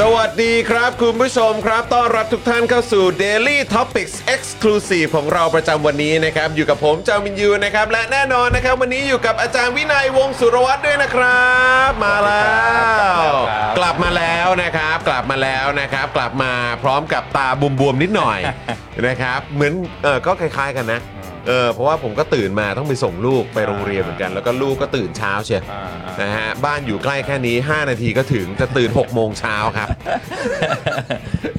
สวัสดีครับ คุณผู้ชมครับต้อนรับทุกท่านเข้าสู่ Daily Topics Exclusive ของเราประจำวันนี้นะครับ อยู่กับผมจามินยูนะครับ และแน่นอนนะครับ วันนี้อยู่กับอาจารย์วินัยวงศ์สุรวัตรด้วยนะครับ มาแล้ว กลับมาแล้วนะครับ กลับมาแล้วนะครับ กลับมาพร้อมกับตาบวมๆนิดหน่อย นะครับ เหมือนเออก็คล้ายๆกันนะ เออเพราะว่าผมก็ตื่นมาต้องไปส่งลูกไปโรงเรียนเหมือนกัน แล้วก็ลูกก็ตื่นเช้าเชียวอ่าๆนะฮะบ้านอยู่ใกล้แค่นี้ 5 นาทีก็ถึงจะตื่น 6 โมงเช้าครับ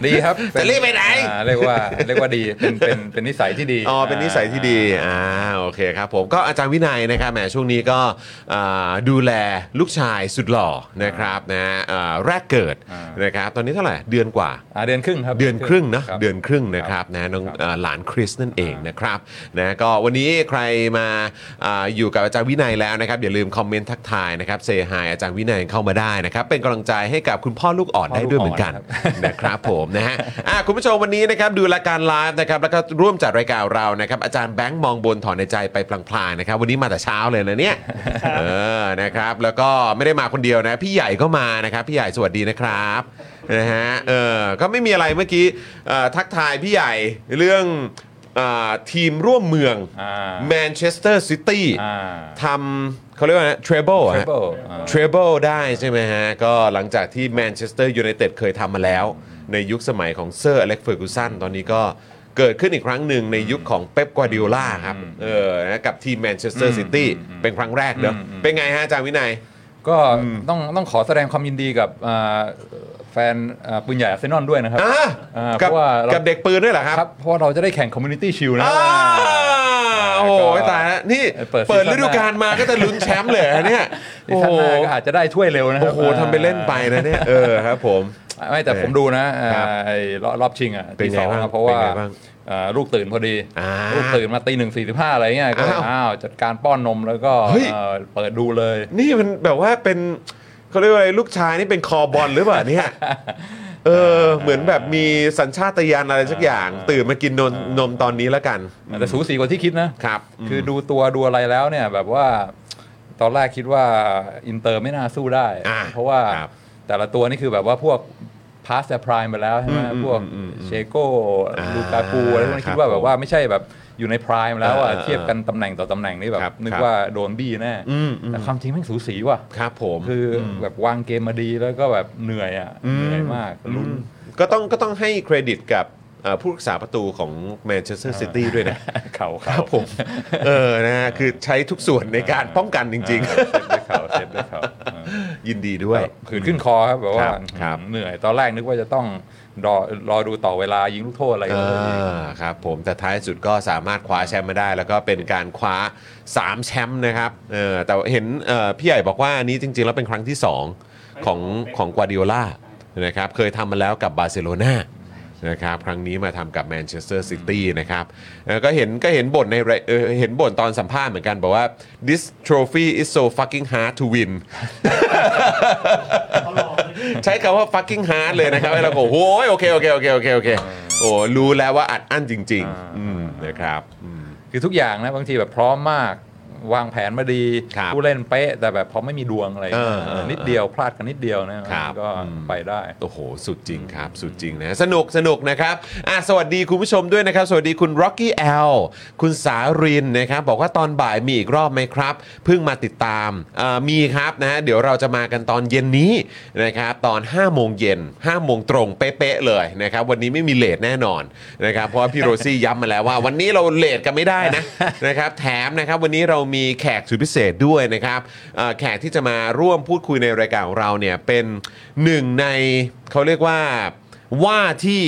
ดีครับจะรีบไปไหน อ่าเรียกว่าเรียกว่าดีเป็นเป็นเป็นนิสัยที่ดีอ๋อเป็นนิสัยที่ดีอ่าโอเคครับผมก็อาจารย์วินัยนะครับแหมช่วงนี้ก็อ่าดูแลลูกชายสุดหล่อนะครับนะอ่าแรกเกิดอ่านนะครับตอนนี้เท่าไหร่เดือนกว่า อ่าเดือนครึ่งครับเดือนครึ่งนะครับเดือนครึ่งนะคครัรับบนะน้องครับเอ่อหลานคริสนั่นเองนะครับนะก็วันนี้ใครมาอาอยู่กับอาจารย์วินัยแล้วนะครับอย่าลืมคอมเมนต์ทักทายนะครับเซฮายอาจารย์วินัยเข้ามาได้นะครับเป็นกำลังใจให้กับคุณพ่อลูกอ่อนได้ด้วยเหมือนกันนะครับผมนะฮะอะคุณผู้ชมวันนี้นะครับดูรายการไลฟ์นะครับแล้วก็ร่วมจัดรายการเรานะครับอาจารย์แบงค์มองบนถอนในใจไปพลางๆนะครับวันนี้มาแต่เช้าเลยนะเนี่ยเออนะครับแล้วก็ไม่ได้มาคนเดียวนะพี่ใหญ่ก็มานะครับพี่ใหญ่สวัสดีนะครับนะฮะเออก็ไม่มีอะไรเมื่อกี้เอ่อทักทายพี่ใหญ่เรื่องเอ่อทีมร่วมเมืองอ่า แมนเชสเตอร์ซิตี้อ่า ทำเขาเรียกว่าเทรเบิล Treble อ่า Treble ได้ใช่ไหมฮะ ก็หลังจากที่แมนเชสเตอร์ยูไนเต็ดเคยทำมาแล้ว ในยุคสมัยของเซอร์อเล็กเฟอร์กูสันตอนนี้ก็เกิดขึ้นอีกครั้งหนึ่งในยุคของเป๊ปกวาดิโอลาครับเออนะกับทีมแมนเชสเตอร์ซิตี้เป็นครั้งแรกเนอะอืมอืมเป็นไงฮะอาจารย์วินัย ก็ต้องต้องขอแสดงความยินดีกับอ่า แฟนอ่าปืนใหญ่อาร์เซนอลด้วยนะครับอะอ่ากับเพราะว่าเรากับเด็กปืนด้วยเหรอครับ ครับเพราะว่าเราจะได้แข่ง Community Shield นะ อ่าโอ้โหก็ตายแล้วนี่เปิดเปิด season ฤดูกาลมาก็จะลุ้นแชมป์เลยเหรอเนี่ย season โอ้โหหน้าก็อาจจะได้ถ้วยเร็วนะครัโอ้โหทำไปเล่นไปนะเนี่ยเออครับผม ไม่แต่ผมดูนะอ่าครับไอ้รอบรอบชิงอะเป็นที่ไงสองบ้างอะเพราะว่าเป็นไงบ้างอ่าลูกตื่นพอดี อ่าลูกตื่นมาตีหนึ่งสี่สิบห้าอะไรเงี้ยก็อ้าวอ้าวจัดการป้อนนมแล้วก็เฮ้ย เอ่อเปิดดูเลย นี่มันแบบว่าเป็น เขาเรียกว่าอะไรลูกชายนี่เป็นคอบอลหรือเปล่าเนี่ยเออเหมือนแบบมีสัญชาตญาณอะไรสักอย่าง ตื่นมากินนมนมตอนนี้แล้วกันแต่สูสีกว่าที่คิดนะครับ คือดูตัวดูอะไรแล้วเนี่ยแบบว่าตอนแรกคิดว่าอินเตอร์ไม่น่าสู้ได้อ่าเพราะว่าครับแต่ละตัวนี่คือแบบว่าพวก past their prime ไปแล้วใช่ไหมอืมพวกอืมอืมเชโก้อ่าลูกากูอะไรพวกนี้ครับคิดว่าแบบว่าไม่ใช่แบบ อยู่ใน prime แล้วอะเออเออเทียบกันตำแหน่งต่อตำแหน่งนี่แบบครับนึกครับว่าโดนบี้แน่อืมอืมแต่ความจริงแม่งสูสีว่ะครับผมคืออแบบวางเกมมาดีแล้วก็แบบเหนื่อยอะเหนื่อยมากลุ้นก็ต้องก็ต้องให้เครดิตกับเอ่อผู้รักษาประตูของแมนเชสเตอร์ซิตี้ด้วยนะเขาครัเขาบผม เออนะฮะคือใช้ทุกส่วนในการป้องกันจริงเออ save ด้วยเข่า save ด้วยเข่าเออๆยินดีด้วยขืนขึ้นคอครับแบบว่าครับครับเหนื่อยตอนแรกนึกว่าจะต้อง รอรอดูต่อเวลายิงลูกโทษอะไรกันเลยอ่าครับผมแต่ท้ายสุดก็สามารถคว้าแชมป์มาได้ แล้วก็เป็นการคว้า 3 แชมป์นะครับเออแต่เห็นเอ่อพี่ใหญ่บอกว่าอันนี้จริง ๆ แล้วเป็นครั้งที่ 2 ของของกวาดิโอลานะครับเคยทำมาแล้วกับบาร์เซโลนานะครับครั้งนี้มาทำกับแมนเชสเตอร์ซิตี้นะครับเอ่อก็เห็นก็เห็นบ่นในเอ่อเห็นบ่นตอนสัมภาษณ์เหมือนกันบอกว่า this trophy is so fucking hard to win ใช้คำว่า fucking hard เลยนะครับแล้วก็โอ้โหโอเคโอเคโอเคโอเคโอเคโอ้รู้แล้วว่าอัดอั้นจริงๆอืมนะครับอืมคือทุกอย่างนะบางทีแบบพร้อมมาก วางแผนมาดีครับผู้เล่นเป๊ะ แต่แบบพอไม่มีดวงอะไรเออเออนิดเดียวพลาดกันนิดเดียวนะครับ ก็อืมไปได้ โอ้โห สุดจริงครับ สุดจริงนะสนุกสนุกนะครับอะสวัสดีคุณผู้ชมด้วยนะครับ สวัสดีคุณ Rocky L คุณสารินนะครับ บอกว่าตอนบ่ายมีอีกรอบไหมครับเพิ่งมาติดตามอ่ามีครับนะฮะเดี๋ยวเราจะมากันตอนเย็นนี้นะครับตอน5โมงเย็น5โมงตรงเป๊ะๆเลยนะครับวันนี้ไม่มีเลทแน่นอนนะครับเพราะว่าพี่โรซี่ย้ำมาแล้วว่า วันนี้เราเลทกันไม่ได้นะนะครับแถมนะครับวันนี้เรามีแขกสุดพิเศษด้วยนะครับอ่าแขกที่จะมาร่วมพูดคุยในรายการของเราเนี่ยเป็นหนึ่งในเขาเรียกว่าว่าที่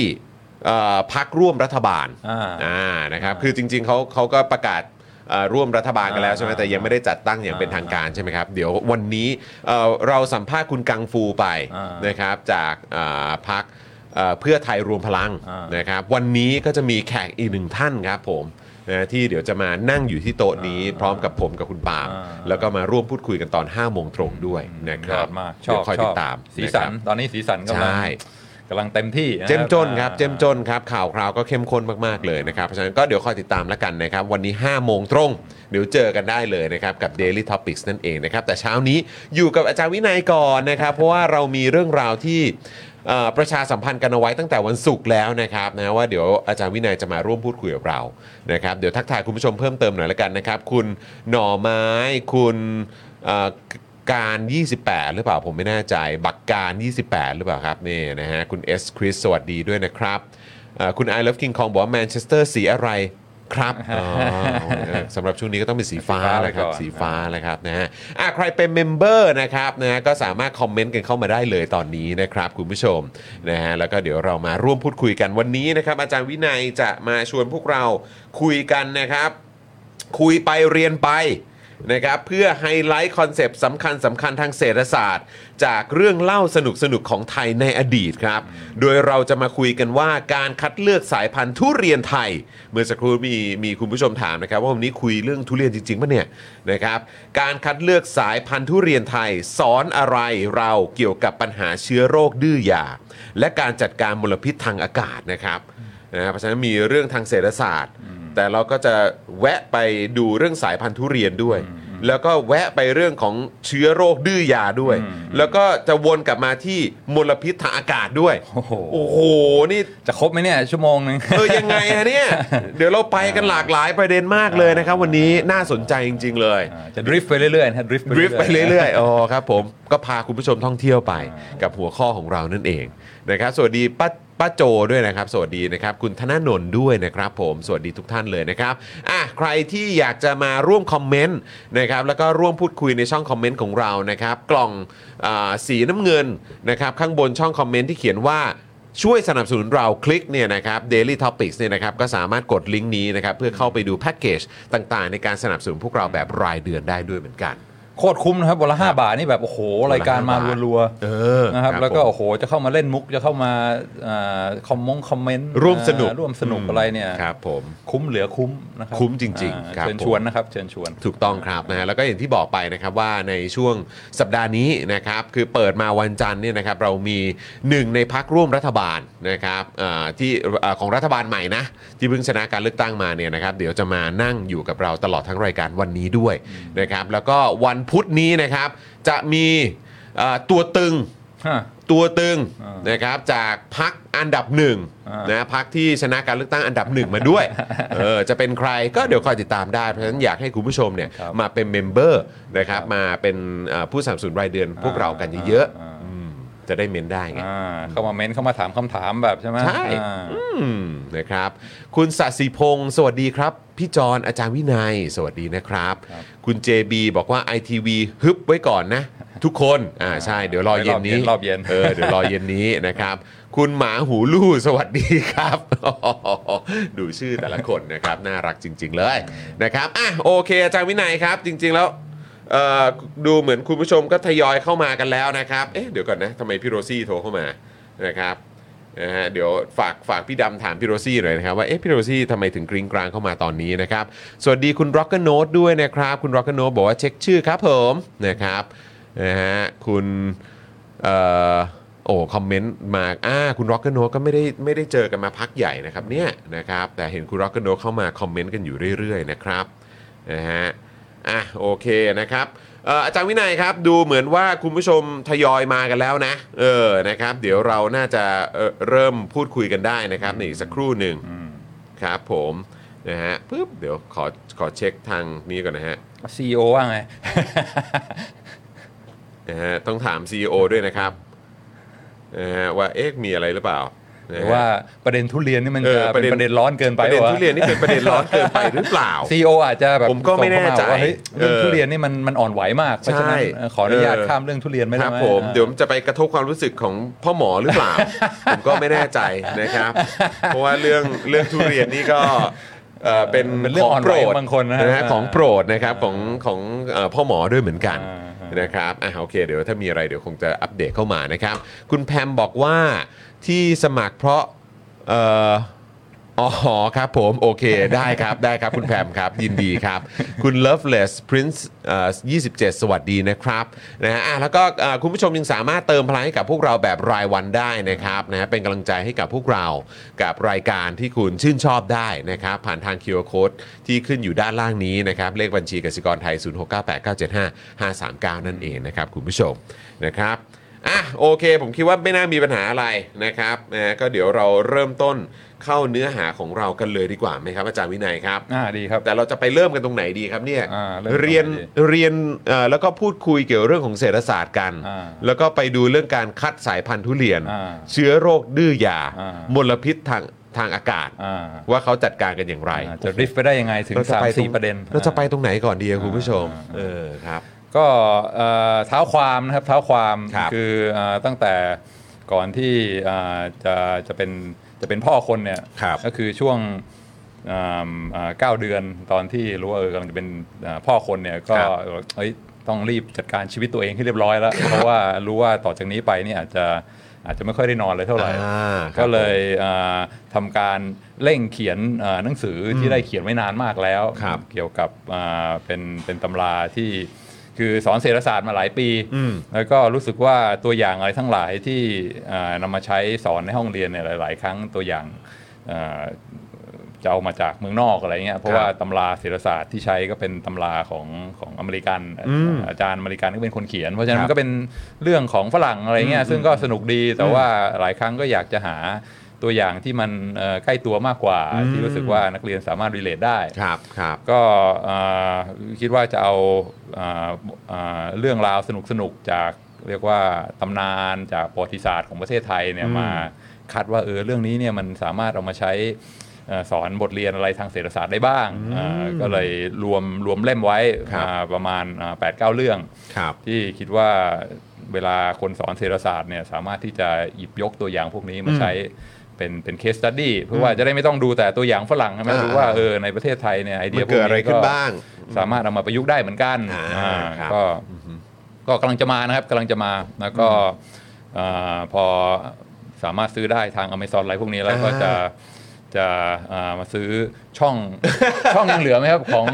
เอ่อพักร่วมรัฐบาลอ่า อ่านะครับคือจริงๆเขาเขาก็ประกาศเอ่อร่วมรัฐบาลกันแล้วใช่ไหมอ่าแต่ยังไม่ได้จัดตั้งอย่างเป็นทางการใช่ไหมครับเดี๋ยววันนี้เอ่อเราสัมภาษณ์คุณกังฟูไปอ่านนะครับจากอ่าพักเพื่อไทยรวมพลังอ่าน นะครับวันนี้ก็จะมีแขกอีกหนึ่งท่านครับผม นะที่เดี๋ยวจะมานั่งอยู่ที่โต๊ะนี้พร้อมกับผมกับคุณปาล์มอ่าแล้วก็มาร่วมพูดคุยกันตอน5โมงตรงด้วยนะคยรัอบดมากชเดี๋อยบวคอยชติอบดตามสีสันะครับตอนนี้สีสันกำลังใช่ กำลังเต็มที่ะเจ้มจนครับอ่าเจ้มจนครับข่าวคราวก็เข้มข้นมากๆเลยนะครับเพราะฉะนั้นก็เดี๋ยวคอยติดตามแล้วกันนะครับ วันนี้ 5 โมงตรง เดี๋ยวเจอกันได้เลยนะครับ กับ Daily Topics นั่นเองนะครับ แต่เช้านี้อยู่กับอาจารย์วินัยก่อนนะครับ เพราะว่าเรามีเรื่องราวที่เอ่อประชาสัมพันธ์กันเอาไว้ตั้งแต่วันศุกร์แล้วนะครับนะว่าเดี๋ยวอาจารย์วินัยจะมาร่วมพูดคุยกับเรานะครับเดี๋ยวทักทายคุณผู้ชมเพิ่มเติมหน่อยละกันนะครับ คุณหน่อไม้คุณเอ่อ การ 28 หรือเปล่าผมไม่แน่ใจ บักการ 28 หรือเปล่าครับนี่นะฮะคุณเอสคริสสวัสดีด้วยนะครับเอ่อคุณ I love King Kong บอกว่าแมนเชสเตอร์สีอะไรครับอ๋อเออสำหรับช่วงนี้ก็ต้องเป็นสีฟ้าสีฟ้าแหละครับไว้ก่อนสีฟ้าแหละครับนะฮะอะใครเป็น member นะครับนะฮะก็สามารถคอมเมนต์กันเข้ามาได้เลยตอนนี้นะครับคุณผู้ชมนะฮะแล้วก็เดี๋ยวเรามาร่วมพูดคุยกันวันนี้นะครับ อาจารย์วินัยจะมาชวนพวกเราคุยกันนะครับ คุยไปเรียนไป นะครับเพื่อ highlight concept สำคัญสำคัญทางเศรษฐศาสตร์ จากเรื่องเล่าสนุกสนุกของไทยในอดีตครับ โดยเราจะมาคุยกันว่าการคัดเลือกสายพันธุ์ทุเรียนไทย เมื่อสักครู่มีมีคุณผู้ชมถามนะครับ ว่าวันนี้คุยเรื่องทุเรียนจริงๆปะเนี่ยนะครับการคัดเลือกสายพันธุ์ทุเรียนไทย สอนอะไรเราเกี่ยวกับปัญหาเชื้อโรคดื้อยาและการจัดการมลพิษทางอากาศนะครับนะครับเพราะฉะนั้นมีเรื่องทางเศรษฐศาสตร์ แต่เราก็จะแวะไปดูเรื่องสายพันธุ์ทุเรียนด้วย แล้วก็แวะไปเรื่องของเชื้อโรคดื้อยาด้วย แล้วก็จะวนกลับมาที่มลพิษทางอากาศด้วย โอ้โหโอ้โหนี่จะครบไหมเนี่ยชั่วโมงหนึง เออยังไงฮะเนี่ย เดี๋ยวเราไปกันหลากหลายประเด็นมากเลยนะครับ วันนี้น่าสนใจจริง ๆ เลยอ่าจะดริฟต์ไปเรื่อยๆนะดริฟต์ดริฟต์ไปเรื่อยๆอ๋อครับผมก็พาคุณผู้ชมท่องเที่ยวไปกับหัวข้อของเรานั่นเองนะครับสวัสดีป้า ป้าโจด้วยนะครับ สวัสดีนะครับ คุณธนาโนนด้วยนะครับ ผมสวัสดีทุกท่านเลยนะครับอะใครที่อยากจะมาร่วมคอมเมนต์นะครับแล้วก็ร่วมพูดคุยในช่องคอมเมนต์ของเรานะครับ กล่องอาสีน้ำเงินนะครับ ข้างบนช่องคอมเมนต์ที่เขียนว่าช่วยสนับสนุนเราคลิกเนี่ยนะครับ Daily Topics เนี่ยนะครับก็สามารถกดลิงก์นี้นะครับเพื่อเข้าไปดูแพ็กเกจต่างๆ ในการสนับสนุนพวกเราแบบรายเดือนได้ด้วยเหมือนกัน โคตรคุ้มนะครับวันละห้าบาทนี่แบบโอ้โหรายการมารัวเออๆนะครับครับแล้วก็ผมโอ้โหจะเข้ามาเล่นมุกจะเข้ามาอ่าคอมมงคอมเมนต์ร่วมสนุกอ่าร่วมสนุกอะไรเนี่ยครับผมคุ้มเหลือคุ้มนะครับคุ้มจริงๆอ่าครับเชิญผมชวนนะครับเชิญชวนถูกต้องครับนะฮะแล้วก็อย่างที่บอกไปนะครับว่าในช่วงสัปดาห์นี้นะครับคือเปิดมาวันจันทร์เนี่ยนะครับเรามีหนึ่งในพักร่วมรัฐบาลนะครับอ่าที่อ่าของรัฐบาลใหม่นะที่เพิ่งชนะการเลือกตั้งมาเนี่ยนะครับเดี๋ยวจะมานั่งอยู่กับเราตลอดทั้งรายการวันนี้ด้วยนะครับแล้วก็วันพุธนี้นะครับ จะมีอ่าตัวตึง ฮะ ตัวตึงอ่านนะครับจากพักอันดับหนึ่งอ่าน นะพักที่ชนะการเลือกตั้งอันดับหนึ่งมาด้วยเออจะเป็นใครก็เดี๋ยวคอยติดตามได้ เพราะฉะนั้นอยากให้คุณผู้ชมเนี่ยครับมาเป็นเมมเบอร์นะครับมาเป็นเอ่อผู้สนับสนุนรายเดือนพวกเรากันเยอะอ่าๆอืม จะได้เมนได้ไงอ่าเข้ามาเม้นเข้ามาถามคำถามแบบใช่ไหมใช่อ่าอืมนะครับ คุณสัสิพงศ์สวัสดีครับ พี่จอนอาจารย์วินัย สวัสดีนะครับครับ คุณ JB บอกว่า ITV ฮึบไว้ก่อนนะ ทุกคนอ่าใช่เดี๋ยวรอเย็นนี้รอบเย็นเออเดี๋ยวรอเย็นนี้นะครับคุณหมาหูลู่สวัสดีครับ ดูชื่อแต่ละคนนะครับ น่ารักจริง ๆ เลยนะครับอะโอเคอาจารย์วินัยครับ จริง ๆ แล้วเอ่อ ดูเหมือนคุณผู้ชมก็ทยอยเข้ามากันแล้วนะครับ เอ๊ะเดี๋ยวก่อนนะทำไมพี่โรซี่โทรเข้ามานะครับนะฮะเดี๋ยวฝากฝากพี่ดำถามพี่โรซี่หน่อยนะครับว่าเอ๊ะพี่โรซี่ทำไมถึงกริ้งกลางเข้ามาตอนนี้นะครับ สวัสดีคุณ r o c k e r Note ด้วยนะครับ คุณ r o c k e r Note บอกว่าเช็คชื่อครับผมนะครับนะฮะคุณเอ่อโอ้คอมเมนต์มาอ่าคุณ r o c k e r Note ก็ไม่ได้ไม่ได้เจอกันมาพักใหญ่นะครับเนี่ยนะครับแต่เห็นคุณ r o c k e r Note เข้ามาคอมเมนต์กันอยู่เรื่อยๆนะครับนะฮะ อะโอเคนะครับเอ่ออาจารย์วินัยครับ ดูเหมือนว่าคุณผู้ชมทยอยมากันแล้วนะ เออนะครับ เดี๋ยวเราน่าจะเอ่อเริ่มพูดคุยกันได้นะครับในอีกสักครู่หนึ่งครับผมนะฮะปึ๊บเดี๋ยวขอขอเช็คทางนี้ก่อนนะฮะ ซีโอว่าไง นะฮะต้องถาม CEO ด้วยนะครับนะฮะว่าเอ๊ะมีอะไรหรือเปล่า หนะรือฮะว่าประเด็นทุเรียนนี่มันเอจะอปเป็ระนเด็นประเด็นร้อนเกินไปประเด็นวะทุเรียนนี่เป็นประเด็นร้อนเกินไปหรือเปล่าซีโออาจจะแบบผมก็ไม่แน่ใจส่งเข้าาบอกว่าเฮ้ยเรื่องเออทุเรียนนี่มันมันอ่อนไหวมากเพราะฉะนั้นใช่เอ่อขออนุญาตเออข้ามเรื่องทุเรียนไม่คได้รับไหมผมอ่าเดี๋ยวจะไปกระทบความรู้สึกของพ่อหมอหรือเปล่าผมก็ไม่แน่ใจนะครับ เพราะว่าเรื่องเรื่องทุเรียนนี่ก็เอ่อเป็นเป็นเรื่องขอ่อนไหวโปรดบางคนนะฮะฮของโปรดนะครับของของเอ่อพ่อหมอด้วยเหมือนกันอ่านะครับอะโอเค เดี๋ยวถ้ามีอะไรเดี๋ยวคงจะอัปเดตเข้ามานะครับ คุณแพมบอกว่า ที่สมัครเพราะเอ่ออ๋อครับผม โอเค ได้ครับได้ครับคุณแพมครับ ยินดีครับ คุณ Loveless Prince เอ่อ27 สวัสดีนะครับนะฮะอะแล้วก็เอ่อคุณผู้ชมยังสามารถเติมพลังให้กับพวกเราแบบรายวันได้นะครับนะฮะเป็นกำลังใจให้กับพวกเรากับรายการที่คุณชื่นชอบได้นะครับ ผ่านทาง QR Code ที่ขึ้นอยู่ด้านล่างนี้นะครับ เลขบัญชีกสิกรไทย 0698975539 นั่นเองนะครับ คุณผู้ชมนะครับ อะโอเค ผมคิดว่าไม่น่ามีปัญหาอะไรนะครับนะฮะก็เดี๋ยวเราเริ่มต้นเข้าเนื้อหาของเรากันเลยดีกว่าไหมครับอาจารย์วินัยครับ อ่าดีครับ แต่เราจะไปเริ่มกันตรงไหนดีครับเนี่ยอ่าเริ่มตรงไหนดีเรียนเรียนเอ่อแล้วก็พูดคุยเกี่ยวเรื่องของเศรษฐศาสตร์กัน อ่าแล้วก็ไปดูเรื่องการคัดสายพันธุ์ทุเรียน อ่าเชื้อโรคดื้อยา อ่ามลพิษทางทางอากาศ อ่า ว่าเขาจัดการกันอย่างไรอ่าจะริฟไปได้ยังไงถึงเราจะสามไปตงสี่ประเด็น เราจะไปตรงไหนก่อนดีอะคุณผู้ชมอ่าเออครับ ก็เอ่อเท้าความนะครับเท้าความครับอเอ่อตั้งแต่ก่อนที่เอ่อจะจะเป็นจะเป็นพ่อคนเนี่ยครับก็คือช่วงเอ่อเอ่อเก้าเดือนตอนที่รู้ว่าเออกำลังจะเป็นเอ่อพ่อคนเนี่ยก็ครับเอ้ยต้องรีบจัดการชีวิตตัวเองให้เรียบร้อยแล้ว เพราะว่ารู้ว่าต่อจากนี้ไปเนี่ยอาจจะอาจจะไม่ค่อยได้นอนเลยเท่าไหร่อ่าครับก็เลยเอ่อทำการเร่งเขียนเอ่อหนังสือที่ได้เขียนไว้นานมากแล้วครับเกี่ยวกับอ่าเป็นเป็นตำราที่ คือสอนเศรษฐศาสตร์มาหลายปีอืมแล้วก็รู้สึกว่าตัวอย่างอะไรทั้งหลายที่อ่านำมาใช้สอนในห้องเรียนเนี่ยหลาย ๆ ครั้งตัวอย่างอ่าจะเอามาจากเมืองนอกอะไรเงี้ยเพราะว่าตำราเศรษฐศาสตร์ที่ใช้ก็เป็นตำราของของอเมริกันอืมอาจารย์อเมริกันก็เป็นคนเขียน เพราะฉะนั้ครันบมันก็เป็นเรื่องของฝรั่งอะไรเงี้ยซึ่งก็สนุกดีแต่ว่าหลายครั้งก็อยากจะหา ตัวอย่างที่มันเอ่อใกล้ตัวมากกว่า ที่รู้สึกว่านักเรียนสามารถรีเลทได้ครับครับก็เอ่อคิดว่าจะเอาเอ่อเอ่อเรื่องราวสนุกๆจากเรียกว่าตำนานจากประวัติศาสตร์ของประเทศไทยเนี่ยอืมมาคัดว่าเออเรื่องนี้เนี่ยมันสามารถเอามาใช้เอ่อสอนบทเรียนอะไรทางเศรษฐศาสตร์ได้บ้างเอ่อก็เลยรวมรวมเล่มไว้ครับมาประมาณ8ปดเเรื่องครับที่คิดว่าเวลาคนสอนเศรษฐศาสตร์เนี่ยสามารถที่จะหยิบยกตัวอย่างพวกนี้มาใช้ เป็นเป็น case study เพื่อว่าจะได้ไม่ต้องดูแต่ตัวอย่างฝรั่งใช่ไหมอ่ารู้ว่าเออในประเทศไทยเนี่ยไอเดีมัยนพวเกิกดอะไรนี้ขึ้นก็บ้างสามารถเอามาประยุกต์ได้เหมือนกันอ่าอ่าครับก็ก็กำลังจะมานะครับกำลังจะมาแล้วก็เอ่อพอสามารถซื้อได้ทาง Amazon อะไรพวกนี้แล้วก็จะ จะอ่ามาซื้อช่องช่องยังเหลือไหมครับ ของ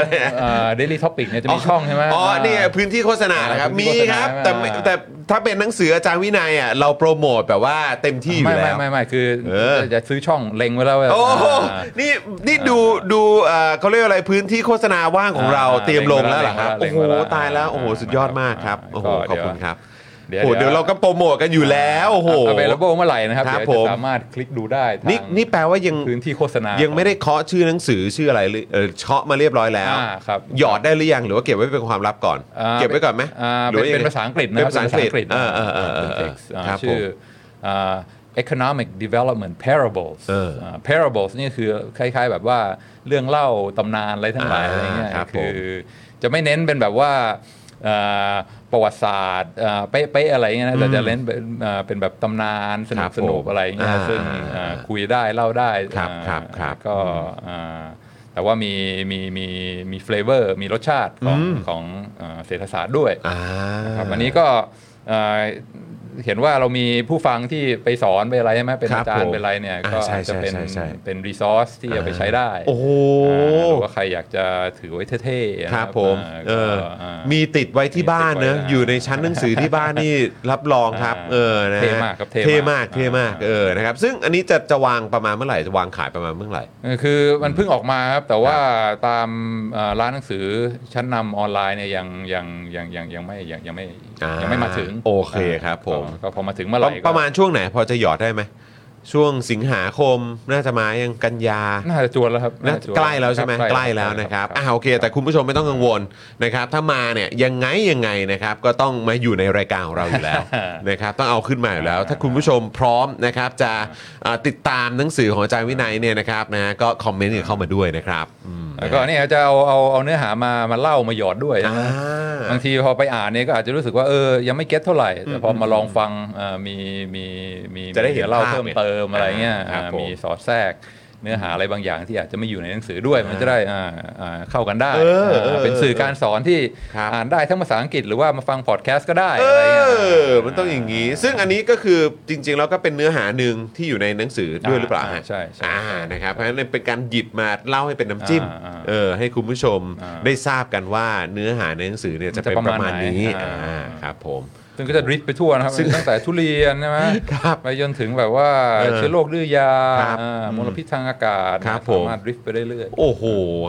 อ่า Daily Topic เนี่ยจะมีช่องใช่ไหมอ๋อนี่ไงพื้นที่โฆษณานะครับอ่าพื้มีนที่โฆษณาครับใช่ไหมแต่อ่าแต่ถ้าเป็นหนังสืออาจารย์วินัยอะเราโปรโมทแบบว่าเต็มที่อยู่ไม่แล้ไม่วไม่ไม่คือเออจะซื้อช่องเล็งไว้แล้วว่าโอ้โหอ่านี่นี่ดูดูเอ่อเขาเรียกว่าอะไรพื้นที่โฆษณาว่างของเราอ่าเตรียมลงแล้วเหรอครับเล็โอ้งโหไว้แล้วตายแล้วโอ้โหอ่าสุดยอดมากครับอ่าโอ้โหก็ขอบเดี๋ยวคุณครับ เดี๋ยวโอ้โหเดี๋ยวเราก็โปรโมทกันอยู่แล้วโอ้โหเวลเมื่อไหร่นะครับครับเดี๋ยวผจะมสามารถคลิกดูได้ทางนี่นี่แปลว่ายังพื้นที่โฆษณายังไม่ได้เคาะชื่อหนังสือชื่ออะไรเลยเออเคาะมาเรียบร้อยแล้ว อ่าครับ หยอดได้หรือยังหรือว่าเก็บไว้เป็นความลับก่อน อ่าเก็บไว้ก่อนไหมอ่าหรือเป็นว่ยังไงเป็นภาษาอังกฤษนะเป็นครับภาษาอังกฤษเป็นภาษาเออเออเออเป็นเออ text อ่าครับผมชื่ออ่า economic development parables เอออ่า parables นี่คือคล้าย ๆ แบบว่าเรื่องเล่าตำนานอะไรทั้งหลายอ่าอะไรเงี้ยครับผมคือจะไม่เน้นเป็นแบบว่าอ่า ประวัติศาสตร์อ่าเป๊ะๆอะไรเงี้ยนะแต่จะเน้นเป็นอ่าเป็นแบบตำนานสคนุรักบสนุกผมอะไรเงี้ยอ่าซึ่งอ่าคุยได้เล่าได้ครับอ่าครับครับก็อ่าแต่ว่ามีมีมีมี flavor มีรสชาติของอืมของอ่าเศรษฐศาสตร์ด้วยอ่าครับวันนี้ก็ เอ่อเห็นว่าเรามีผู้ฟังที่ไปสอนไปอะไรใช่ไหมเป็นครับอาจารผย์มเป็นอะไรเนี่ยอ่าก็ใช่อาจจะเป็นใช่ใช่เป็นรีซอสที่จะไปใช้ได้ โอ้โหอ่าหรือว่าใครอยากจะถือไว้เท่ๆนะครับผมอ่าเออก็อ่ามีติดไว้ที่บ้านเนอะมีติดไว้นะอยู่ในชั้นหนังสือที่บ้านนี่รับรองครับอ่าเออนะฮะเท่มากครับเท่เท่มามากกเท่มากอ่าเออนะครับ ซึ่งอันนี้จะจะวางประมาณเมื่อไหร่จะวางขายประมาณเมื่อไหร่เออคือมันเพิ่งออกมาครับแต่ว่าตามเอ่อร้านหนังสือชั้นนำออนไลน์เนี่ยยังยังยังยังยังไม่ยังยังไม่อ่ายัยังไม่มาถึงโอเคครับผมก็ก็พอมาถึงเมื่อไหร่ก็ประมาณช่วงไหนพอจะหยอดได้ไหม ช่วงสิงหาคมน่าจะมายังกันยา น่าจะจวนแล้วครับน่าจะจนใกล้แล้วใช่ไหมครับใกล้แล้วนะครับอ่าโอเค แต่คุณผู้ชมไม่ต้องกังวลนะครับ ถ้ามาเนี่ยยังไงยังไงนะครับ ก็ต้องมาอยู่ในรายการของเราอยู่แล้วนะครับต้องเอาขึ้นมาอยู่แล้ว ถ้าคุณผู้ชมพร้อมนะครับ จะอ่าติดตามหนังสือของอาจารย์วินัยเนี่ยนะครับนะฮะก็คอมเมนต์กันเข้ามาด้วยนะครับอืมแล้วก็เนี่ยจะเอาเอาเอาเนื้อหามามาเล่ามาหยอดด้วยอ่านะบางทีพอไปอ่านเนี่ยก็อาจจะรู้สึกว่าเออยังไม่เก็ตเท่าไหร่แต่พอมาลองฟังเอ่อมีมีมีจะได้เห็นเล่าภาพเพิ่มเติมอะไรเงี้ยครับอ่าผมมีสอดแทรกเนื้อหาอะไรบางอย่างที่อาจจะไม่อยู่ในหนังสือด้วยมันจะได้อ่าอ่าเข้ากันได้เออเออาเป็นสื่อการสอนที่ครับอ่านได้ทั้งภาษาอังกฤษหรือว่ามาฟังพอดแคสต์ก็ได้เออะไรเงี้ยอมันต้องอย่างนี้ ซึ่งอันนี้ก็คือจริงๆแล้วก็เป็นเนื้อหาหนึ่งที่อยู่ในหนังสือด้วยหรือเปล่าฮะใช่ใช่อ่านะครับเพราะฉะนั้นเป็นการหยิบมาเล่าให้เป็นน้ำจิ้มอ่าอ่าเออให้คุณผู้ชมอ่าได้ทราบกันว่าเนื้อหาในหนังสือเนี่ยจะเป็นประมาณนี้จะประมาณไหนอ่าอ่าครับผม ซึ่งก็จะดริฟต์ไปทั่วนะครับซึ่งตั้งแต่ทุเรียนใช่ไหมครับไปจนถึงแบบว่าเออเชื้อโรคดื้อยาครับอ่ามลพิษทางอากาศครับนะผมสามารถดริฟต์ไปเรื่อยโอ้โห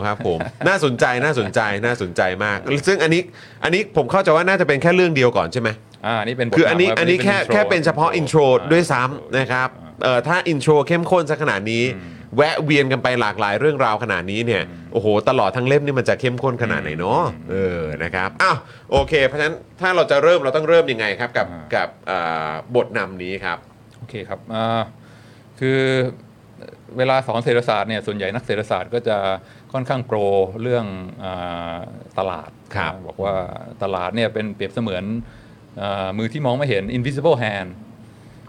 ครับผมน่าสนใจน่าสนใจน่าสนใจมาก ซึ่งอันนี้อันนี้ผมเข้าใจว่าน่าจะเป็นแค่เรื่องเดียวก่อนใช่ไหมๆอ่านี่เป็นบทคืออันนี้ำรับอันนี้แค่ intro แค่เป็นเฉพาะ intro อ่าด้วยซ้ำนะครับเอ่อถ้า intro เข้มข้นซะขนาดนี้ แวะเวียนกันไปหลากหลายเรื่องราวขนาดนี้เนี่ยโอ้โหตลอดทั้งเล่มนี่มันจะเข้มข้นขนาดไหนเนาะเออนะครับอ้าวโอเค เพราะฉะนั้นถ้าเราจะเริ่มเราต้องเริ่มยังไงครับกับกับอ่าบทนำนี้ครับโอเคครับอ่าคือเวลาสอนเศรษฐศาสตร์เนี่ยส่วนใหญ่นักเศรษฐศาสตร์ก็จะค่อนข้างโปรเรื่องอาตลาดครับนะบอกว่าตลาดเนี่ยเป็นเปรียบเสมือนอ่ามือที่มองไม่เห็น invisible hand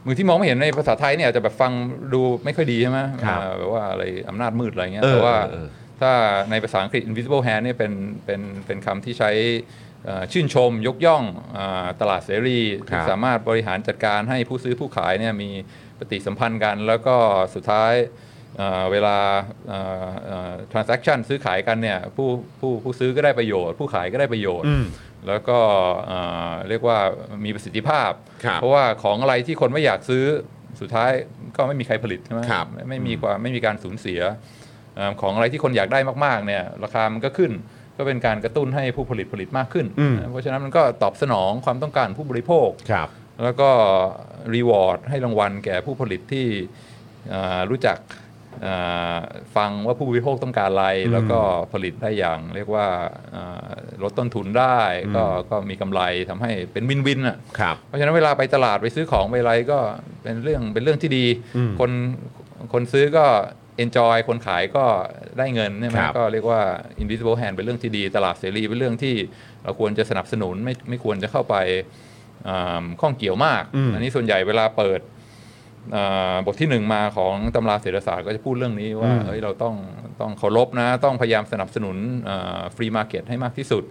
มือที่มองไม่เห็นในภาษาไทยเนี่ยอาจจะแบบฟังดูไม่ค่อยดีใช่ไหมครับอ่าแบบว่าอะไรอำนาจมืดอะไรเงี้ยเออแต่ว่าเออถ้าในภาษาอังกฤษ invisible hand เนี่ยเป็นเป็นเป็นคำที่ใช้เอ่อชื่นชมยกย่องอาตลาดเสรีครัที่บสามารถบริหารจัดการให้ผู้ซื้อผู้ขายเนี่ยมีปฏิสัมพันธ์กัน แล้วก็สุดท้ายเอ่อเวลาเอ่อเอ่อ transaction ซื้อขายกันเนี่ยผู้ผู้ผู้ซื้อก็ได้ประโยชน์ ผู้ขายก็ได้ประโยชน์อืม แล้วก็เอ่อเรียกว่ามีประสิทธิภาพครับเพราะว่าของอะไรที่คนไม่อยากซื้อสุดท้ายก็ไม่มีใครผลิตใช่ไหมครับไม่ไม่มีความไม่มีการสูญเสียเอ่อของอะไรที่คนอยากได้มากๆเนี่ยราคามันก็ขึ้นก็เป็นการกระตุ้นให้ผู้ผลิตผลิตมากขึ้นอืมเพราะฉะนั้นมันก็ตอบสนองความต้องการผู้บริโภคครับแล้วก็รีวอร์ดให้รางวัลแก่ผู้ผลิตที่เอ่อรู้จักเอ่อ ฟังว่าผู้บริโภคต้องการอะไร แล้วก็ผลิตได้อย่าง เรียกว่าเอ่อลดต้นทุนได้ ก็ก็มีกำไรทำให้เป็นวินวินอะครับเพราะฉะนั้นเวลาไปตลาดไปซื้อของไปอะไรก็เป็นเรื่องเป็นเรื่องที่ดีอืมคนคนซื้อก็ enjoy คนขายก็ได้เงินใช่ไหมครับก็เรียกว่า invisible hand เป็นเรื่องที่ดี ตลาดเสรีเป็นเรื่องที่เราควรจะสนับสนุนไม่ไม่ควรจะเข้าไปอ่าข้องเกี่ยวมากอืมอันนี้ส่วนใหญ่เวลาเปิดอ่า บทที่หนึ่งมาของตำราเศรษฐศาสตร์ก็จะพูดเรื่องนี้ว่าเฮ้ยเราต้องต้องเคารพนะ ต้องพยายามสนับสนุน free market ให้มากที่สุด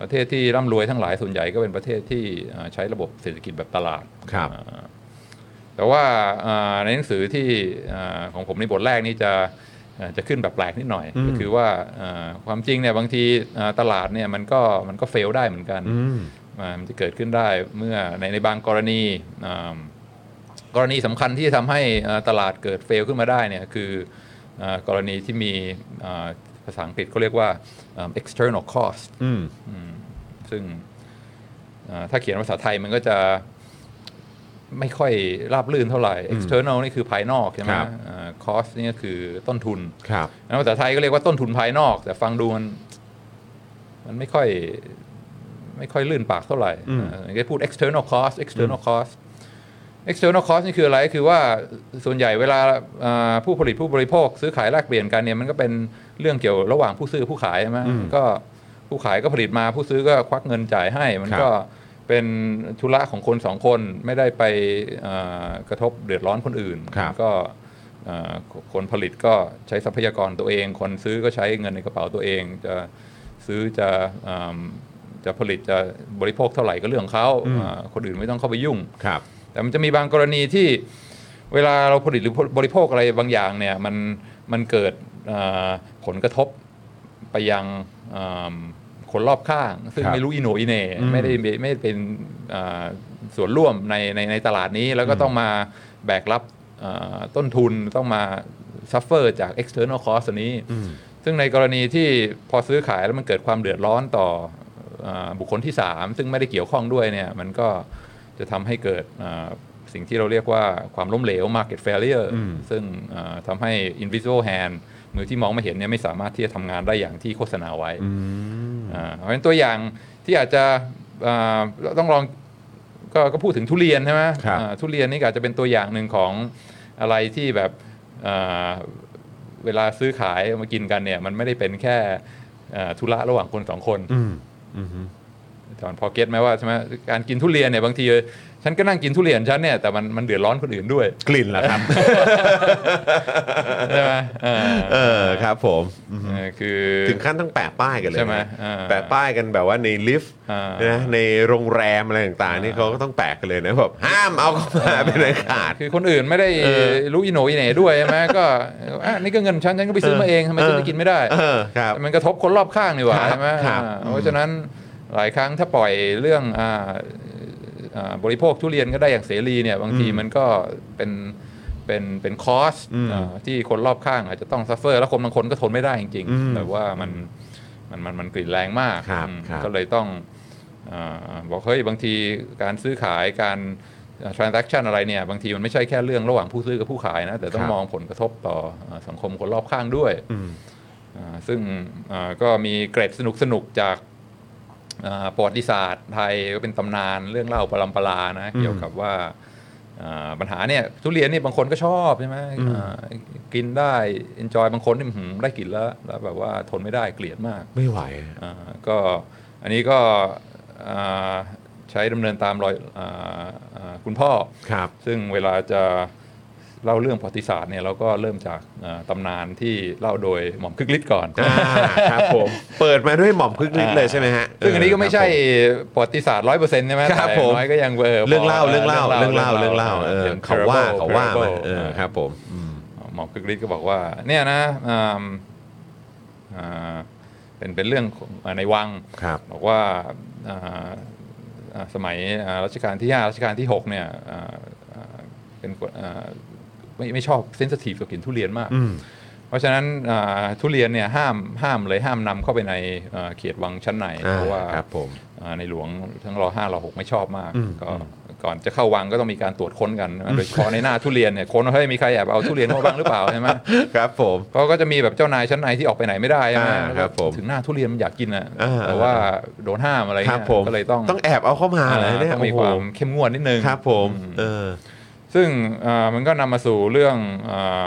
ประเทศที่ร่ำรวยทั้งหลายส่วนใหญ่ก็เป็นประเทศที่อ่าใช้ระบบเศรษฐกิจแบบตลาดครับอ่าแต่ว่าอ่าในหนังสือที่อ่าของผมในบทแรกนี่จะอ่าจะขึ้นแบบแปลกนิดหน่อยอืมก็คือว่าอ่าความจริงเนี่ยบางทีอ่าตลาดเนี่ยมันก็มันก็เฟลได้เหมือนกันอืมอ่ามันจะเกิดขึ้นได้เมื่อในในบางกรณีอ่า กรณีสำคัญที่จะทำให้อ่าตลาดเกิดเฟลขึ้นมาได้เนี่ยคืออากรณีที่มีอ่าภาษาอังกฤษเขาเรียกว่าอ่า external cost อืมอืมซึ่งอ่าถ้าเขียนภาษาไทยมันก็จะไม่ค่อยราบรื่นเท่าไหร่ external นี่คือภายนอกใช่ไหมครับอ่า cost นี่ก็คือต้นทุนครับแล้วภาษาไทยก็เรียกว่าต้นทุนภายนอก แต่ฟังดูมันมันไม่ค่อยไม่ค่อยลื่นปากเท่าไหร่อืมอ่าจะพูด external cost external cost external cost นี่คืออะไรคือว่าส่วนใหญ่เวลาอ่าผู้ผลิตผู้บริโภค ซื้อขายแลกเปลี่ยนกันเนี่ยมันก็เป็นเรื่องเกี่ยวระหว่างผู้ซื้อผู้ขายใช่ไหมอืมก็ผู้ขายก็ผลิตมาผู้ซื้อก็ควักเงินจ่ายให้ มันครับก็เป็นธุระของคนสองคนไม่ได้ไปอ่ากระทบเดือดร้อนคนอื่นครับก็อ่าคนผลิตก็ใช้ทรัพยากรตัวเอง คนซื้อก็ใช้เงินในกระเป๋าตัวเอง จะซื้อจะอ่าจะผลิตจะบริโภคเท่าไหร่ก็เรื่องของเขาอืมอ่าคนอื่นไม่ต้องเข้าไปยุ่งครับ แต่มันจะมีบางกรณีที่เวลาเราผลิตหรือบริโภคอะไรบางอย่างเนี่ยมันมันเกิดเอ่อผลกระทบไปยังเอิ่มคนรอบข้าง ซึ่งครับไม่รู้อิโหนอิเหน่อืมไม่ได้ไม่ไม่ได้เป็นเอ่อส่วนร่วมในในในตลาดนี้แล้วก็ต้องมาแบกรับเอ่อต้นทุนต้องมา suffer จาก external cost อันนี้อืมซึ่งในกรณีที่พอซื้อขายแล้วมันเกิดความเดือดร้อนต่อเออบุคคลที่ 3 ซึ่งไม่ได้เกี่ยวข้องด้วยเนี่ยมันก็ จะทำให้เกิดเอ่อสิ่งที่เราเรียกว่าความล้มเหลว market failure อืมซึ่งเอ่อทำให้ invisible hand มือที่มองไม่เห็นเนี่ยไม่สามารถที่จะทำงานได้อย่างที่โฆษณาไว้อืมอ่าเพราะฉะนั้นตัวอย่างที่อาจจะอ่าต้องลองก็ก็พูดถึงทุเรียนใช่ไหมครับอ่าทุเรียนนี่ก็อาจจะเป็นตัวอย่างหนึ่งของอะไรที่แบบอ่าเวลาซื้อขายเอามากินกันเนี่ยมันไม่ได้เป็นแค่อ่าธุระระหว่างคนสองคนอืมอืม จอนพอเก็ตไหมว่าใช่ไหมการกินทุเรียนเนี่ยบางทีฉันก็นั่งกินทุเรียนฉันเนี่ยแต่มันมันเดือดร้อนคนอื่นด้วย กลิ่นล่ะครับใช่ไหมเออเออครับผมอืมเออคือถึงขั้นต้องแปะป้ายกันเลยใช่ไหมนะอ่าแปะป้ายกันแบบว่าในลิฟต์อ่านะในโรงแรมอะไรต่างๆนี่เขาก็ต้องแปะกันเลยนะแบบห้ามเอาเข้ามาเป็นอันขาดคือคนอื่นไม่ได้เออรู้อีโหนอีเหน่ด้วยใช่ไหมก็อะนี่ก็เงินฉันฉันก็ไปซื้อมาเองทำไมฉันไม่กินไม่ได้เออครับมันกระทบคนรอบข้างนี่หว่าครับใช่ไหมครับอ่าอืมเพราะฉะนั้น หลายครั้งถ้าปล่อยเรื่องอ่าอ่าบริโภคทุเรียนก็ได้อย่างเสรีเนี่ยบางทีมันก็เป็นเป็นเป็น cost อืมที่คนรอบข้างอาจจะต้อง suffer แล้วคนบางคนก็ทนไม่ได้จริงอืมๆแต่ว่ามันมันมันมันกลิ่นแรงมากครับอืมครับก็เลยต้องอาบอกเฮ้ยบางทีการซื้อขายการ transaction อะไรเนี่ย บางทีมันไม่ใช่แค่เรื่องระหว่างผู้ซื้อกับผู้ขายนะ แต่ต้องครับมองผลกระทบต่ออาสังคมคนรอบข้างด้วยอืมอ่าซึ่งอ่าก็มีเกร็ดสนุกสนุกๆจากอ่า ประวัติศาสตร์ไทยก็เป็นตำนานเรื่องเล่าปรัมปรานะอืมเกี่ยวกับว่าอ่าปัญหาเนี่ยทุเรียนนี่บางคนก็ชอบใช่ไหมอืมอ่ากินได้ enjoy บางคนนี่หืมได้กินแล้วแล้วแบบว่าทนไม่ได้เกลียดมาก ไม่ไหวอ่าก็อันนี้ก็อ่าใช้ดำเนินตามรอยอาอ่าคุณพ่อครับซึ่งเวลาจะ เล่าเรื่องประวัติศาสตร์เนี่ยเราก็เริ่มจากอ่าตำนานที่เล่าโดยหม่อมคึกฤทธิ์ก่อนอ่าครับผมเปิดมาด้วยหม่อมพึกฤทธิ์เลยใช่ไหมฮะซึ่งอันนี้ก็ไม่ใช่ครับประวัติศาสตร์ร้อยเปอร์เซ็นต์ใช่ไหมครับแต่ผมน้อยก็ยังเออผมเรื่องเล่าพเรื่องเล่าเรื่องเล่าเรื่องเล่าเออช่นเขาว่า parable เขาว่ามา parable เออครับผมอืมหม่อมคึกฤทธิ์ก็บอกว่า เนี่ยนะอ่าอ่าเป็นเป็นเรื่องของอ่าในวังครับบอกว่าอ่าอ่าสมัยอ่ารัชกาลที่ 5 รัชกาลที่ 6 เนี่ยอ่าอ่าเป็นคนอ่า ไม่ไม่ชอบเซนซิทีฟกับกลิ่นทุเรียนมากอืมเพราะฉะนั้นอ่าทุเรียนเนี่ยห้ามห้ามเลยห้ามนำเข้าไปในอ่าเขตวังชั้นในอ่าเพราะว่าครับผมอ่าในหลวงทั้งรอห้ารอหกไม่ชอบมากอืมก็ก่อนจะเข้าวังก็ต้องมีการตรวจค้นกันนะโดยเฉพาะในหน้าทุเรียนเนี่ยค้นว่าเฮ้ยมีใครแอบเอาทุเรียนเข้ามาบ้างหรือเปล่าใช่ไหมครับผมเขาก็จะมีแบบเจ้านายชั้นในที่ออกไปไหนไม่ได้ใช่ไหมอ่าแล้วครัก็บผมถึงหน้าทุเรียนมันอยากกินอะอ่าแต่ว่าโดนห้ามอะไรครัเงี้บยผมก็เลยต้องต้องแอบเอาเข้ามาเลยเนี่ยต้องมีโอ้โหความเข้มงวดนิดนึงครับผมอืมเออ ซึ่งอ่ามันก็นำมาสู่เรื่องอา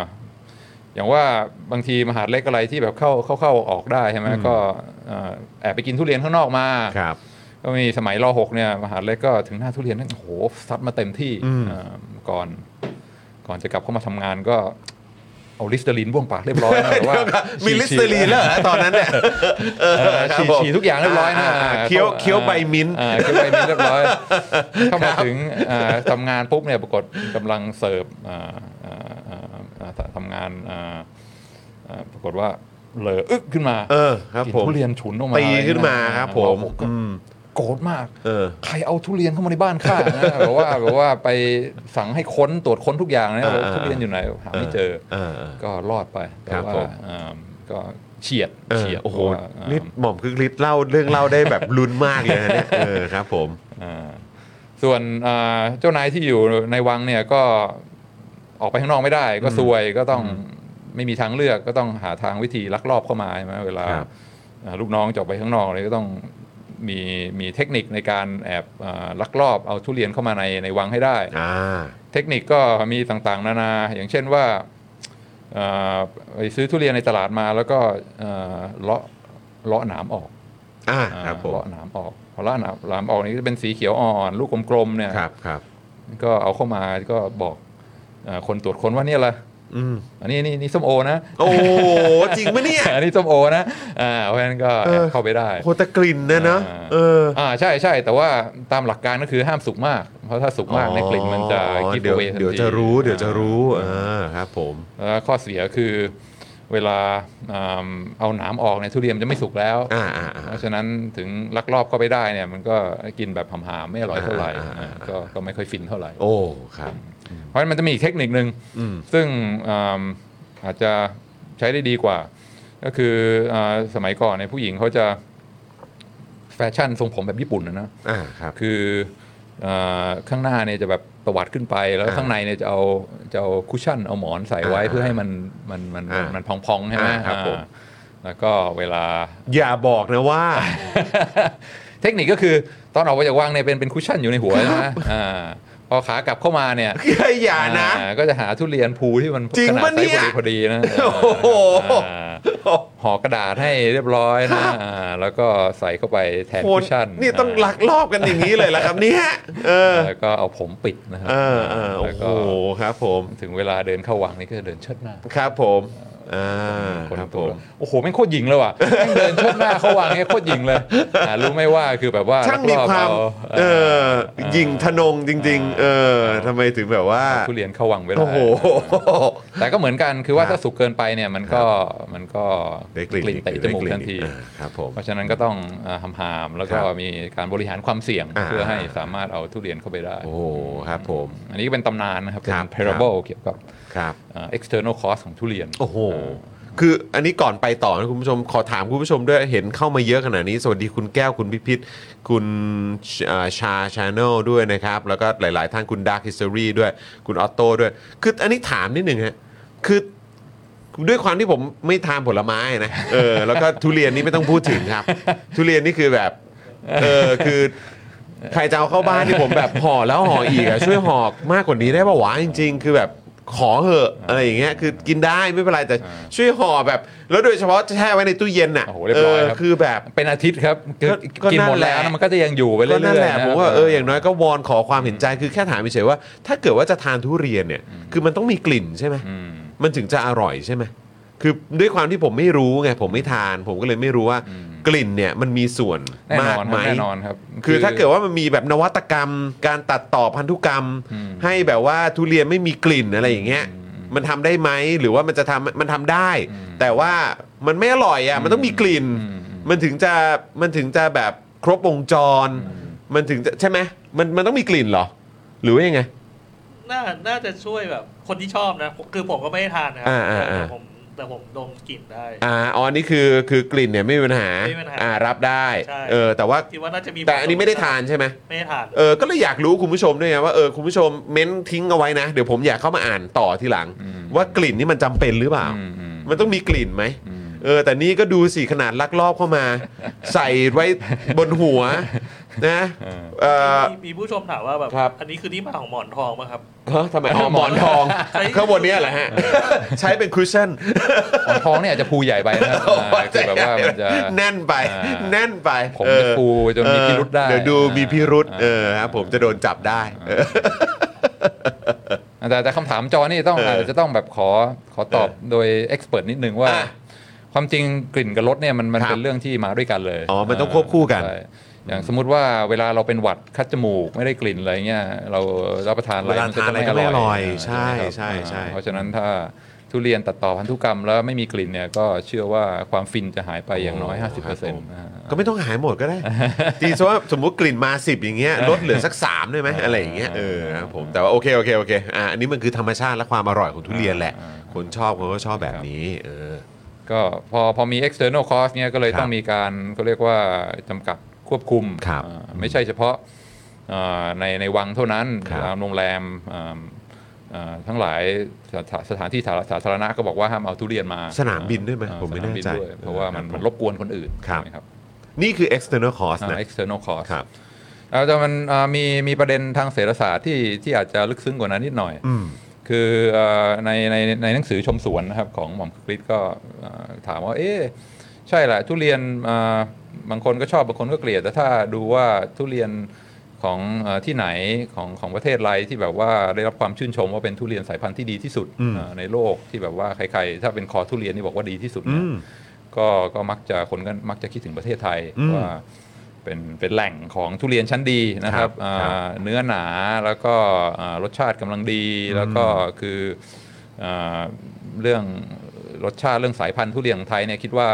อย่างว่าบางทีมหาดเล็กอะไรที่แบบเข้าเข้าเข้าออกได้ใช่ไหมอืมก็อ่าแอบไปกินทุเรียนข้างนอกมาครับก็มีสมัยรหกเนี่ยมหาดเล็กก็ถึงหน้าทุเรียนนั่นโอ้โหซัดมาเต็มที่อืมอ่าก่อน ก่อนจะกลับเข้ามาทำงานก็ เอาลิสเตอรีนบ้วนปากเรียบร้อยนะแต่ว่ามีลิสเตอรีนแล้วเหรอตอนนั้นเนี่ยเออฉีดฉีดทุกอย่างเรียบร้อยนะาาเคี้ยวเคี้ยวใบมิ้นท์อ่าเคี้ยวใบมิ้นท์เรียบร้อยเข้ามาถึงอ่าทำงานปุ๊บเนี่ยปรากฏกำลังเสิร์ฟอ่าอ่าอ่าอ่าทำงานอ่าอ่าปรากฏว่าเหลออึกขึ้นมาเออครับกลิ่นผมทุเรียนฉุนออกมาตีขึ้นมาครับผมก็อืม โกรธมากเออใครเอาทุเรียนเข้ามาในบ้านข้านะแบบว่าแบบว่าไปสั่งให้ค้นตรวจค้นทุกอย่างนะอ่าว่าทุเรียนอยู่ไหนหาไม่เจอเออเออก็รอดไปแต่ครับว่าผมอ่าก็เฉียดเออเฉียดโอ้โหเพราะว่าอ่านี่หม่อมคึกฤทธิ์เล่าเรื่องเล่าได้แบบลุ้นมากเลยนะเนี่ยเออครับผมอ่าส่วนอ่าเจ้านายที่อยู่ในวังเนี่ยก็ออกไปข้างนอกไม่ได้ ก็ซวยก็ต้องไม่มีทางเลือกก็ต้องหาทางวิธีลักลอบเข้ามาใช่ไหมเวลาครับอ่าลูกน้องจะออกไปข้างนอกเลยก็ต้อง มีมีเทคนิคในการแอบอ่าลักลอบเอาทุเรียนเข้ามาในในวังให้ได้อ่าเทคนิคก็มีต่างๆ นานา อย่างเช่นว่าเอ่อไปซื้อทุเรียนในตลาดมาแล้วก็เอ่อเลาะเลาะหนามออกอ่าอ่าครับผมเลาะหนามออกพอเลาะหนามหนามออกนี่จะเป็นสีเขียวอ่อนลูกกลมๆเนี่ยครับครับก็เอาเข้ามาก็บอกเอ่อคนตรวจค้นว่าเนี่ยละ อืมอันนี้นี่นี่ส้มโอนะ โอ้จริงปะเนี่ย อันนี้ส้มโอนะอ่าเพราะฉะนั้นก็เออ เข้าไปได้ โหแต่กลิ่นนะเนอะอ่า เออ อ่าใช่ใช่แต่ว่าตามหลักการก็คือห้ามสุกมาก เพราะถ้าสุกมากในยกลิ่นมันจะอ๋อกิฟเดี๋ยวเวเดี๋ยวจะรู้เดี๋ยวจะรู้อ่าครับผม แล้วข้อเสียคือเวลาอ่าเอาหนามออกเนี่ยทุเรียนมันจะไม่สุกแล้ว อ่าอ่าอ่า เพราะฉะนั้นถึงลักลอบเข้าไปได้เนี่ยมันก็กินแบบหำๆไม่อร่อยเท่าไหร่อ่าอ่าอ่า อ่าก็ก็ไม่ค่อยฟินเท่าไหร่ โอ้ครับ เพราะฉะนั้นมันจะมีอีกเทคนิคนึงอืมซึ่งอ่าอาจจะใช้ได้ดีกว่า ก็คืออาสมัยก่อนเนี่ยผู้หญิงเขาจะแฟชั่นทรงผมแบบญี่ปุ่นนะนะอ่าครับคืออาข้างหน้าเนี่ยจะแบบตวัดขึ้นไปแล้วอ่าข้างในเนี่ยจะเอาจะเอา cushion เอาหมอนใส่ไว้อ่าเพื่อให้มันมันมันอ่ามันมันพองๆใช่ไหมอ่าครับผมอ่าแล้วก็เวลาอย่าบอกนะว่า เทคนิคก็คือตอนออกมาจากวังเนี่ยเป็นเป็น cushion อยู่ในหัวใช่ไหมอ่า พอขากลับเข้ามาเนี่ยอย่านะอ่าก็จะหาทุเรียนพูที่มันจริงขนาดปะไซเนี่ยส์พอดีพอดีนะโอ้โหอ่าห่อกระดาษให้เรียบร้อยนะอ่าแล้วก็ใส่เข้าไปแทนโห cushion นี่ต้องลักลอบกันอย่างนี้เลยละครับเนี่ยเออแล้วก็เอาผมปิดนะครัเออเออโอ้แล้วโหก็ครับผมถึงเวลาเดินเข้าวังนี่ก็จะเดินเชิดหน้าครับผม อ่าคนครับผตัวมโอ้โหแม่งโคตรหยิ่งเลยว่ะแม่งเดินเชิดหน้าเข้าวังเนี่ยโคตรหยิ่งเลยอ่ารู้ไหมว่าคือแบบว่าช่างมีลักลอบความเอเอออ่ายิงทนงจริง ๆ เออทำไมถึงแบบว่าเอาทุเรียนเข้าวังไปได้โอ้โหแต่ก็เหมือนกันคือว่าครับถ้าสุกเกินไปเนี่ยมันก็มันก็ได้กลิ่นเตะจมูกทันทีอ่าครับผมเพราะฉะนั้นก็ต้องอ่าหำหามแล้วก็ครับมีการบริหารความเสี่ยงอ่าเพื่อให้สามารถเอาทุเรียนเข้าไปได้โอ้โหครับผม อันนี้ก็เป็นตำนานนะครับเป็ครันบ parable เกี่ยวกับครับอ่า external cost ของทุเรียน โอ้โห คืออันนี้ก่อนไปต่อนะคุณผู้ชมขอถามคุณผู้ชมด้วยเห็นเข้ามาเยอะขนาดนี้ สวัสดีคุณแก้วคุณพิพิธ คุณอ่าชาชาแนลด้วยนะครับ แล้วก็หลาย ๆ ท่านคุณ Dark History ด้วยคุณออโต้ด้วย คืออันนี้ถามนิดหนึ่งฮะคือด้วยความที่ผมไม่ทานผลไม้นะ เออ แล้วก็ทุเรียนนี่ไม่ต้องพูดถึงครับ ทุเรียนนี่คือแบบ เออ คือใครจะเอาเข้าบ้านที่ผมแบบห่อแล้วห่ออีกอะช่วยห่อมากกว่านี้ได้ป่าวะจริง ๆ คือแบบ ขอเหอะอะไรอย่างเงี้ยคือกินได้ไม่เป็นไรแต่ช่วยห่อแบบ แล้วโดยเฉพาะแช่ไว้ในตู้เย็นอะโอ้โหเรียบร้อยครับ คือแบบเป็นอาทิตย์ครับคือก็ก็กินหมดนั่นแหแล้ละวนะมันก็จะยังอยู่ไปเรื่ก็อยๆนั่นแหละนะผมว่าเอออย่างน้อยก็วอนขอความเห็นใจคือแค่ถามเฉยๆว่า ถ้าเกิดว่าจะทานทุเรียนเนี่ยคือมันต้องมีกลิ่นใช่ไหม อืม มันถึงจะอร่อยใช่ไหม คือด้วยความที่ผมไม่รู้ไงผมไม่ทาน ผมก็เลยไม่รู้ว่า กลิ่นเนี่ยมันมีส่วนแน่มานกอนคไหม รับแน่นอนครับ คือถ้าเกิดว่ามันมีแบบนวัตกรรม การตัดต่อพันธุกรรมให้แบบว่าทุเรียนไม่มีกลิ่นอะไรอย่างเงี้ยมันทำได้ไหมหรือว่ามันจะทำมันทำได้แต่ว่ามันไม่อร่อยอะมันต้องมีกลิ่นมันถึงจะมันถึงจะแบบครบวงจร มันถึงจะใช่ไหมมันมันต้องมีกลิ่นเหรอ หรือว่ายังไง น่าน่าจะช่วยแบบคนที่ชอบนะ คือผมก็ไม่ได้ทานนะครัอ่าอ่าอ่า แต่ผม แต่ผมดมกลิ่นได้ อ่าอ๋อนี่คือคือกลิ่นเนี่ยไม่มีปัญหาไม่มีปัญหาอ่ารับได้ใช่ เออแต่ว่าคิดว่าน่าจะมีแต่อันนี้ไม่ได้ทานใช่ไหม ไม่ได้ทาน เออ ก็เลยอยากรู้คุณผู้ชมด้วยไงว่าเออคุณผู้ชมเม้นทิ้งเอาไว้นะ เดี๋ยวผมอยากเข้ามาอ่านต่อทีหลัง ว่ากลิ่นนี่มันจำเป็นหรือเปล่า อืมอืม มันต้องมีกลิ่นไหม เออแต่นี่ก็ดูสิขนาดลักลอบเข้ามา ใส่ไว้บนหัวนะเออมีมีผู้ชมถามว่าแบบครับ อันนี้คือที่มาของหมอนทองป่ะครับ เฮ้ยทำไมอ๋อหมอนทองใช้ ข้างบนเนี้ยเหรอฮะ ใช้เป็น cushion หมอนทองเนี่ยอาจจะพูใหญ่ไปนะครับอ่าคือแบบว่ามันจะ แน่นไป อ่าแน่นไปผมเออจะฟูจนมีพิรุธได้เดี๋ยวดูมีพิรุธอ่า เออครับผมจะโดนจับได้เออ แต่แต่คำถามจอนี่ต้องเอออาจจะต้องแบบขอขอตอบโดยเอ็กซ์เพรสนิดนึงว่า อะ ความจริงกลิ่นกับรสเนี่ยมันมันครับ เป็นเรื่องที่มาด้วยกันเลยอ๋อ มันต้องควบคู่กัน ใช่อย่างสมมุติว่าเวลาเราเป็นหวัดคัดจมูกไม่ได้กลิ่นอะไรเงี้ยเรารับประทานอะไรเวลามันก็ทานจะอะไรไม่ก็ไม่อร่อยาใช่ไหมครับใช่ใช่ อ่าเพราะฉะนั้นถ้าทุเรียนตัดต่อพันธุกรรมแล้วไม่มีกลิ่นเนี่ยก็เชื่อว่าความฟินจะหายไปอย่างน้อย 50%นะฮะ ก็ไม่ต้องหายหมดก็ได้ตีซะว่าสมมุติกลิ่นมาสิบอย่างเงี้ยลดเหลือสักสามได้ไหมอะไรอย่างเงี้ยเออครับผมแต่ว่าโอเคโอเคโอเคอ่าอันนี้มันคือธรรมชาติและความอร่อยของทุเรียนแหละ คนชอบคนก็ชอบแบบนี้เออ ก็พอพอมี external cost เนี่ยก็เลยครับต้องมีการก็เรียกว่าจำกัดควบคุมครับอ่าไม่ใช่เฉพาะอ่าในในวังเท่านั้นครับตามโรงแรมอ่าอ่าทั้งหลายสถาสถานที่สาสาธารณะก็บอกว่าห้ามเอาทุเรียนมาสนามบินด้วยไหมอ่าผมไม่สนาแน่บินใจด้วยเพราะว่ามันครับมันรบกวนคนอื่นครับใช่ไหมครับนี่คือ external cost อ่านะ external cost ครับแล้วแต่มันอ่ามีมีประเด็นทางเศรษฐศาสตร์ที่ที่อาจจะลึกซึ้งกว่านั้นนิดหน่อยอืม คือเอ่อในในในหนังสือชมสวนนะครับของหม่อมคริสก็เอ่อถามว่าเอ๊ะใช่แหละทุเรียนอ่าบางคนก็ชอบบางคนก็เกลียดแต่ถ้าดูว่าทุเรียนของเออที่ไหนของของประเทศอะไรที่แบบว่าได้รับความชื่นชมว่าเป็นทุเรียนสายพันธุ์ที่ดีที่สุดอืมเอ่อในโลกที่แบบว่าใครๆ ถ้าเป็นคอทุเรียนนี่บอกว่าดีที่สุดอืเนี่ยมก็ก็มักจะคนก็มักจะคิดถึงประเทศไทยอืมว่า เป็นเป็นแหล่งของทุเรียนชั้นดีนะคครัรับบครับอ่าเนื้อหนาแล้วก็อ่ารสชาติกำลังดีแล้วก็คืออ่าเรื่องรสชาติเรื่องสายพันธุ์ทุเรียนของไทยเนี่ยคิดว่า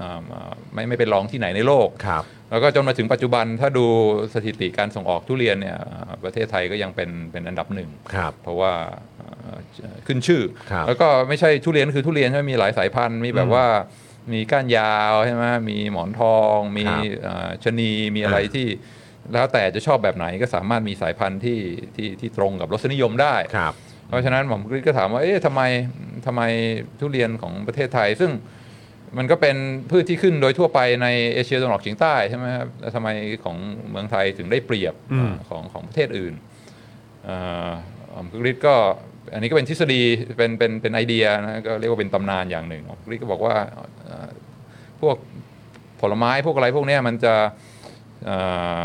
อ่าอ่าไม่ไม่เป็นรองที่ไหนในโลกครับแล้วก็จนมาถึงปัจจุบันถ้าดูสถิติการส่งออกทุเรียนเนี่ยอ่าประเทศไทยก็ยังเป็นเป็นอันดับหนึ่งครับเพราะว่าเอ่อขึ้นชื่อครับแล้วก็ไม่ใช่ทุเรียนคือทุเรียนใช่ไหมมีหลายสายพันธุ์มีแบบว่า มีก้านยาวใช่ไหมมีหมอนทอง มีครับเอ่อชะนีมีอะไรอ่าที่แล้วแต่จะชอบแบบไหนก็สามารถมีสายพันธุ์ที่ที่ที่ตรงกับรสนิยมได้ครับ เพราะฉะนั้นผมก็ถามว่าเอ๊ะทำไมทำไมทุเรียนของประเทศไทย ซึ่งมันก็เป็นพืชที่ขึ้นโดยทั่วไปในเอเชียตะวันออกเฉียงใต้ใช่ไหมครับแล้วทำไมของเมืองไทยถึงได้เปรียบอืมของของประเทศอื่นเอ่อผมกฤษก็ อันนี้ก็เป็นทฤษฎีเป็นเป็นเป็นไอเดียนะก็เรียกว่าเป็นตำนานอย่างหนึ่งผมกฤษก็บอกว่าเอ่อพวกผลไม้พวกอะไรพวกเนี้ยมันจะเอ่อ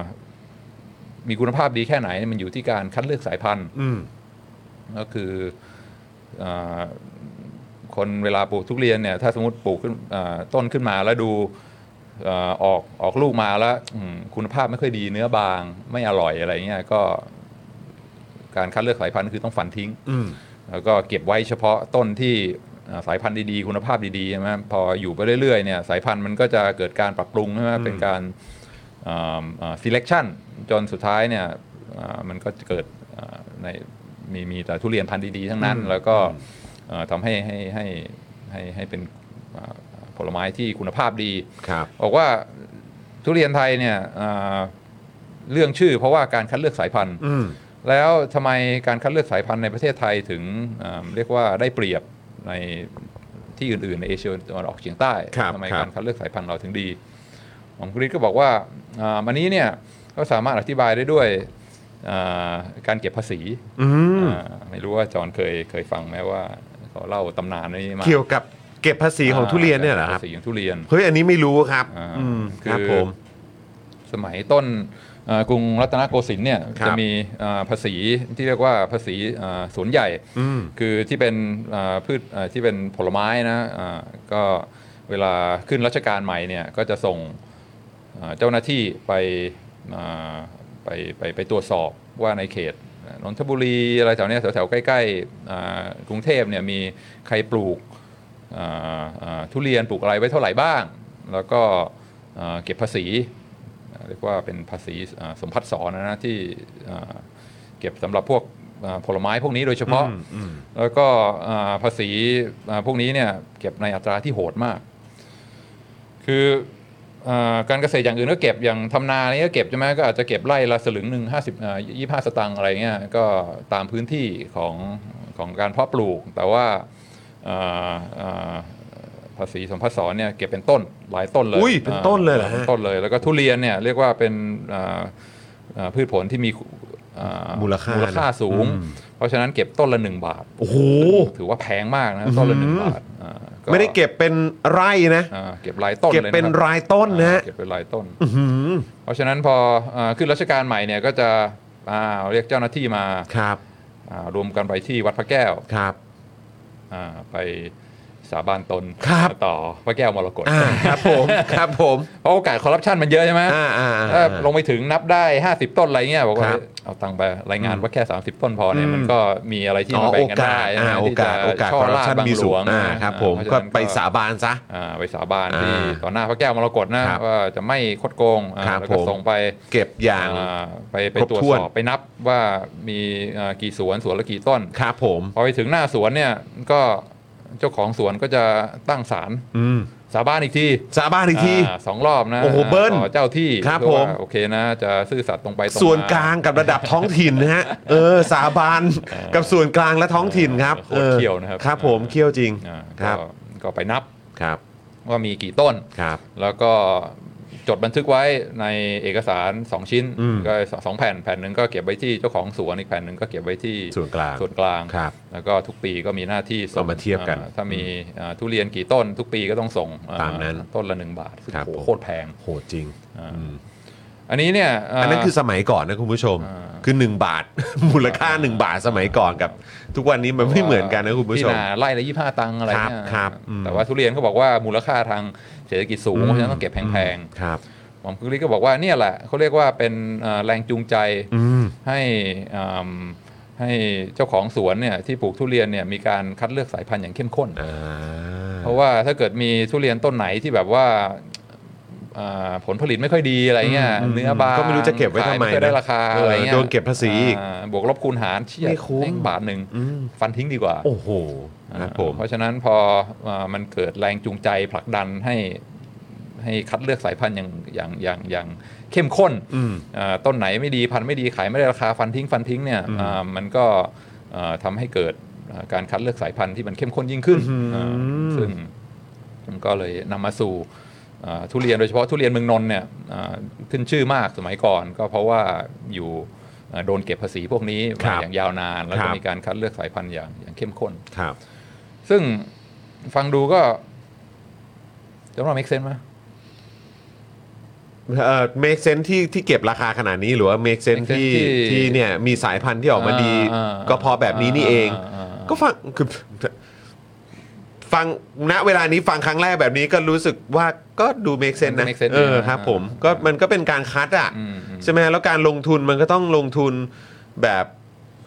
มีคุณภาพดีแค่ไหนมันอยู่ที่การคัดเลือกสายพันธุ์อืมก็คืออาคนเวลาปลูกทุเรียนเนี่ยถ้าสมมติปลูกขึ้นอ่าต้นขึ้นมาแล้วดูอาออกออกลูกมาแล้วอืมคุณภาพไม่ค่อยดีเนื้อบางไม่อร่อยอะไรเงี้ยก็ การคัดเลือกสายพันธุ์คือต้องฝันทิ้งอืมแล้วก็เก็บไว้เฉพาะต้นที่อ่าสายพันธุ์ดีๆ คุณภาพดีๆใช่ไหมพออยู่ไปเรื่อยๆเนี่ยสายพันธุ์มันก็จะเกิดการปรับปรุงใช่ไหมเป็นการอ่าอ่า selection จนสุดท้ายเนี่ยอ่ามันก็จะเกิดอ่าในมีมีแต่ทุเรียนพันธุ์ดีๆทั้งนั้น แล้วก็เอ่อทำให้ให้ให้ให้ให้เป็นอ่าผลไม้ที่คุณภาพดีครับบอกว่าทุเรียนไทยเนี่ยอ่าเรื่องชื่อเพราะว่าการคัดเลือกสายพันธุ์อืม แล้วทำไมการคัดเลือกสายพันธุ์ในประเทศไทยถึงอ่าเรียกว่าได้เปรียบในที่อื่นๆ ในเอเชียตะวันออกเฉียงใต้ครับทำไมครับการคัดเลือกสายพันธุ์เราถึงดีหมอมกฤษก็บอกว่าอ่าอันนี้เนี่ยก็สามารถอธิบายได้ด้วยอ่าการเก็บภาษีอืมอ่าไม่รู้ว่าจอห์นเคยเคยฟังไหมว่าเขาเล่าตำนานนี้มาเกี่ยวกับเก็บภาษีของทุเรียนเนี่ยเหรอครับภาษีของทุเรียนเฮ้ยอันนี้ไม่รู้ครับอ่าอืมคือครับผม สมัยต้นเอ่อ กรุงรัตนโกสินทร์เนี่ยครับจะมีอ่าภาษีที่เรียกว่าภาษีอ่าสวนใหญ่อืมคือที่เป็นอ่าพืชอ่าที่เป็นผลไม้นะอ่าก็เวลาขึ้นรัชกาลใหม่เนี่ยก็จะส่งอ่าเจ้าหน้าที่ไปอ่าไปไปไปตรวจสอบว่าในเขตนนทบุรีอะไรแถวเนี้ยแถวๆใกล้ๆอ่ากรุงเทพเนี่ยมีใครปลูกอ่าอ่าทุเรียนปลูกอะไรไว้เท่าไหร่บ้าง แล้วก็อ่าเก็บภาษี เรียกว่าเป็นภาษีอ่าสมพัดสอนนะนะที่อ่าเก็บสำหรับพวกอ่าผลไม้พวกนี้โดยเฉพาะอืมอืมแล้วก็อ่าภาษีอ่าพวกนี้เนี่ยเก็บในอัตราที่โหดมาก คืออาการเกษตรอย่างอื่นก็เก็บอย่างทำนานี่ก็เก็บใช่ไหมก็อาจจะเก็บไร่ละสลึงหนึ่งห้าสิบยี่ห้าสตังค์อะไรเงี้ยก็ตามพื้นที่ของของการเพาะปลูก แต่ว่าอ่าอ่าภาษีสมพัดสอนเนี่ยเก็บเป็นต้นหลายต้นเลยอุ้ยเป็นต้นเลยเหรอฮะป็นต้นเลยแล้วก็ทุเรียนเนี่ยเรียกว่าเป็นอ่าอ่าพืชผลที่มีอ่ามูลค่ามูลค่าสูงอืมเพราะฉะนั้นเก็บต้นละหนึ่งบาท โอ้โห ถือว่าแพงมากนะต้นละหนึ่งบาทอ่าไม่ได้เก็บเป็นไร่นะอ่าเก็บรายต้นเก็บลยะเป็นคบรายต้นนะฮะอ่าเก็บเป็นรายต้นอื้อหือเพราะฉะนั้นพออาขึ้นรัชกาลใหม่เนี่ยก็จะอ่าเรียกเจ้าหน้าที่มาครับอ่ารวมกันไปที่วัดพระแก้วครับอ่าไป สาบานตนครับต่อพระแก้วมรกตอ่าครับผมครับผมเพราะโอกาสคอร์รัปชันมันเยอะใช่ไหมอ่าอ่าอ่าถ้าลงไปถึงนับได้ 50 ต้นอะไรเงี้ยบอกว่าครับเอาตังค์ไปรายงานว่าแค่ 30 ต้นพอเนี่ยอืมมันก็มีอะไรที่อ๋อมาแบ่โองกันกาได้สอ่านะโอที่กาจะสโอกาสช่อคอร์รัปราชชันบางมีหลสูวงงอ่าครับผมเพราะฉะก็นั้นไปสาบานซะอ่าไปสาบานที่อ่าต่อหน้าพระแก้วมรกตนะครับว่าจะไม่คดโกงอ่าครับแล้วก็ผมส่งไปเก็บอย่างอ่าไปไปครบตรวจถ้วนสอบไปนับว่ามีอ่ากี่สวนสวนละกี่ต้นครับผมพอไปถึงหน้าสวนเนี่ยก็ เจ้าของสวนก็จะตั้งศาลอืมสาบานอีกทีสาบานอีกทีอ่าสองรอบนะโอ้โหเบิ้ลต่อเจ้าที่ครับเพื่อว่าผมโอเคนะ จะซื่อสัตย์ตรงไปตรงมาส่วนกลางกับระดับท้องถิ่นนะฮะเออสาบานกับส่วนกลางและท้องถิ่นครับโคตรเคี่ยวนะครับครับผมเคี่ยวจริงอ่าครับก็ก็ไปนับครับว่ามีกี่ต้นครับ แล้วก็ จดบันทึกไว้ในเอกสาร 2 ชิ้นอืมก็สองแผ่นแผ่นหนึ่งก็เก็บไว้ที่เจ้าของสวนอีกแผ่นหนึ่งก็เก็บไว้ที่ส่วนกลางส่วนกลางครับแล้วก็ทุกปีก็มีหน้าที่ส่งเอามาเทียบกันอ่าถ้ามีอ่าทุเรียนกี่ต้นทุกปีก็ต้องส่งอ่ตามนั้นต้นละหนึ่งบาทซึ่งครับโหผมโคตรแพงโหดจริง อ่าอืมอันนี้เนี่ยเอันนั้นคือสมัยก่อนนะคุณผู้ชมอ่าคือ 1 บาท มูลค่า 1 บาทสมัยก่อนกับ ทุกวันนี้มันไม่เหมือนกันนะคุณผู้ชมที่นาไล่ละยี่ห้าตังค์อะไรเนี่ยครับครับอืม แต่ว่าทุเรียนเขาบอกว่ามูลค่าทางเศรษฐกิจสูงเพราะฉะนั้นต้องเก็บแพงครับ ๆหมอมคุกฤทธิ์ก็บอกว่าเนี่ยแหละเขาเรียกว่าเป็นเอ่อแรงจูงใจ อืม ให้อืมให้เจ้าของสวนเนี่ยที่ปลูกทุเรียนเนี่ยมีการคัดเลือกสายพันธุ์อย่างเข้มข้น อ่า เพราะว่าถ้าเกิดมีทุเรียนต้นไหนที่แบบว่าอ่า ผลผลิตไม่ค่อยดีอะไรเงี้ยอืมเนื้อบางก็ไม่รู้จะเก็บไว้ทำไมขายค่อยได้นะราคาเออออะไรเงี้ยโดนเก็บภาษีอีกอ่าบวกลบคูณหารเชี่ยไม่คุ้มแม่งบาทหนึ่งอืมฟันทิ้งดีกว่า โอ้โหครับผมเพราะฉะนั้นพออ่ามันเกิดแรงจูงใจผลักดันให้ให้คัดเลือกสายพันธุ์อย่างอย่างอย่างอย่างเข้มข้นอืมอ่าต้นไหนไม่ดีพันธุ์ไม่ดีขายไม่ได้ราคาฟันทิ้งฟันทิ้งเนี่ยอืมอ่ามันก็อ่าทำให้เกิดอ่าการคัดเลือกสายพันธุ์ที่มันเข้มข้นยิ่งขึ้นอืมอ่าซึ่งมันก็เลยนำมาสู่อ่า ทุเรียนโดยเฉพาะทุเรียนเมืองนนท์เนี่ยอ่าขึ้นชื่อมากสมัยก่อน ก็เพราะว่าอยู่อ่าโดนเก็บภาษีพวกนี้ครัมาบอย่างยาวนาน แล้วคก็รับมีการคัดเลือกสายพันธุ์อย่างอย่างเข้มข้นครับ ซึ่งฟังดูก็จะว่า make sense ไหมเอ่อ make sense ที่ที่เก็บราคาขนาดนี้หรือว่า make sense make sense ที่ที่ที่เนี่ยมีสายพันธุ์ที่ออกมาดีอ่าก็เพอแบบนี้นี่เองอ่าอ่าก็ฟังคือ ฟังณเวลานี้ฟังครั้งแรกแบบนี้ก็รู้สึกว่าก็ดู make sense นะ make sense เออดีนะครับผมอ่าก็มันก็เป็นการคัดอะ อืมอืม ใช่ไหมแล้วการลงทุนมันก็ต้องลงทุนแบบ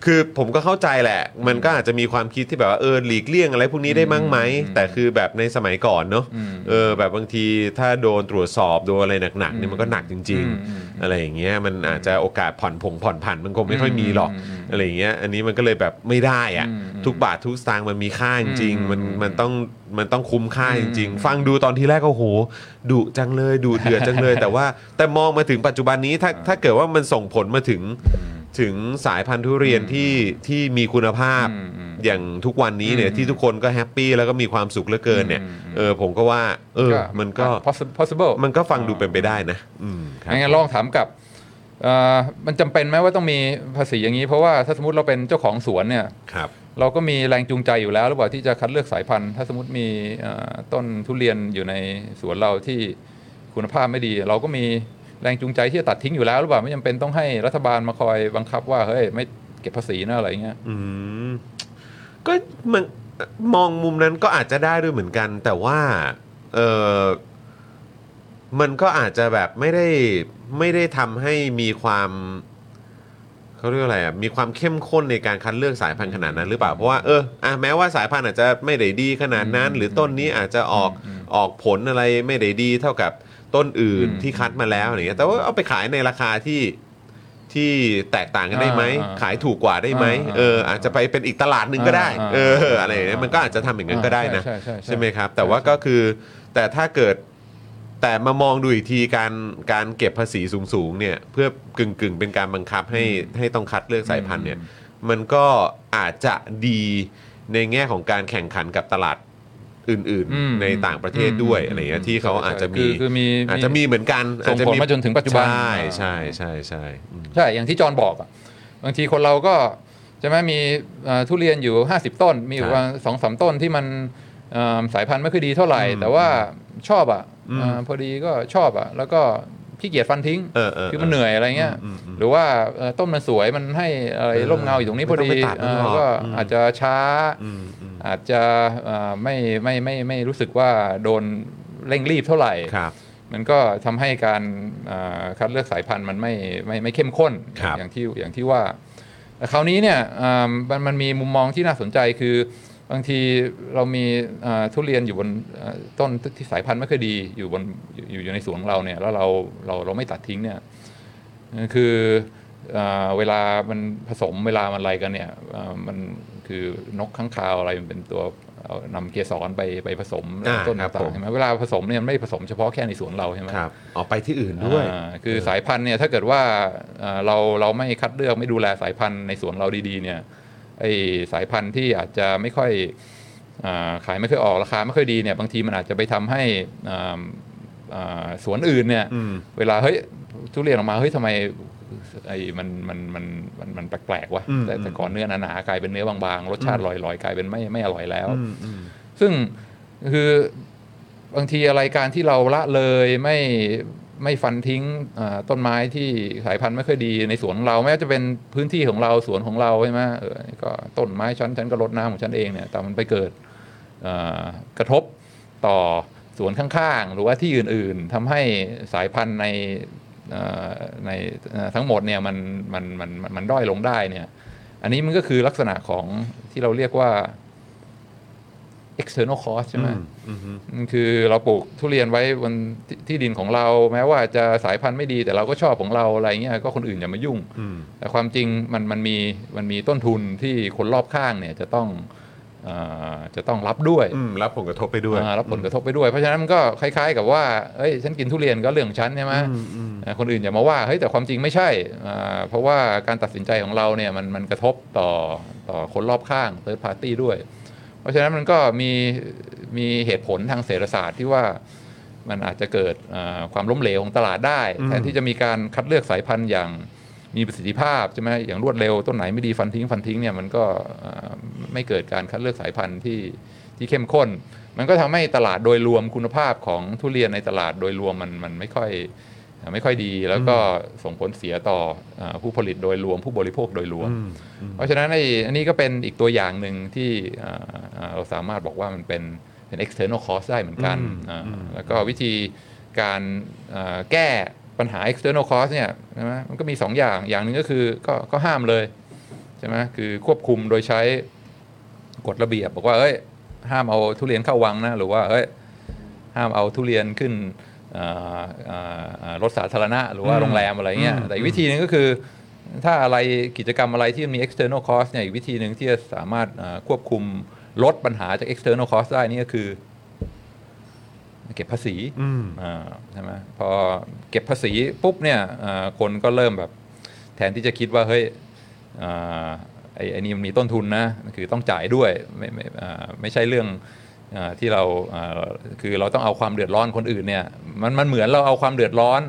คือผมก็เข้าใจแหละ มันก็อาจจะมีความคิดที่แบบว่าเออหลีกเลี่ยงอะไรพวกนี้ได้มั้งไหมอืมแต่คือแบบในสมัยก่อนเนอะอืมเออแบบบางทีถ้าโดนตรวจสอบโดนอะไรหนักๆเนี่ยมันก็หนักจริงอืมอืมๆอะไรอย่างเงี้ยมันอาจจะโอกาสผ่อนผงผ่อนผันมันคงไม่ค่อยมีหรอกอืมอืมอะไรอย่างเงี้ยอันนี้มันก็เลยแบบไม่ได้อะอืมอืมทุกบาททุกสตางค์มันมีค่าจริงอืมๆมันอืมมันต้องมันต้องคุ้มค่าจริงอืมๆฟังดูตอนที่แรกก็โหดุจังเลยดุเดือดจังเลย แต่ว่าแต่มองมาถึงปัจจุบันนี้ถ้าถ้าเกิดว่ามันส่งผลมาถึง ถึงสายพันธุ์ทุเรียนที่ที่มีคุณภาพอืมอืมอย่างทุกวันนี้เนี่ยอืมที่ทุกคนก็ happy แล้วก็มีความสุขเหลือเกินเนี่ยอืมอืมเออผมก็ว่าเออมันก็ possi- possible มันก็ฟังดูเป็นไปได้นะอืมครับงั้นลองถามกลับเอ่อมันจำเป็นไหมว่าต้องมีภาษีอย่างนี้ เพราะว่าถ้าสมมติเราเป็นเจ้าของสวนเนี่ยครับเราก็มีแรงจูงใจอยู่แล้วหรือเปล่าที่จะคัดเลือกสายพันธุ์ ถ้าสมมติมีเอ่อต้นทุเรียนอยู่ในสวนเราที่คุณภาพไม่ดี เราก็มี แรงจูงใจที่จะตัดทิ้งอยู่แล้วหรือเปล่าไม่จำเป็นต้องให้รัฐบาลมาคอยบังคับว่าเฮ้ยไม่เก็บภาษีนะอะไรเงี้ยอืมก็มันมองมุมนั้นก็อาจจะได้ด้วยเหมือนกัน แต่ว่าเออมันก็อาจจะแบบไม่ได้ไม่ได้ทำให้มีความเขาเรียกว่าอะไรอะมีความเข้มข้นในการคัดเลือกสายพันธุ์ขนาดนั้นหรือเปล่าเพราะว่าเอออะแม้ว่าสายพันธุ์อาจจะไม่ได้ดีขนาดนั้น หรือต้นนี้อาจจะออกออกผลอะไรไม่ได้ดีเท่ากับ ต้นอื่นอืมที่คัดมาแล้วอย่างเงี้ยแต่ว่าเอาไปขายในราคาที่ที่แตกต่างกันได้ไหมอ่าขายถูกกว่าได้ไหมอ่าเอออาจจะไปเป็นอีกตลาดหนึ่งก็ได้อ่าเอออ่าอะไรอย่างเงี้ยมันก็อาจจะทำอย่างนั้นก็ได้นะใช่ใช่ใช่ใช่ไหมครับ แต่ว่าก็คือแต่ถ้าเกิดแต่มามองดูอีกทีการการเก็บภาษีสูงๆเนี่ยเพื่อกึ่งกึ่งๆ เป็นการบังคับให้ให้ต้องคัดเลือกสายพันธุ์เนี่ยมันก็อาจจะดีในแง่ของการแข่งขันกับตลาด อื่น อืมๆ ในต่างประเทศด้วยอะไรอย่างเงี้ยที่เขาอาจจะมีคือคือมีอาจจะมีเหมือนกันส่งผลมาจนถึงปัจจุบัน ใช่ใช่ใช่ใช่อืม ใช่ อย่างที่จอห์นบอกอะบางทีคนเราก็ใช่ไหมมีเอ่อทุเรียนอยู่ 50 ต้น มีอยู่ครับประมาณสองสามต้นที่มันเอ่อสายพันธุ์ไม่ค่อยดีเท่าไหร่ อืมแต่ว่าชอบอะอืมเอ่อพอดีก็ชอบอะ แล้วก็ ขี้เกียจฟันทิ้งเออเออคือมันเหนื่อยอะไรเงี้ยอืมอืมหรือว่าเอ่อต้นมันสวยมันให้อะไรเออร่มเงาอยู่ตรงนี้พอดีไม่ต้องไปตัดมันหรอกเอ่อก็อืมอาจจะช้าอืมอืมอาจจะเอ่อไม่ไม่ไม่ไม่รู้สึกว่าโดนเร่งรีบเท่าไหร่ครับมันก็ทำให้การอ่าคัดเลือกสายพันธุ์มันไม่ไม่ไม่เข้มข้นครับอย่างที่อย่างที่ว่าแต่คราวนี้เนี่ยอ่ามันมันมีมุมมองที่น่าสนใจคือ บางทีเรามีอ่าทุเรียนอยู่บนอ่าต้นที่สายพันธุ์ไม่ค่อยดีอยู่บนอยู่อยู่ในสวนของเราเนี่ยแล้วเราเราเราไม่ตัดทิ้งเนี่ยคืออ่าเวลามันผสมเวลามันอะไรกันเนี่ยอ่ามันคือนกข้างคาวอะไรมันเป็นตัวเอานำเกสรไปไปผสมอ่าต้นครับต่าผงมๆใช่ไหมเวลาผสมเนี่ยมันไม่ได้ผสมเฉพาะแค่ในสวนเราใช่ไหมครับออกไปที่อื่นด้วยอ่าคือสายพันธุ์เนี่ยถ้าเกิดว่าอ่าเราเราไม่คัดเลือกไม่ดูแลสายพันธุ์ในสวนเราดีๆเนี่ย ไอสายพันธุ์ที่อาจจะไม่ค่อยอาขายไม่ค่อยออกราคาไม่ค่อยดีเนี่ยบางทีมันอาจจะไปทำให้อ่าอ่าสวนอื่นเนี่ยอืมเวลาเฮ้ยทุเรียนออกมาเฮ้ยทำไมไอ้มันมันมันมันมันแปลกๆวะอืมแต่แต่ก่อนเนื้อหนาๆกลายเป็นเนื้อบางๆ รสชาติลอยๆกลายเป็นไม่ไม่อร่อยแล้วอืมอืมซึ่งคือบางทีอะไรการที่เราละเลยไม่ ไม่ฟันทิ้งต้นไม้ที่สายพันธุ์ไม่ค่อยดีในสวนของเราแม้ว่าจะเป็นพื้นที่ของเราสวนของเราใช่ไหมเออก็ต้นไม้ฉันฉันก็รดน้ำของฉันเองเนี่ยแต่มันไปเกิดกระทบต่อสวนข้างๆ หรือว่าที่อื่นๆทำให้สายพันธุ์ในในทั้งหมดเนี่ยมันมันมันมันมันด้อยลงได้เนี่ย อันนี้มันก็คือลักษณะของที่เราเรียกว่า external cost ใช่ไหมอืมอืมมันคือเราปลูกทุเรียนไว้บนที่ที่ดินของเรา แม้ว่าจะสายพันธุ์ไม่ดีแต่เราก็ชอบของเราอะไรเงี้ยก็คนอื่นอย่ามายุ่งอืมแต่ความจริงมันมันมีมันมีต้นทุนที่คนรอบข้างเนี่ยจะต้องเออจะต้องรับด้วยอืมรับผลกระทบไปด้วยอ่ารับผลกระทบไปด้วย เพราะฉะนั้นมันก็คล้ายๆกับว่าเอ้ยฉันกินทุเรียนก็เรื่องของฉันใช่ไหมอืมอืมอ่าคนอื่นอย่ามาว่าเฮ้ยแต่ความจริงไม่ใช่อ่าเพราะว่าการตัดสินใจของเราเนี่ยมันมันกระทบต่อต่อคนรอบข้าง third party ด้วยเพ ราะฉะนั้นมันก็มีมีเหตุผลทางเศรษฐศาสตร์ที่ว่ามันอาจจะเกิดอ่าความล้มเหลวของตลาดได้ แทนที่จะมีการคัดเลือกสายพันธุ์อย่างมีประสิทธิภาพใช่ไหมอย่างรวดเร็วต้นไหนไม่ดีฟันทิ้งฟันทิ้งเนี่ยมันก็อ่าไม่เกิดการคัดเลือกสายพันธุ์ที่ที่เข้มข้น มันก็ทำให้ตลาดโดยรวมคุณภาพของทุเรียนในตลาดโดยรวมมันมันไม่ค่อย ไม่ค่อยดีแล้วก็ส่งผลเสียต่ออาผู้ผลิตโดยรวมผู้บริโภคโดยรวม เพราะฉะนั้นไอ้อันนี้ก็เป็นอีกตัวอย่างหนึ่งที่อ่าอ่าเราสามารถบอกว่ามันเป็นเป็น external cost ได้เหมือนกันอ่าแล้วก็วิธีการอ่าแก้ปัญหา external cost เนี่ยใช่ไหมมันก็มี 2 อย่าง อย่างหนึ่งก็คือก็ก็ห้ามเลยใช่ไหมคือควบคุมโดยใช้กฎระเบียบ บอกว่าเอ้ยห้ามเอาทุเรียนเข้าวังนะ หรือว่าเอ้ยห้ามเอาทุเรียนขึ้นอ่าอ่าอ่า รถสาธารณะหรือว่าโรงแรมอะไรเงี้ยแต่อีกวิธีหนึงก็คือถ้าอะไรกิจกรรมอะไรที่มันมี external cost เนี่ยอีกวิธีหนึ่งที่จะสามารถอ่าควบคุมลดปัญหาจาก external cost ได้นี่ก็คือ เก็บภาษีอืมอ่าใช่ไหมพอเก็บภาษีปุ๊บเนี่ยอ่าคนก็เริ่มแบบแทนที่จะคิดว่าเฮ้ยอ่าไอ้ไอ้นี่มันมีต้นทุนนะ คือต้องจ่ายด้วยไม่ไม่อ่าไม่ใช่เรื่องอา ที่เราอ่าคือเราต้องเอาความเดือดร้อนคนอื่นเนี่ยมันมันเหมือนเราเอาความเดือดร้อน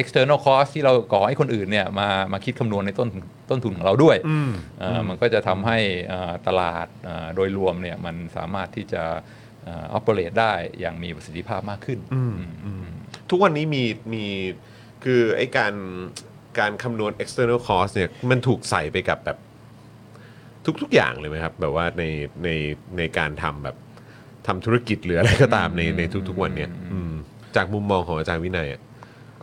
external cost ที่เราก่อให้คนอื่นเนี่ยมามาคิดคำนวณในต้นต้นทุนของเราด้วยอืมเอ่ออมันก็จะทำให้อ่าตลาดอ่าโดยรวมเนี่ยมันสามารถที่จะออปเปเรตได้อย่างมีประสิทธิภาพมากขึ้นอืมทุกวันนี้มีมีคือไอ้การการคำนวณ external cost เนี่ยมันถูกใส่ไปกับแบบทุกๆอย่างเลยไหมครับ แบบว่าในในในการทำแบบ ทำธุรกิจหรืออะไรก็ตามในในทุกๆวันเนี่ยอืมจากมุมมองของอาจารย์วินัยอะ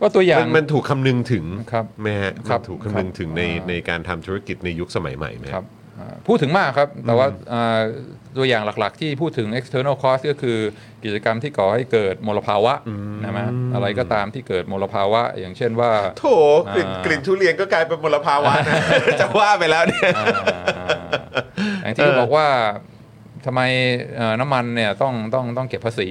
ก็ตัวอย่าง มันมันถูกคำนึงถึงครับไหมฮะครับมันถูกคำนึงถึงในครับ ในการทำธุรกิจในยุคสมัยใหม่ไหมครับอ่าพูดถึงมากครับ แต่ว่าอ่าตัวอย่างหลักๆ ที่พูดถึง external cost ก็คือกิจกรรมที่ก่อให้เกิดมลภาวะนะไหมอะไรก็ตามที่เกิดมลภาวะ อย่างเช่นว่า โถกลิ่นอ่ากลิ่นทุเรียนก็กลายเป็นมลภาวะนะ จะว่าไปแล้วเนี่ย อ่าอย่างที่บอกว่า ทำไมเอ่อน้ำมันเนี่ยต้องต้องต้องเก็บภาษี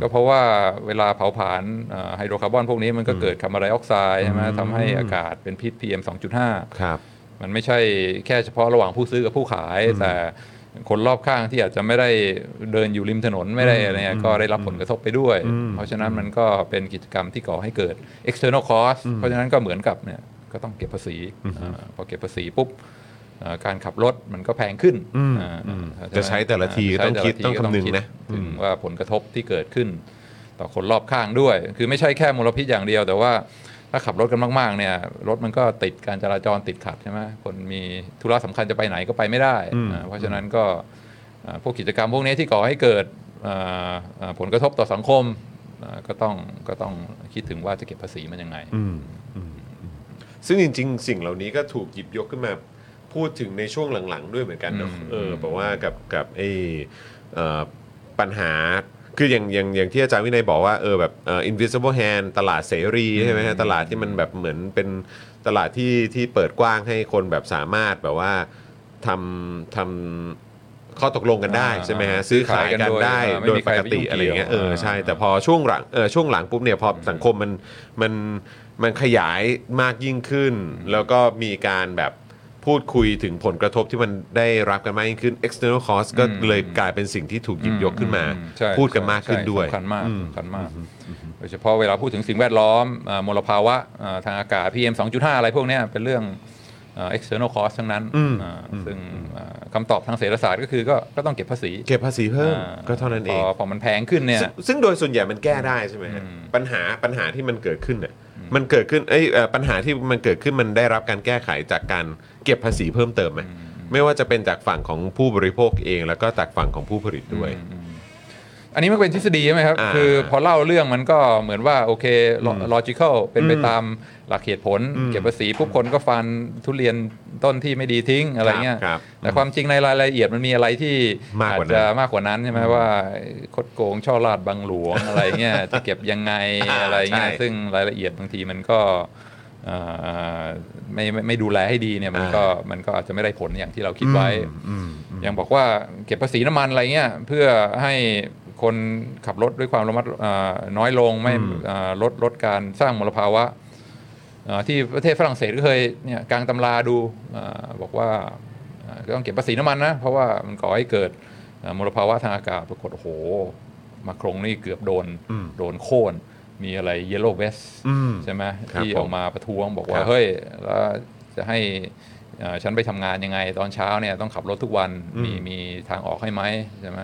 ก็เพราะว่าเวลาเผาผลาญเอ่อไฮโดรคาร์บอนพวกนี้มันก็เกิดคาร์บอนไดออกไซด์ใช่ไหมทำให้อากาศเป็นพิษ PM 2.5 ครับ มันไม่ใช่แค่เฉพาะระหว่างผู้ซื้อกับผู้ขาย แต่คนรอบข้างที่อาจจะไม่ได้เดินอยู่ริมถนนไม่ได้อะไรเงี้ยก็ได้รับผลกระทบไปด้วย เพราะฉะนั้นมันก็เป็นกิจกรรมที่ก่อให้เกิด external cost เพราะฉะนั้นก็เหมือนกับเนี่ยก็ต้องเก็บภาษีอ่าพอเก็บภาษีปุ๊บอ่า การขับรถมันก็แพงขึ้นอ่าจะใช้แต่ละทีก็ต้องคิดใช้ต้องแต่ละคำนึงทีก็นะถึงว่าผลกระทบที่เกิดขึ้น ต่อคนรอบข้างด้วย คือไม่ใช่แค่มลพิษอย่างเดียว แต่ว่าถ้าขับรถกันมากๆเนี่ยรถมันก็ติดการจราจรติดขัดใช่ไหมคนมีธุระสำคัญจะไปไหนก็ไปไม่ได้อ่าเพราะฉะนั้นก็อ่าพวกกิจกรรมพวกนี้ที่ก่อให้เกิดอ่าอ่าผลกระทบต่อสังคมอ่าก็ต้องก็ต้องคิดถึงว่าจะเก็บภาษีมันยังไงซึ่งจริง ๆ สิ่งเหล่านี้ก็ถูกหยิบยกขึ้นมา พูดถึงในช่วงหลังๆ ด้วยเหมือนกันเนอะอืมเออแบบว่ากับกับไอ้เอ่อปัญหาคืออย่างอย่างอย่างที่อาจารย์วินัยบอกว่าเออแบบเอ่อ invisible hand ตลาดเสรีใช่ไหมฮะตลาดที่มันแบบเหมือนเป็นตลาดที่ที่เปิดกว้างให้คนแบบสามารถแบบว่าทำทำข้อตกลงกันได้อ่าใช่ไหมฮะซื้อขายกันได้ซื้อขายกันโดยโดยไม่มีปใครกไปติยุ่งเกี่ยวอะไรอย่างเงี้ยเออใช่อ่าแต่พอช่วงหลังเออช่วงหลังปุ๊บเนี่ยพอสังคมมันมันมันขยายมากยิ่งขึ้น แล้วก็มีการแบบ พูดคุยถึงผลกระทบที่มันได้รับกันมากยิ่งขึ้น external cost ก็อืมเลยกลายเป็นสิ่งที่ถูกหยิบยกขึ้นมาอืใช่พูดกันมากขึ้นใช่ด้วย สำคัญมากสำคัญมาก โดยเฉพาะเวลาพูดถึงสิ่งแวดล้อมอ่ามลภาวะอ่าทางอากาศ PM 2.5 อะไรพวกเนี้ยเป็นเรื่องเอ่อ external cost ทั้งนั้นอืมอ่าอืมซึ่งอ่าคำตอบทางเศรษฐศาสตร์ก็คือก็ก็ต้องเก็บภาษีเก็บภาษีเพิ่มอ่าก็เท่านั้นเอง พพอมันแพงขึ้นเนี่ย ซึ่งซึ่งโดยส่วนใหญ่มันแก้ได้ใช่ไหมฮะอืมปัญหาปัญหาที่มันเกิดขึ้นเนี่ย มันเกิดขึ้นไอ้ยเอ่อปัญหาที่มันเกิดขึ้นมันได้รับการแก้ไขจากการเก็บภาษีเพิ่มเติมไหมไม่ว่าจะเป็นจากฝั่งของผู้บริโภคเอง แล้วก็จากฝั่งของผู้ผลิตด้วย อันนี้มันเป็นทฤษฎีใช่ไหมครับ อ่าคือพอเล่าเรื่องมันก็เหมือนว่าโอเค logical เป็นไปตาม หลักเหตุผลอืมเก็บภาษีปุ๊บคนก็ฟันทุเรียนต้นที่ไม่ดีทิ้งอะไรเงี้ยครับแต่ความจริงในรายละเอียดมันมีอะไรที่มากอากว่าจนั้นจะมากกว่านั้นใช่ไหมว่าคดโกงช่อลาดบังหลวงอะไรเงี้ยจะเก็บยังไงอ่าอะไรเงี้ยใช่ซึ่งรายละเอียดบางทีมันก็เอ่อไม่ไม่ไม่ดูแลให้ดีเนี่ยมันก็มันก็อาจจะไม่ได้ผลอย่างที่เราคิดไว้อืมอย่างบอกว่าเก็บภาษีน้ำมันอะไรเงี้ยเพื่อให้คนขับรถด้วยความระมัดอ่าน้อยลงไม่อืมอ่าลดลดการสร้างมลภาวะอ่า ที่ประเทศฝรั่งเศสก็เคยเนี่ยกลางตำราดูอาบอกว่าอ่าก็ต้องเก็บภาษีน้ำมันนะ เพราะว่ามันก่อให้เกิดอ่ามลภาวะทางอากาศปรากฏโอ้โหมาครงนี่เกือบโดนอืมโดนโค่นมีอะไรเยลโล่เวสอืมใช่ไหมครับที่ผมออกมาประท้วงบอกคว่ารับเฮ้ยแล้วจะให้เอ่อฉันไปทำงานยังไง ตอนเช้าเนี่ยต้องขับรถทุกวันอืมมีมีทางออกให้ไหมใช่ไหม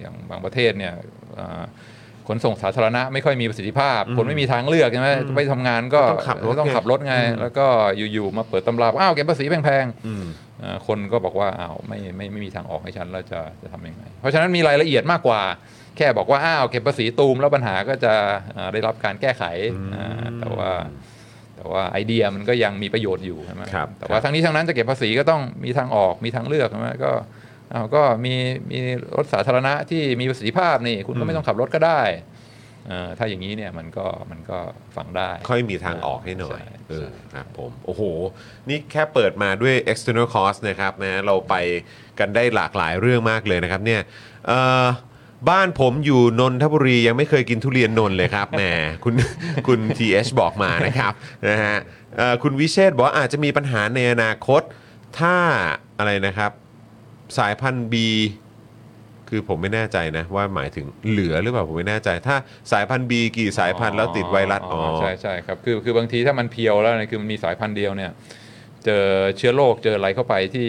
อย่างบางประเทศเนี่ยเอ่อ ขนส่งสาธารณะไม่ค่อยมีประสิทธิภาพ คนไม่มีทางเลือกใช่ไหมไปทำงานก็ต้องขับรถต้องไงขับรถไงอืมแล้วก็อยู่ๆมาเปิดตำราอ้าวเก็บภาษีแพงๆอืมเอ่อคนก็บอกว่าอ้าวไม่ไม่ไม่มีทางออกให้ฉันแล้วจะจะทำยังไง เพราะฉะนั้นมีรายละเอียดมากกว่า แค่บอกว่าอ้าวเก็บภาษีตูมแล้วปัญหาก็จะเอ่อได้รับการแก้ไขอ่าแต่ว่าแต่ว่าไอเดียมันก็ยังมีประโยชน์อยู่ใช่ไหมครับแต่ว่าทั้งนี้ทั้งนั้นจะเก็บภาษีก็ต้องมีทางออกมีทางเลือกใช่ไหมก็ อ้าวก็มีมีรถสาธารณะที่มีประสิทธิภาพนี่คุณก็ไม่ต้องขับรถก็ได้เอ่อถ้าอย่างนี้เนี่ยมันก็มันก็ฟังได้ ค่อยมีทางออกให้หน่อยใช่เออครับผมโอ้โห นี่แค่เปิดมาด้วย external cost นะครับนะเราไปกันได้หลากหลายเรื่องมากเลยนะครับเนี่ยเอ่อบ้านผมอยู่นนทบุรียังไม่เคยกินทุเรียนนนท์เลยครับแหมคุณคุณ TH บอกมานะครับนะฮะเอ่อคุณวิเชษฐ์บอกว่าอาจจะมีปัญหาในอนาคตถ้าอะไรนะครับ สายพันธุ์ B คือผมไม่แน่ใจนะ ว่าหมายถึงเหลือหรือเปล่าผมไม่แน่ใจ ถ้าสายพันธุ์ B กี่สายพันธุ์แล้วติดไวรัสอ๋อใช่ใช่ครับคือคือบางทีถ้ามันเพียวแล้วเนี่ยคือมันมีสายพันธุ์เดียวเนี่ยเจอเชื้อโรคเจออะไรเข้าไปที่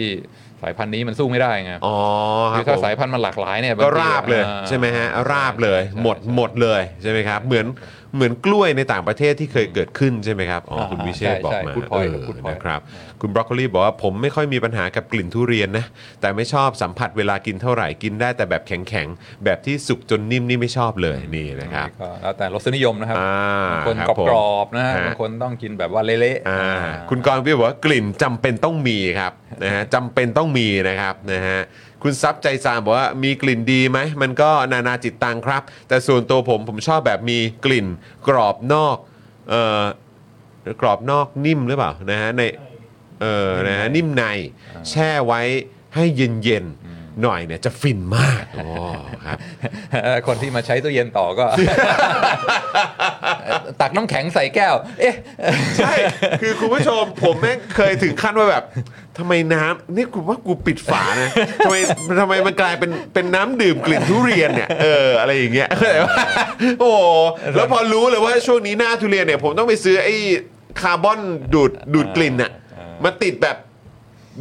สายพันธุ์นี้มันสู้ไม่ได้ไงอ๋อคคืรัอบถ้าผมสายพันธุ์มันหลากหลายเนี่ยก็งทีราบเลยอ่าใช่ไหมฮะราบเลยใช่หมดใช่หมดเลยใช่ไหมครับ เหมือน เหมือนกล้วยในต่างประเทศที่เคยเกิดขึ้นใช่ไหมครับอ๋ออ่าคุณวิเชษฐ์ใช่บอกใช่มา good point เออ good point นะครับ คุณบรอกโคลีบอกว่าผมไม่ค่อยมีปัญหากับกลิ่นทุเรียนนะแต่ไม่ชอบสัมผัสเวลากินเท่าไหร่กินได้แต่แบบแข็งๆแบบที่สุกจนนิ่มนี่ไม่ชอบเลยนี่นะครับก็แล้วแต่รสนิยมนะครับอ่าบางคนครับกรอบผมกรอบๆนะฮะฮะบางคนต้องกินแบบว่าเละๆอ่าอ่าคุณกรณ์พี่บอกว่ากลิ่นจำเป็นต้องมีครับนะฮะจำเป็นต้องมีนะครับนะฮะ คุณซับใจซามบอกว่ามีกลิ่นดีไหมมันก็นานาจิตตังครับ แต่ส่วนตัวผมผมชอบแบบมีกลิ่นกรอบนอกเอ่อกรอบนอกนิ่มหรือเปล่านะฮะในเออนะฮะนิ่มในแช่ไว้ให้เย็นๆหน่อยเนี่ยจะฟินมากอ๋อครับคนที่มาใช้ตู้เย็นต่อก็ ตักน้ำแข็งใส่แก้ว เอ๊ะ ใช่ คือคุณผู้ชมผมแม่งเคยถึงขั้นว่าแบบ ทำไมน้ำนี่กูว่ากูปิดฝานะทำไมทำไมมันกลายเป็นเป็นน้ำดื่มกลิ่นทุเรียนเนี่ยเอออะไรอย่างเงี้ยเข้าใจว่าโอ้โหแล้วพอรู้เลยว่าช่วงนี้หน้าทุเรียนเนี่ยผมต้องไปซื้อไอ้คาร์บอนดูดดูดกลิ่นอะมาติดแบบ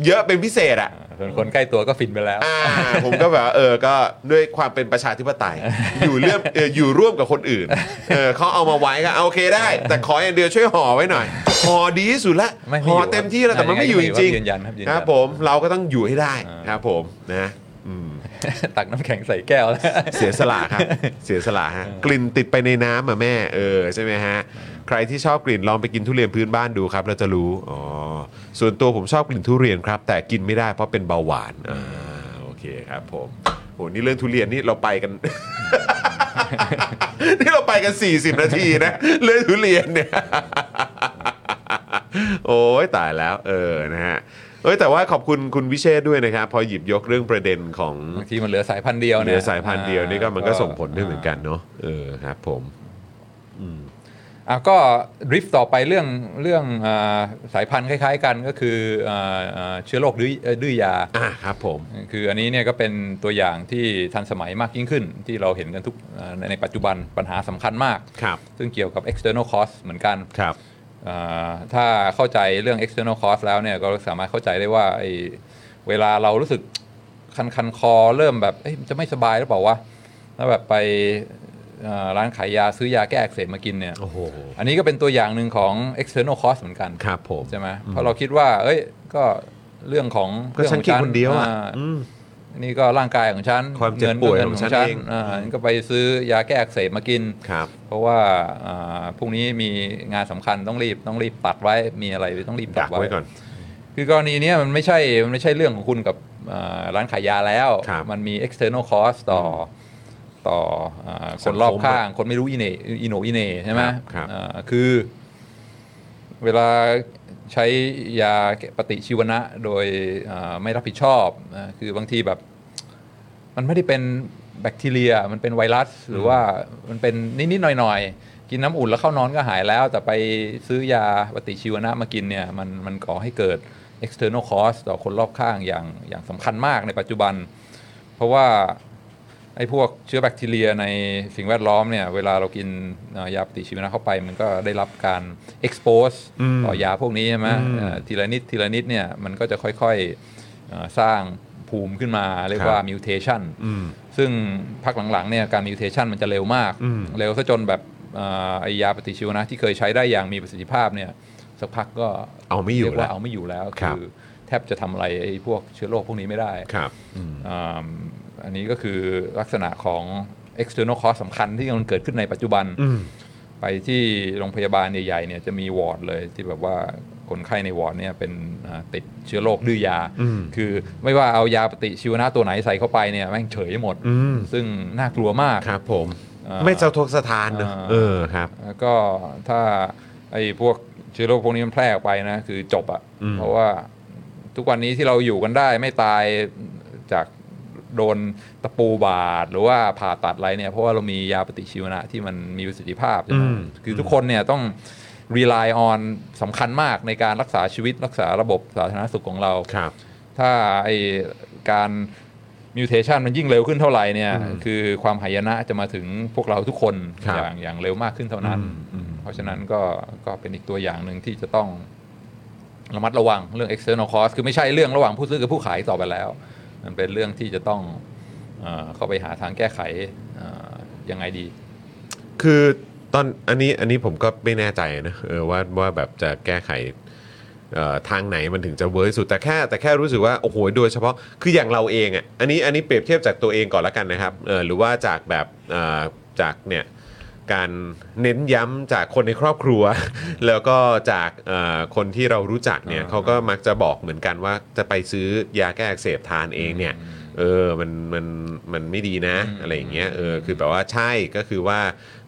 เยอะเป็นพิเศษอะส่วนคนใกล้ตัวก็ฟินไปแล้ว อ่า ผมก็แบบว่าเออก็ด้วยความเป็นประชาธิปไตย อยู่เรื่องเอออยู่ร่วมกับคนอื่นเออเขาเอามาไว้ก็เอาโอเคได้ แต่ขออย่างเดียวช่วยห่อไว้หน่อยห่อดีที่สุดละไม่ไม่ห่ออยู่เต็มที่แล้วแต่มันไม่อยู่จยังไงก็ริงไม่อยู่ยืนยันครับยืนยัน ครับผมเราก็ต้องอยู่ให้ได้อ่าครับผมนะอืม ตักน้ำแข็งใส่แก้วแล้ว เสียสละครับ เสียสละฮะกลิ่นติดไปในน้ำอะแม่เออใช่ไหมฮะ ใครที่ชอบกลิ่นลองไปกินทุเรียนพื้นบ้านดูครับเราจะรู้อ๋อส่วนตัวผมชอบกลิ่นทุเรียนครับ แต่กินไม่ได้เพราะเป็นเบาหวานอ่าโอเคครับผมโหนี่เรื่องทุเรียนนี่เราไปกัน นี่เราไปกัน 40 นาทีนะเรื่องทุเรียนเนี่ยโอ้ยตายแล้วเออนะฮะเอ้ยแต่ว่าขอบคุณคุณวิเชษฐ์ด้วยนะครับ พอหยิบยกเรื่องประเด็นของบางทีมันเหลือสายพันธุ์เดียวเหเนี่ลืยอสายพันธุ์เดียวนี่ก็มันก็ส่งผลด้วยเหมือนกันเนาะเออครับผม อะก็ดริฟต์ต่อไปเรื่องเรื่องอ่าสายพันธุ์คล้ายๆกันก็คืออ่าอ่าเชื้อโรคดื้อเอ่อดื้อยาอ่าครับผมคืออันนี้เนี่ยก็เป็นตัวอย่างที่ทันสมัยมากยิ่งขึ้น ที่เราเห็นกันทุกอ่าในในปัจจุบันปัญหาสำคัญมากครับซึ่งเกี่ยวกับ external cost เหมือนกันครับอ่าถ้าเข้าใจเรื่อง external cost แล้วเนี่ยก็สามารถเข้าใจได้ว่าไอ้เวลาเรารู้สึกคันคันคอเริ่มแบบเอ้ยมันจะไม่สบายหรือเปล่าวะถ้าแบบไปอ่า ร้านขายยาซื้อยาแก้อักเสบมากินเนี่ยโอ้โหอันนี้ก็เป็นตัวอย่างหนึ่งของ external cost เหมือนกันครับผมใช่ไหมเพราะเราคิดว่า เอ้ยก็เรื่องของก็ฉันกินคนเดียวอะาอืมนี่ก็ร่างกายของฉันความเจ็บป่วยของฉันเองอ่าก็ไปซื้อยาแก้อักเสบมากินครับ เพราะว่าอ่าพรุ่งนี้มีงานสำคัญต้องรีบต้องรีบตัดไว้มีอะไรต้องรีบตัดัดกไว้ไว้ก่อน คือกรณีเนี้ยมันไม่ใช่มันไม่ใช่เรื่องของคุณกับอ่าร้านขายยาแล้วครับมันมี external cost ต่อ ต่ออ่าคนรอบข้าง คนไม่รู้อีเหนอีโหนอีเหนใช่ไหมครับครับอ่าคือ เวลาใช้ยาปฏิชีวนะโดยอ่าไม่รับผิดชอบนะคือบางทีแบบ มันไม่ได้เป็นแบคทีเรีย มันเป็นไวรัส หรือว่ามันเป็นนิดๆหน่อยๆ กินน้ำอุ่นแล้วเข้านอนก็หายแล้ว แต่ไปซื้อยาปฏิชีวนะมากินเนี่ยมันมันก่อให้เกิด external cost ต่อคนรอบข้างอย่างอย่างสำคัญมากในปัจจุบัน เพราะว่า ไอ้พวกเชื้อแบคทีเรียในสิ่งแวดล้อมเนี่ยเวลาเรากินเอ่อยาปฏิชีวนะเข้าไป มันก็ได้รับการ expose อืมต่อยาพวกนี้ใช่ไหมอืมเอ่อทีละนิดทีละนิดเนี่ยมันก็จะค่อยๆเอ่อสร้างภูมิขึ้นมาเรียกว่าครับ mutation อืมซึ่งพักหลังๆเนี่ยการมิวเทชันมันจะเร็วมากอืมเร็วซะจนแบบอ่าไอยาปฏิชีวนะที่เคยใช้ได้อย่างมีประสิทธิภาพเนี่ยสักพักก็เอาไม่อยู่เรียกว่าแล้วเอาไม่อยู่แล้วครับคือแทบจะทำอะไรไอ้พวกเชื้อโรคพวกนี้ไม่ได้ครับ อืมอ่าอันนี้ก็คือลักษณะของ external cost สำคัญที่กำลังเกิดขึ้นในปัจจุบันอืมไปที่โรงพยาบาลใหญ่ๆเนี่ยจะมีวอร์ดเลยที่แบบว่าคนไข้ในวอร์ดเนี่ยเป็นอ่าติดเชื้อโรคดื้อยาอืมคือไม่ว่าเอายาปฏิชีวนะตัวไหนใส่เข้าไปเนี่ยแม่งเฉยหมดอืมซึ่งน่ากลัวมากครับผมอ่าไม่เจ้าทกสถานเนอะอ่าเออครับแล้วก็ถ้าไอ้พวกเชื้อโรคพวกนี้มันแพร่ออกไปนะ คือจบอะอืมเพราะว่าทุกวันนี้ที่เราอยู่กันได้ไม่ตายจาก โดนตะปูบาดหรือว่าผ่าตัดอะไรเนี่ยเพราะว่าเรามียาปฏิชีวนะที่มันมีประสิทธิภาพใช่ไหมอืมคือทุกคนเนี่ยต้อง rely on สำคัญมากในการรักษาชีวิตรักษาระบบสาธารณสุขของเราครับถ้าไอการมิวเทชันมันยิ่งเร็วขึ้นเท่าไหร่เนี่ยอืมคือความหายนะจะมาถึงพวกเราทุกคนครับอย่างอย่างเร็วมากขึ้นเท่านั้นอืมอืมเพราะฉะนั้นก็ก็เป็นอีกตัวอย่างหนึ่งที่จะต้องระมัดระวังเรื่อง external cost คือไม่ใช่เรื่องระหว่างผู้ซื้อกับผู้ขายต่อไปแล้ว มันเป็นเรื่องที่จะต้องเอเข้าไปหาทางแก้ไขยังไงดี คือตอนอันนี้อันนี้ผมก็ไม่แน่ใจนะเออว่าว่าแบบจะแก้ไขทางไหนมันถึงจะเวิร์กสุดแต่แค่แต่แค่รู้สึกว่าโอ้โหโดยเฉพาะคืออย่างเราเองอะอันนี้อันนี้เปรียบเทียบจากตัวเองก่อนละกันนะครับเออหรือว่าจากแบบจากเนี่ย การเน้นย้ำจากคนในครอบครัว แล้วก็จากเอ่อคนที่เรารู้จักเนี่ยอ่าเขาก็มักจะบอกเหมือนกันว่าจะไปซื้อยาแก้อักเสบทานเองเนี่ยเออมันมันมันไม่ดีนะอืมอะไรอย่างเงี้ยเออคือแบบว่าใช่ก็คือว่า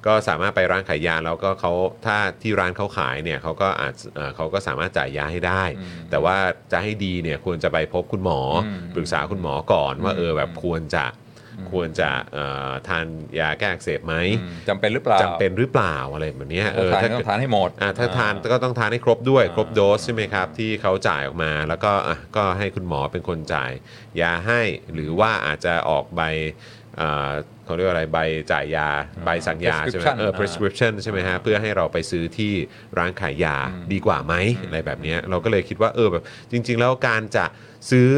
ก็สามารถไปร้านขายยาแล้วก็เขาถ้าที่ร้านเขาขายเนี่ยเขาก็อาจเอ่อเขาก็สามารถจ่ายยาให้ได้อืมแต่ว่าจะให้ดีเนี่ยควรจะไปพบคุณหมออมปรึกษาคุณหมอก่อนว่าอืมเออแบบควรจะอืม ควรจะเอ่อทานยาแก้อักเสบไหมอืมจำเป็นหรือเปล่าจำเป็นหรือเปล่าอะไรแบบเนี้ยเออทานถ้าก็ต้เกิอดงทานให้หมดอ่าถ้าทานอ่ก็ต้องทานให้ครบด้วยอ่าครบโดสใช่ไหมครับ ที่เขาจ่ายออกมาแล้วก็อะก็ให้คุณหมอเป็นคนจ่ายยาให้หรือว่าอาจจะออกใบอ่าเขาเรียกว่าอะไรใบจ่ายยาใบสั่งยาใช่ไหม prescription เอออ่า prescription ใช่ไหมฮะเพื่อให้เราไปซื้อที่ร้านขายยาอืมดีกว่าไหมอืมอะไรแบบเนี้ยเราก็เลยคิดว่าเออแบบจริง ๆ แล้วการจะซื้อ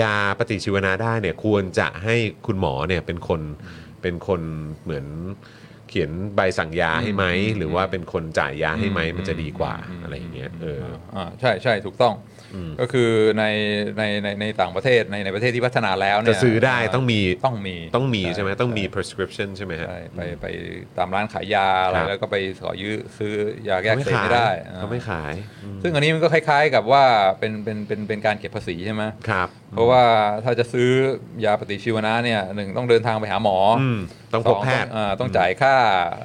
ยาปฏิชีวนะได้เนี่ยควรจะให้คุณหมอเนี่ยเป็นคนเป็นคนเหมือนเขียนใบสั่งยาให้ไหมอืมหรือว่าเป็นคนจ่ายยาให้ไหมอืมมันจะดีกว่าอืมอะไรอย่างเงี้ยเอออ่าใช่ใช่ถูกต้องอืม ก็คือในในในในต่างประเทศในในประเทศที่พัฒนาแล้วเนี่ยจะซื้อได้ต้องมีต้องมีต้องมีใช่ไหมต้องมี prescription ใช่ไหมฮะใช่ไปไปตามร้านขายยาอะไรครับแล้วก็ไปขอยื้อซื้อยาแก้เขาอักไม่เสบขายไม่ได้เขาไม่อ่าขายอืมซึ่งอันนี้มันก็คล้าย ๆ กับว่าเป็นเป็นเป็นเป็นการเก็บภาษีใช่ไหมครับเพราะว่าถ้าจะซื้อยาปฏิชีวนะเนี่ยหนึ่งต้องเดินทางไปหาหมอออืมต้องพบแพทย์สองต้องอ่าต้องจ่ายค่า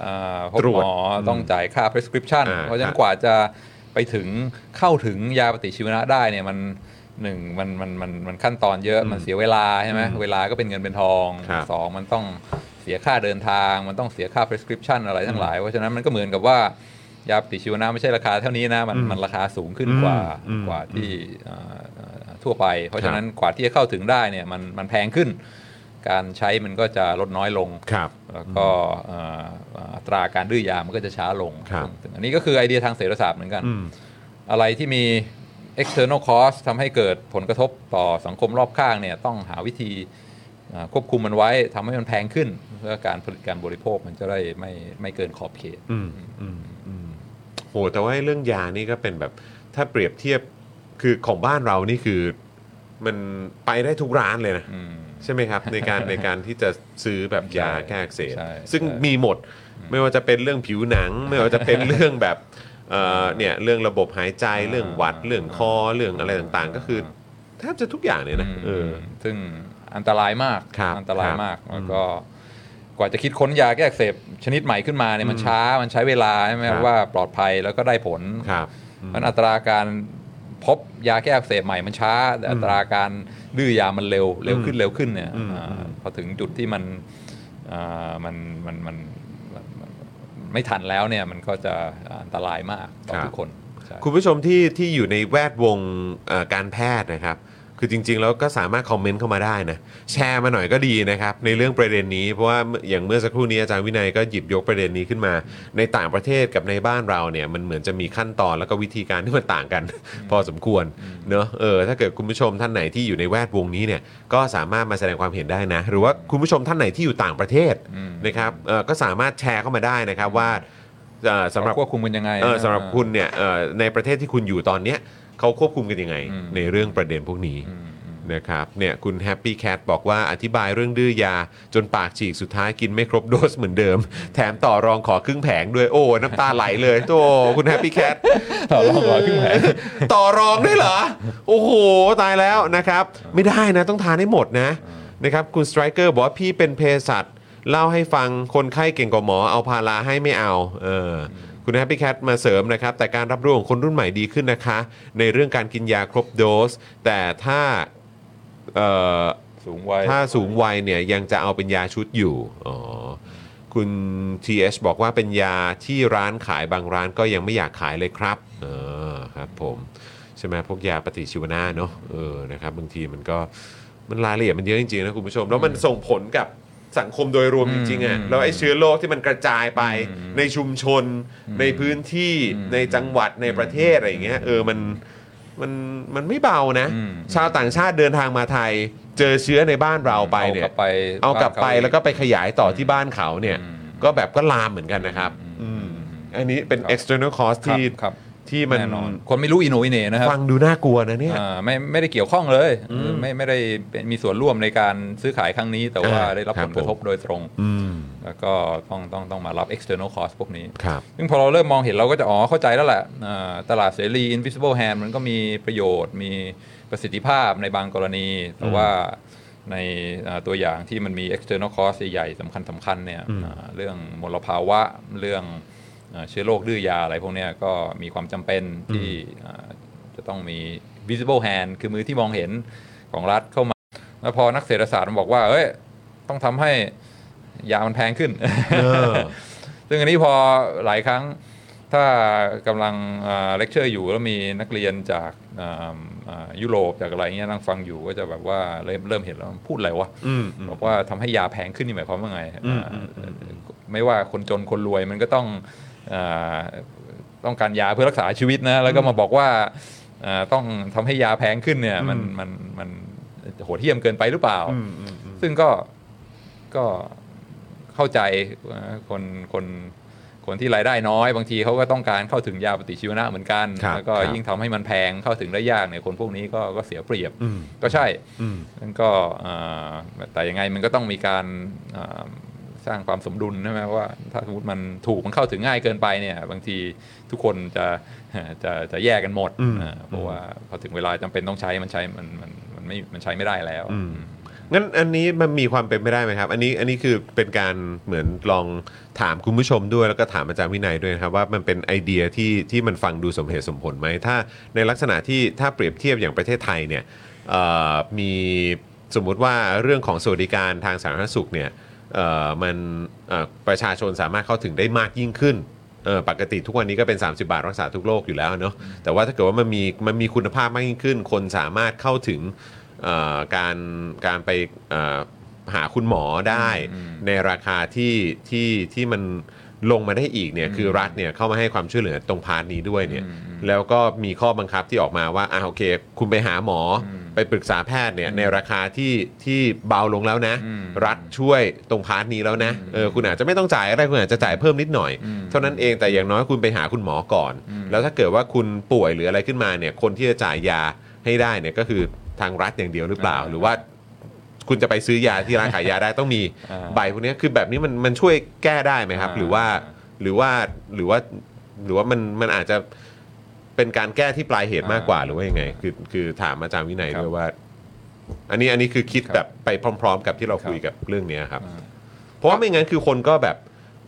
อ่าพบตรวหจมออมต้องจ่ายค่า prescription อ่าเพราะฉะนั้ครันบกว่าจะ ไปถึงเข้าถึงยาปฏิชีวนะได้เนี่ยมันหนึ่งมันมันมันมันขั้นตอนเยอะมันเสียเวลาใช่ไหมเวลาก็เป็นเงินเป็นทองครับสองมันต้องเสียค่าเดินทาง มันต้องเสียค่า prescription อะไรทั้งหลาย เพราะฉะนั้นมันก็เหมือนกับว่ายาปฏิชีวนะไม่ใช่ราคาเท่านี้นะมันอืมมันราคาสูงขึ้นกว่าอืมกว่าที่อ่าอ่าทั่วไป เพราะฉะนั้นกว่าที่จะเข้าถึงได้เนี่ยมันมันแพงขึ้น การใช้มันก็จะลดน้อยลงครับแล้วก็เอ่ออัตราการดื้อยามันก็จะช้าลงครับซึ่งอันนี้ก็คือไอเดียทางเศรษฐศาสตร์เหมือนกันอืมอะไรที่มี external cost ทำให้เกิดผลกระทบต่อสังคมรอบข้างเนี่ยต้องหาวิธีอ่าควบคุมมันไว้ทำให้มันแพงขึ้น เพื่อการผลิตการบริโภคมันจะได้ไม่ไม่เกินขอบเขตอืมอืมอืมโหแต่ว่าเรื่องยานี่ก็เป็นแบบถ้าเปรียบเทียบคือของบ้านเรานี่คือมันไปได้ทุกร้านเลยนะอืม ใช่ไหมครับ ในการในการที่จะซื้อแบบยาใช่แก้อักเสบใช่ซึ่งใช่ มีหมดไม่ว่าจะเป็นเรื่องผิวหนัง ไม่ว่าจะเป็นเรื่องแบบเอ่อเนี่ยเรื่องระบบหายใจเรื่องหวัดเรื่องคอเรื่องอะไรต่างๆ ก็คือแทบจะทุกอย่างเลยนะอืมเออซึ่งอันตรายมาก ครับอันตรายครับมากแล้วก็กว่าจะคิดค้นยาแก้อักเสบชนิดใหม่ขึ้นมาเนี่ยมันช้า มันใช้เวลาใช่ไหมครับว่าปลอดภัยแล้วก็ได้ผลครับ มันอัตราการ พบยาแก้อักเสบใหม่มันช้า แต่อัตราการดื้อยามันเร็วเร็วขึ้นเร็วขึ้นเนี่ยอืมอ่าพอถึงจุดที่มันอ่ามันมันมันมันมันไม่ทันแล้วเนี่ยมันก็จะอันตรายมากต่อทุกคนใช่คุณผู้ชมที่ที่อยู่ในแวดวงเอ่อการแพทย์นะครับ คือจริง ๆ แล้วก็สามารถคอมเมนต์เข้ามาได้นะแชร์มาหน่อยก็ดีนะครับในเรื่องประเด็นนี้ เพราะว่าอย่างเมื่อสักครู่นี้อาจารย์วินัยก็หยิบยกประเด็นนี้ขึ้นมา ในต่างประเทศกับในบ้านเราเนี่ยมันเหมือนจะมีขั้นตอนแล้วก็วิธีการที่มันต่างกัน พอสมควรเนอะเออถ้าเกิดคุณผู้ชมท่านไหนที่อยู่ในแวดวงนี้เนี่ยก็สามารถมาแสดงความเห็นได้นะ หรือว่าคุณผู้ชมท่านไหนที่อยู่ต่างประเทศอืมนะครับเออก็สามารถแชร์เข้ามาได้นะครับว่าเอ่อสำหรับควบคุมมันยังไงเออสำหรับคุณเนี่ยเอ่อในประเทศที่คุณอยู่ตอนเนี้ย เขาควบคุมกันยังไงอืมในเรื่องประเด็นพวกนี้อืมอืมนะครับเนี่ยคุณ Happy Cat บอกว่าอธิบายเรื่องดื้อยา จนปากฉีกสุดท้ายกินไม่ครบโดสเหมือนเดิม แถมต่อรองขอครึ่งแผงด้วยโอ้น้ำตาไหลเลยโตคุณ Happy Cat ต่อรองขอครึ่งแผงต่อรองด้วยเหรอ โอ้โห ตายแล้วนะครับ ไม่ได้นะต้องทานให้หมดนะนะครับคุณ Striker บอกว่าพี่เป็นเภสัชเล่าให้ฟังคนไข้เก่งกว่าหมอเอาพาราให้ไม่เอาเออ คุณ Happy Cat มาเสริมนะครับ แต่การรับรู้ของคนรุ่นใหม่ดีขึ้นนะคะ ในเรื่องการกินยาครบโดส แต่ถ้าเอ่อสูงวัยถ้าสูงวัยเนี่ยยังจะเอาเป็นยาชุดอยู่อ๋อคุณ TH บอกว่าเป็นยาที่ร้านขายบางร้านก็ยังไม่อยากขายเลยครับเออครับผมใช่ไหมพวกยาปฏิชีวนะเนอะเออนะครับบางทีมันก็มันรายละเอียดมันเยอะจริงๆนะคุณผู้ชม แล้วมันส่งผลกับ สังคมโดยรวมจริงๆอะอืมแล้วไอ้เชื้อโรคที่มันกระจายไปอืมในชุมชน ในพื้นที่อืมในจังหวัดในประเทศอะไรอย่างเงี้ยเออมันมันมันไม่เบานะอืมชาวต่างชาติเดินทางมาไทย เจอเชื้อในบ้านเราไปเนี่ยเอากลับไปเอากลับไปบ้านเขาแล้วก็ไปขยายต่อที่บ้านเขาเนี่ยอืมก็แบบก็ลามเหมือนกันนะครับอืมอืมอันนี้เป็นครับ external cost ที่ครับ ที่มันแน่นอนคนไม่รู้อินโนอิเน่นะครับฟังดูน่ากลัวนะเนี่ย อ่าไม่ไม่ได้เกี่ยวข้องเลยอืมไม่ไม่ได้เป็นมีส่วนร่วมในการซื้อขายครั้งนี้ แต่ว่าอ่าได้รับครัผบลกระทบโดยตรง อืม แล้วก็ต้องต้องต้องมารับ external cost พวกนี้ ครับ ซึ่งพอเราเริ่มมองเห็นเราก็จะอ๋อเข้าใจแล้วแหละอ่าตลาดเสรี invisible hand มันก็มีประโยชน์ มีประสิทธิภาพในบางกรณี แต่ว่าในอ่าตัวอย่างที่มันมี external cost ใหญ่ๆสำคัญสำคัญๆเนี่ยอืมอ่าเรื่องมลภาวะเรื่องอ่า เชื้อโรคดื้อยาอะไรพวกเนี้ยก็มีความจำเป็นที่อ่าจะต้องมี visible hand คือมือที่มองเห็นของรัฐเข้ามา แล้วพอนักเศรษฐศาสตร์มันบอกว่า เอ้ย ต้องทำให้ยามันแพงขึ้นเออซึ่งอันนี้พอหลายครั้งถ้ากำลังเลคเชอร์อยู่แล้วมีนักเรียนจากอ่าอ่ายุโรปจากอะไรเงี้ยนั่งฟังอยู่ก็จะแบบว่าเริ่มเริ่มเห็นแล้วพูดอะไรวะอืมอืมบอกว่าทำให้ยาแพงขึ้นนี่หมายความว่าไงอืมอ่าอืมอืมไม่ว่าคนจนคนรวยมันก็ต้องอา ต้องการยาเพื่อรักษาชีวิตนะ แล้วก็มาบอกว่าอ่าต้องทำให้ยาแพงขึ้นเนี่ย มันมันมันโหดเหี้ยมเกินไปหรือเปล่าอืมอืมอืมซึ่งก็ก็เข้าใจว่าคนคนคนที่รายได้น้อยบางทีเขาก็ต้องการเข้าถึงยาปฏิชีวนะเหมือนกันครับแล้วก็ครับยิ่งทำให้มันแพงเข้าถึงได้ยากเนี่ยคนพวกนี้ก็ก็เสียเปรียบอืมก็ใช่อืมนั่นก็อ่าแต่ยังไงมันก็ต้องมีการอ่า สร้างความสมดุลใช่ไหมว่าถ้าสมมติมันถูกมันเข้าถึงง่ายเกินไปเนี่ย บางทีทุกคนจะจะจะแยกกันหมดอืมอ่าเพราะว่าพอถึงเวลาจำเป็นต้องใช้มันใช้มันมันมันไม่มันใช้ไม่ได้แล้วอืมงั้นอันนี้มันมีความเป็นไปได้ไหมครับ อันนี้อันนี้คือเป็นการเหมือนลองถามคุณผู้ชมด้วยแล้วก็ถามอาจารย์วินัยด้วยนะครับว่ามันเป็นไอเดียที่ที่มันฟังดูสมเหตุสมผลไหมถ้าในลักษณะที่ถ้าเปรียบเทียบอย่างประเทศไทยเนี่ยเอ่อมีสมมุติว่าเรื่องของสวัสดิการทางสาธารณสุขเนี่ยเอ่อ มันเอ่อประชาชนสามารถเข้าถึงได้มากยิ่งขึ้นเออปกติทุกวันนี้ก็เป็น 30 บาทรักษาทุกโรคอยู่แล้วเนาะแต่ว่าถ้าเกิดว่ามันมีมันมีคุณภาพมากยิ่งขึ้น คนสามารถเข้าถึงเอ่อการการไปเอ่อหาคุณหมอได้อืมในราคาที่ที่ที่มัน ลงมาได้อีกเนี่ยคือรัฐเนี่ยเข้ามาให้ความช่วยเหลือตรง part นี้ด้วยเนี่ยอืมอืมแล้วก็มีข้อบังคับที่ออกมาว่าอ่าโอเค คุณไปหาหมออมไปปรึกษาแพทย์เนี่ยในราคาที่ที่เบาลงแล้วนะอืมรัฐช่วยตรง part นี้แล้วนะเออคุณอาจจะไม่ต้องจ่ายอะไรคุณอาจจะจ่ายเพิ่มนิดหน่อยอืมเท่านั้นเองแต่อย่างน้อยคุณไปหาคุณหมอก่อนอืมแล้วถ้าเกิดว่าคุณป่วยหรืออะไรขึ้นมาเนี่ยคนที่จะจ่ายยาให้ได้เนี่ยก็คือทางรัฐอย่างเดียวหรือเปล่า หรือว่า คุณจะไปซื้อยาที่ร้านขายยาได้ต้องมีอ่าใบพวกนี้คือแบบนี้มันมันช่วยแก้ได้ไหมครับอ่าหรือว่าหรือว่าหรือว่าหรือว่ามันมันอาจจะเป็นการแก้ที่ปลายเหตุมากกว่าหรือว่ายังไง คือคือถามอาจารย์วินัยด้วยว่า อันนี้อันนี้คือคิดแบบไปพร้อม ๆ กับที่เราคุยกับเรื่องเนี้ยครับอ่าเพราะว่าไม่งั้นคือคนก็แบบ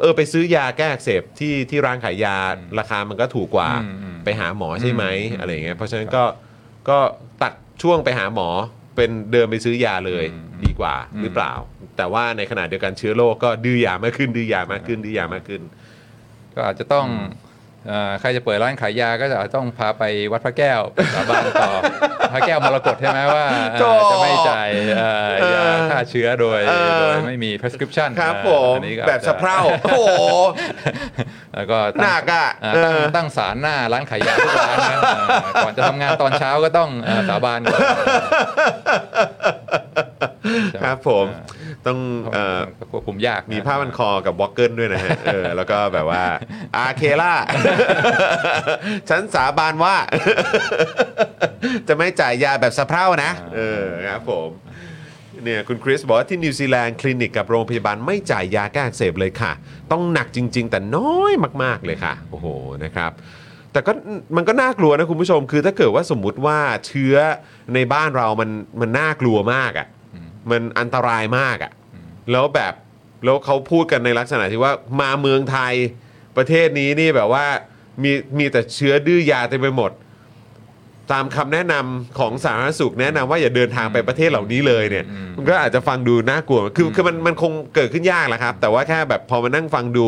เออไปซื้อยาแก้อักเสบที่ที่ร้านขายยาราคามันก็ถูกกว่าอืมอืมไปหาหมอใช่ไหมอืมอะไรอย่างเงี้ยเพราะฉะนั้นก็ก็ตัดช่วงไปหาหมอ เป็นเดินไปซื้อยาเลยอืมดีกว่าอืมหรือเปล่า แต่ว่าในขณะเดียวกันเชื้อโรคก็ดื้อยามากขึ้น ดื้อยามากขึ้น ดื้อยามากขึ้น ก็อาจจะต้องเอ่อใครจะเปิดร้านขายยาก็จะอาจจะต้องพาไปวัดพระแก้วไปสาบานต่อพระแก้วมรกตใช่ไหมว่าเอ่อโถ่จะไม่จ่ายเอ่อยาฆ่าเชื้อโดยเออโดยไม่มี prescription ครับอ่าผมอันนี้ก็แบบอจจสะเพร่าโอ้โห แล้วก็ตั้งหนักอะาเอตั้งอตั้งศาลหน้าร้านขายยาทุกร้านนะอ่าก่อนจะทำงานตอนเช้าก็ต้องเอ่อสาบานก่อนครับผมต้องเอ่อควบคุมยากนะมีผ้าพันคอกับวอลเกิลด้วยนะฮะเออแล้วก็แบบว่าอาเคล่าฉันสาบานว่า จะไม่จ่ายยาแบบสะเพร่านะ เออครับผม เนี่ยคุณคริสบอกว่าที่นิวซีแลนด์คลินิกกับโรงพยาบาลไม่จ่ายยาแก้อักเสบเลยค่ะ ต้องหนักจริง ๆ แต่น้อยมากๆเลยค่ะ โอ้โหนะครับแต่ก็มันก็น่ากลัวนะคุณผู้ชม คือถ้าเกิดว่าสมมุติว่าเชื้อในบ้านเรามันมันน่ากลัวมากอะ่ะมันอันตรายมากอะ่ะแล้วแบบแล้วเขาพูดกันในลักษณะที่ว่ามาเมืองไทยประเทศนี้นี่แบบว่ามีมีแต่เชื้อดื้อยาเต็มไปหมด ตามคำแนะนำของสาธารณสุขแนะนำว่าอย่าเดินทางไปประเทศเหล่านี้เลยเนี่ย อืม มันก็อาจจะฟังดูน่ากลัว คือคือมันมันคงเกิดขึ้นยากแหละครับ แต่ว่าแค่แบบพอมานั่งฟังดู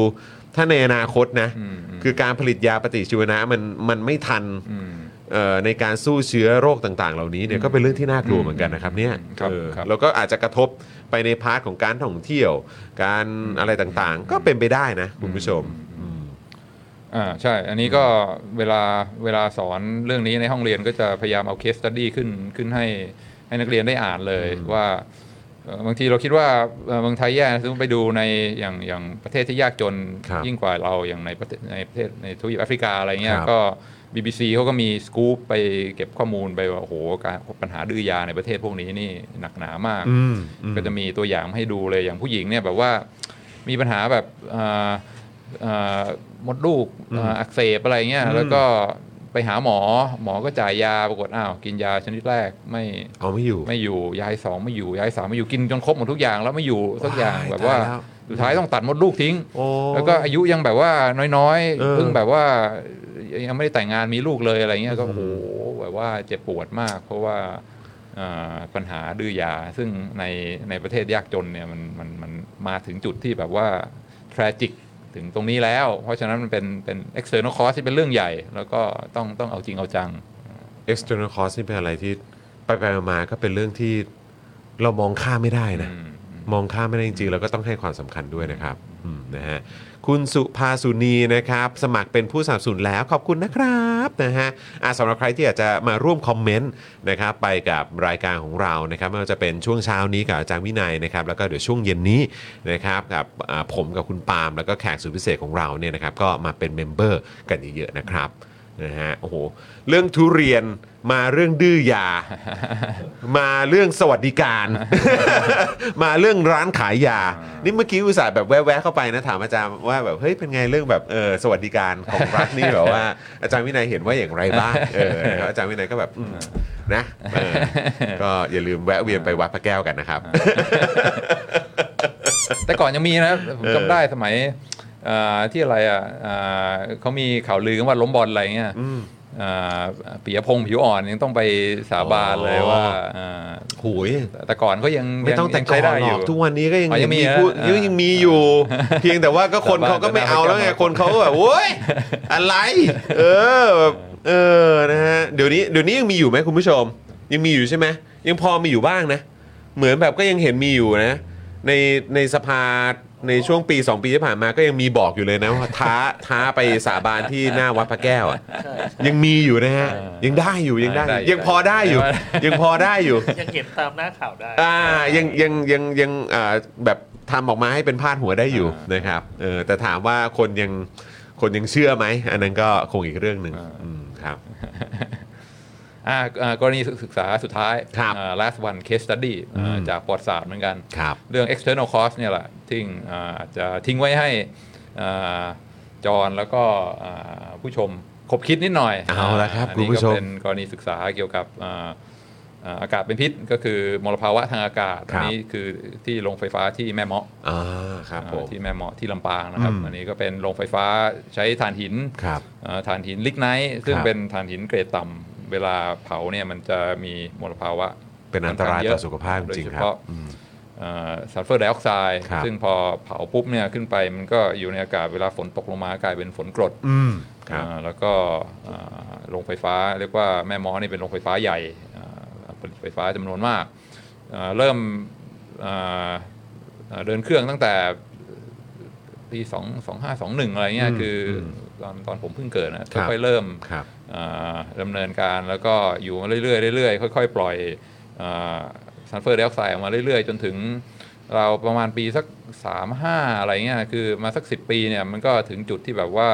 ถ้าในอนาคตนะอืมอืมคือการผลิตยาปฏิชีวนะมันมันไม่ทันอืม เอ่อในการสู้เชื้อโรคต่างๆ เหล่านี้เนี่ยก็เป็นเรื่องที่น่ากลัวเหมือนกันนะครับเนี่ยครับเออครับ แล้วก็อาจจะกระทบไปใน part ของการท่องเที่ยว การอะไรต่างๆ ก็เป็นไปได้นะคุณผู้ชม อืมอ่าใช่ อันนี้ก็เวลาเวลาสอนเรื่องนี้ในห้องเรียนก็จะพยายามเอา case study ขึ้นขึ้นให้ให้นักเรียนได้อ่านเลยว่าเอ่อบางทีเราคิดว่าเอ่อเมืองไทยแย่นะซึ่งไปดูในอย่างอย่างประเทศที่ยากจนครับยิ่งกว่าเราอย่างในประเทศในประเทศในทวีปแอฟริกาอะไรเงี้ยครับก็ BBC เขาก็มีสกู๊ปไปเก็บข้อมูลไปว่าโอ้โหการปัญหาดื้อยาในประเทศพวกนี้นี่หนักหนามากอืมอืมก็จะมีตัวอย่างให้ดูเลยอย่างผู้หญิงเนี่ยแบบว่ามีปัญหาแบบเอ่อเอ่อ มดลูกเอ่ออักเสบอะไรเงี้ยอืมแล้วก็ไปหาหมอหมอก็จ่ายยาปรากฏอ้าวกินยาชนิดแรกไม่เอาไม่อยู่ไม่อยู่ยาสองไม่อยู่ยาสามไม่อยู่กินจนครบหมดทุกอย่างแล้วไม่อยู่สักอย่างว้ายแบบว่าตายแล้วสุดท้ายต้องตัดมดลูกทิ้งโอ้แล้วก็อายุยังแบบว่าน้อยเออๆเพิ่งแบบว่ายังไม่ได้แต่งงานมีลูกเลยอะไรเงี้ยก็อืโอ้มโหแบบว่าเจ็บปวดมาก เพราะว่าอ่าปัญหาดื้อยา ซึ่งในในประเทศยากจนเนี่ยมันมันมันมาถึงจุดที่แบบว่า tragic ถึงตรงนี้แล้ว เพราะฉะนั้นมันเป็นเป็น external cost ที่เป็นเรื่องใหญ่ แล้วก็ต้องต้องเอาจริงเอาจัง external cost นี่เป็นอะไรที่ไปไปๆมาๆก็เป็นเรื่องที่เรามองข้ามไม่ได้นะ อืม มองข้ามไม่ได้จริงๆแล้วก็ต้องให้ความสำคัญด้วยนะครับอืมนะฮะคุณสุภาสุนีนะครับ สมัครเป็นผู้สนับสนุนแล้วขอบคุณนะครับนะฮะอะสำหรับใครที่อยากจะมาร่วมคอมเมนต์นะครับไปกับรายการของเรานะครับไม่ว่าจะเป็นช่วงเช้านี้กับอาจารย์วินัยนะครับแล้วก็เดี๋ยวช่วงเย็นนี้นะครับกับอ่าผมกับคุณปาล์มแล้วก็แขกสุดพิเศษของเราเนี่ยนะครับก็มาเป็น member กันเยอะๆนะครับ นะฮะโอ้โหเรื่องทุเรียนมาเรื่องดื้อยา มาเรื่องสวัสดิการ มาเรื่องร้านขายยา นี่เมื่อกี้อุตส่าห์แบบแวะๆเข้าไปนะถามอาจารย์ว่าแบบเฮ้ยเป็นไงเรื่องแบบเออสวัสดิการของรัฐนี่แบบว่า อาจารย์วินัยเห็นว่าอย่างไรบ้างเออนะครับอาจารย์วินัยก็แบบอืมนะเออก็อย่าลืมแวะเวียนไปวัดพระแก้วกันนะครับ แต่ก่อนยังมีนะผมจำได้สมัยเอ่อ ที่อะไรอะเอ่อเขามีข่าวลือกันว่าล้มบอลอะไรเงี้ยเอ่อปิยพงษ์ผิวอ่อนยังต้องไปสาบานเลยอ๋อว่าเอ่อโหุยแต่ก่อนก็ยังไม่ต้องแต่ยังก่อใช้นได้หรออยู่กทุกวันนี้ก็ยังอ๋อยังมีมีนะพูดอ่ายัยังมีอยู่ เพียงแต่ว่าก็คนสาบานเขาก็ไม่เอาแล้วไงสาบานคนเขาก็แบบโว้ยอะไร เออแบบเออนะฮะเดี๋ยวนี้เดี๋ยวนี้ยังมีอยู่ไหมคุณผู้ชม ยังมีอยู่ใช่ไหมยังพอมีอยู่บ้างนะ เหมือนแบบก็ยังเห็นมีอยู่นะ ในในสภา ในช่วงปี 2 ปีที่ผ่านมาก็ยังมีบอกอยู่เลยนะว่าท้าท้าไปสาบานที่หน้าวัดพระแก้วอะใช่ยังมีอยู่นะฮะเออยังได้อยู่ยังได้ได้ยังพอได้อยู่ได้ยังพอได้อยู่ ยังเห็นตามหน้าข่าวได้อ่ายังยังยังยังอ่าแบบทำออกมาให้เป็นพาดหัวได้อยู่นะครับเออแต่ถามว่าคนยังคนยังเชื่อไหมอันนั้นก็คงอีกเรื่องหนึ่งอืมครับอ่าอ่า กรณีศึกษาสุดท้ายครับอ่า last one case study อ่าอืมจากประวัติศาสตร์เหมือนกันครับเรื่อง external cost เนี่ยแหละที่อ่าอาจจะทิ้งไว้ให้อ่าจอห์นแล้วก็อ่าผู้ชมคบคิดนิดหน่อยเอาละครับอันคุณนี้ผู้ก็ชมเป็นกรณีศึกษาเกี่ยวกับอ่าอ่าอากาศเป็นพิษก็คือมลภาวะทางอากาศครัอับนนี้คือที่โรงไฟฟ้าที่แม่เมาะอ่าครับผมอ่าที่แม่เมาะที่ลำปางนะครับอืมอันนี้ก็เป็นโรงไฟฟ้าใช้ถ่านหินครับอ่าถ่านหินลิกไนท์ซึ่งครับเป็นถ่านหินเกรดต่ำ เวลาเผาเนี่ยมันจะมีมลภาวะเป็นอันตรายต่อสุขภาพจริงๆครับโดยเฉพาะอืมซัลเฟอร์ไดออกไซด์ครับซึ่งพอเผาปุ๊บเนี่ยขึ้นไปมันก็อยู่ในอากาศเวลาฝนตกลงมากลายเป็นฝนกรดอืมครับอ่าแล้วก็อ่าโรงไฟฟ้าเรียกว่าแม่ม้อนี่เป็นโรงไฟฟ้าใหญ่อ่าผลิตไฟฟ้าจำนวนมากอ่าเริ่มอ่าอ่าเดินเครื่องตั้งแต่ปีสองสองห้าสองหนึ่งอะไรเงี้ยอืมคืออมตอนตอนผมเพิ่งเกิดนะครับค่อยๆเริ่ม ครับอ่าดำเนินการแล้วก็อยู่มาเรื่อยๆเรื่อยๆค่อยๆ ปล่อยซัลเฟอร์ไดออกไซด์ออกมาเรื่อยๆ จนถึงเราประมาณปีสักสามห้าอะไรเงี้ยคือมาสักสิปีเนี่ยมันก็ถึงจุดที่แบบว่า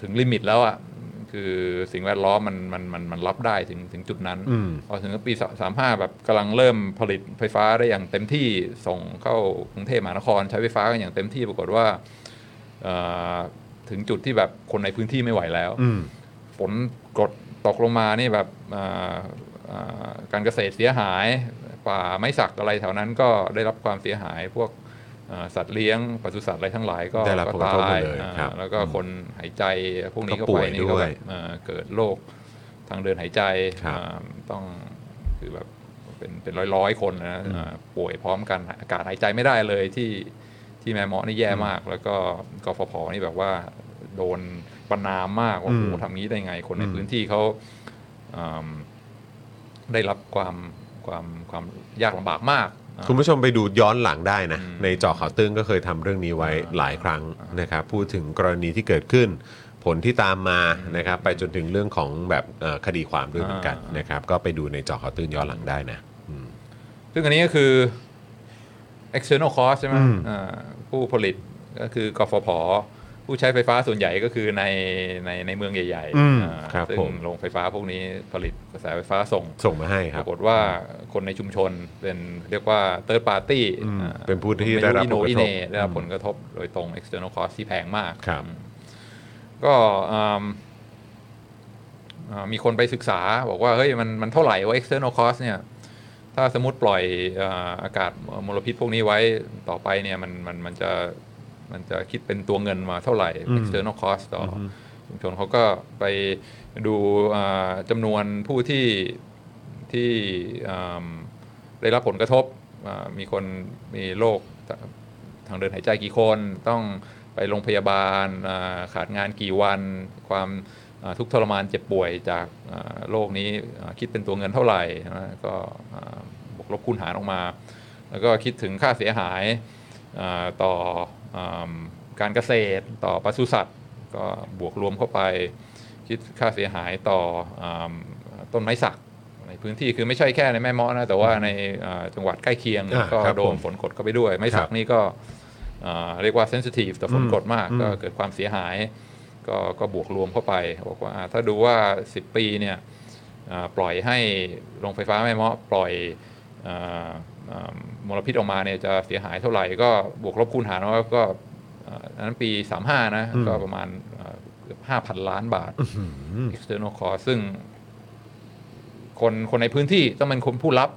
ถึงลิมิตแล้วอะ่ะคือสิ่งแวดล้อมมันมันมันมันรับได้ถึงถึงจุดนั้นอืมพอถึงปีสามห้าแบบกำลังเริ่มผลิตไฟฟ้าได้อย่างเต็มที่ส่งเข้ากรุงเทพมหานคร ใช้ไฟฟ้ากันอย่างเต็มที่ปรากฏว่าเอ่อถึงจุดที่แบบคนในพื้นที่ไม่ไหวแล้วอืม ฝนกรดตกลงมานี่แบบอ่าอ่าการเกษตรเสียหาย ป่าไม้สักอะไรแถวนั้นก็ได้รับความเสียหายพวกอ่าสัตว์เลี้ยงปศุสัตว์อะไรทั้งหลายก็ได้รับผลกระทบหมดเลยอ่าครับแล้วก็คนหายใจพวกนี้ก็เข้าป่ไปวยนี่ก็ด้แบวยบอ่าเกิดโรคทางเดินหายใจครับอ่าต้องคือแบบเป็นเป็นร้อยร้อยๆคนนะอ่าป่วยพร้อมกันอากาศหายใจไม่ได้เลยที่ที่แม่เมาะนี่แย่มาก แล้วก็กฟผนี่แบบว่าโดน ประนามมากว่าโอ้โหอืมทำงี้ได้ไง คนในอืมพื้นที่เขาอืมได้รับความความความยากลำบากมากอ่าคุณผู้ชมไปดูย้อนหลังได้นะอืมในเจอข่าวตื้นก็เคยทำเรื่องนี้ไว้อ่าหลายครั้งนะครับพูดถึงกรณีที่เกิดขึ้น ผลที่ตามมานะครับ ไปจนถึงเรื่องของแบบเอ่อคดีความด้วยเหมือนกันอ่านนะครับ ก็ไปดูในเจอข่าวตื้นย้อนหลังได้นะอืมซึ่งอันนี้ก็คือ external cost ใช่ไหมอืมอ่าผู้ผลิตก็คือกฟผ ผู้ใช้ไฟฟ้าส่วนใหญ่ก็คือในในในเมืองใหญ่อืมอ่าครับซึ่งผมโรงไฟฟ้าพวกนี้ผลิตกระแสไฟฟ้าส่งส่งมาให้คปรับรากฏว่าคนในชุมชนเป็นเรียกว่า third party อืมอ่าเป็นผู้ที่ได้รับม่อิโนผลกระทบอิเน่ได้รับผลกระทบโดยตรง external cost ที่แพงมากครับอืมก็อืมอ่ามีคนไปศึกษาบอกว่าเฮ้ยมันมันเท่าไหร่ว่า external cost เนี่ยถ้าสมมติปล่อยอ่าอากาศมลพิษพวกนี้ไว้ต่อไปเนี่ยมันมันมันจะ มันจะคิดเป็นตัวเงินมาเท่าไหร่อืม external cost ต่ออชุมชนเขาก็ไปดูอ่าจำนวนผู้ที่ที่อ่าได้รับผลกระทบอ่ามีคนมีโรคทางเดินหายใจกี่คน ต้องไปโรงพยาบาลอ่าขาดงานกี่วัน ความอ่าทุกข์ทรมานเจ็บป่วยจากอ่าโรคนี้อ่าคิดเป็นตัวเงินเท่าไหร่นะก็อ่าบวกลบคูณหารออกมา แล้วก็คิดถึงค่าเสียหายอาต่ออา การเกษตรต่อปศุสัตว์ ก็บวกรวมเข้าไป คิดค่าเสียหายต่ออาต้นไม้สักในพื้นที่คือไม่ใช่แค่ในแม่เมาะนะแต่ว่าในอ่าจังหวัดใกล้เคียงอ่าก็ครับโดผนมฝนกดเข้าไปด้วย ไม้สัคกรับนี่ก็อ่าเรียกว่าเซนซิทีฟต่อฝนกดมากอืมก็เกิดความเสียหายก็ก็บวกรวมเข้าไปบอกว่าอ่าถ้าดูว่า 10 ปีเนี่ยอ่าปล่อยให้โรงไฟฟ้าแม่เมาะปล่อยอ่าอ่า มลพิษออกมาเนี่ยจะเสียหายเท่าไหร่ก็บวกลบคูณหารว่าก็อ่าอันนั้นปี 35 นะอืมก็ประมาณอ่าเกือบ5,000 ล้านบาท external cost ซึ่ง คนคนในพื้นที่ต้องเป็นคนผู้รับ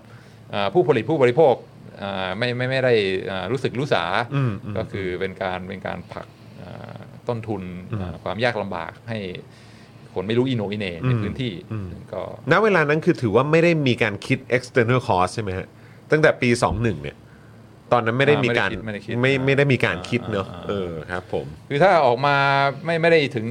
อ่าผู้ผลิตผู้บริโภคอ่าไม่ไม่ไม่ได้อ่ารู้สึกรู้สาอืมอืมก็คือเป็นการเป็นการผลักอ่าต้นทุนอ่าความยากลำบากให้คนไม่รู้อิโหนอิเหนในอืมพื้นที่อืมก็ณเวลานั้นคือถือว่าไม่ได้มีการคิด external cost ใช่ไหมฮะ ตั้งแต่ปี 21เนี่ยตอนนั้นไม่ได้มีการอ่าไม่ได้คิดไม่ไม่ได้คิดไม่ได้มีการคิดเนอะอ่าเออครับผม คือถ้าออกมาไม่ไม่ได้ถึง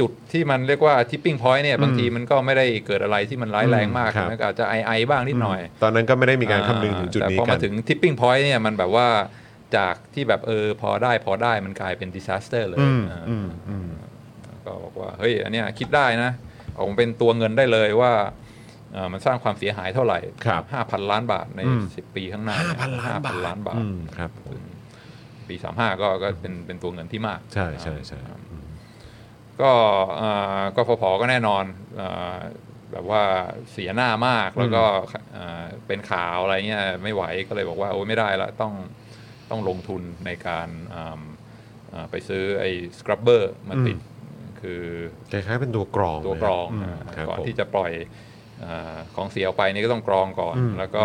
จุดที่มันเรียกว่า tipping point เนี่ยบางทีมันก็ไม่ได้เกิดอะไรที่มันร้ายแรงมากครับมันก็อาจจะไอไอบ้างนิดหน่อย ตอนนั้นก็ไม่ได้มีการคำนึงถึงจุดนี้แต่พอกัมานถึง tipping point เนี่ยมันแบบว่าจากที่แบบเออพอได้พอได้มันกลายเป็น disaster เลยอืมอ่าอืมอืมก็บอกว่าเฮ้ยอันเนี้ยคิดได้นะออกมาเป็นตัวเงินได้เลยว่าเอ่อ มันสร้างความเสียหายเท่าไหร่ครับห้าพันล้านบาทในอืมสิบปีข้างหน้าห้าพันล้านบาท5,000ล้านบาทอืมครับซึ่งปีสามห้าก็ก็เป็นเป็นตัวเงินที่มาก ใช่ใช่ใช่ก็เอ่อกฟผก็แน่นอนเอ่อแบบว่าเสียหน้ามากแล้วก็เอ่อเป็นข่าวอะไรเงี้ยไม่ไหวก็เลยบอกว่าโอ้ยไม่ได้ละต้องต้องลงทุนในการอ่าอ่าไปซื้อไอ้สครับเบอร์มาติด คือคล้ายๆเป็นตัวกรองตัวกรองมอ่าครับก่อนผมที่จะปล่อยอา ของเสียออกไปนี่ก็ต้องกรองก่อนอืมแล้วก็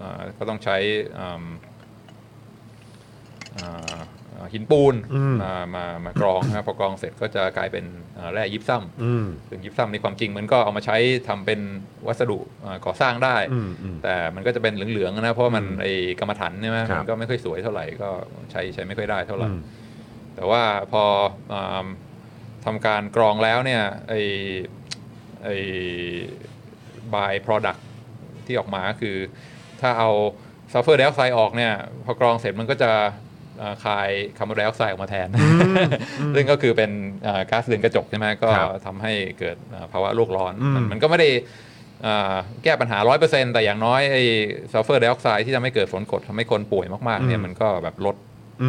อ่าก็ต้องใช้อ่าอ่าอ่าหินปูนอืมมามามากรองนะครับพอกรองเสร็จก็จะกลายเป็นอ่าแร่ยิปซัมอืมซึ่งยิปซัมในความจริงมันก็เอามาใช้ทำเป็นวัสดุอ่าก่อสร้างได้อืมอืมแต่มันก็จะเป็นเหลืองๆนะเพราะว่ามันไอ้กำมะถันใช่ไหมครับมันก็ไม่ค่อยสวยเท่าไหร่ก็ใช้ใช้ไม่ค่อยได้เท่าไหร่อืมแต่ว่าพออาทำการกรองแล้วเนี่ยไอไอ by product ที่ออกมาก็คือ ถ้าเอาซัลเฟอร์ไดออกไซด์ออกเนี่ยพอกรองเสร็จมันก็จะอ่าคายคาร์บอนไดออกไซด์ออกมาแทน ซึ่งก็คือเป็นอ่าก๊าซเรือนกระจกใช่ไหมก็ครับทำให้เกิดอ่าภาวะโลกร้อนอืมมันมันก็ไม่ได้อ่าแก้ปัญหา 100%แต่อย่างน้อยไอ้ซัลเฟอร์ไดออกไซด์ที่ทำให้เกิดฝนกรดทำให้คนป่วยมากๆเนี่ยมันก็แบบลด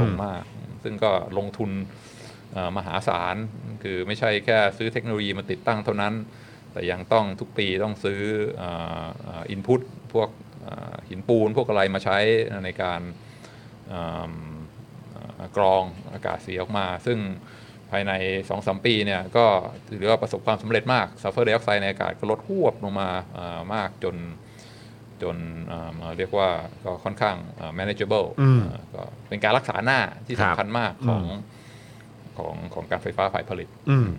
ลงมาก ซึ่งก็ลงทุนเอ่อมหาศาล คือไม่ใช่แค่ซื้อเทคโนโลยีมาติดตั้งเท่านั้น แต่ยังต้องทุกปีต้องซื้อ input พวกอ่าหินปูนพวกอะไรมาใช้ในการอ่าอ่ากรองอากาศเสียออกมา ซึ่งภายใน 2-3 ปีเนี่ยก็ถือว่าประสบความสำเร็จมากซัลเฟอร์ไดออกไซด์ในอากาศก็ลดหวบลงมาอ่ามากจนจนอ่าเรียกว่าก็ค่อนข้างอ่า manageable อืมอ่าก็เป็นการรักษาหน้าที่ครับสำคัญมากของของของการไฟฟ้าฝ่ายผลิตอืม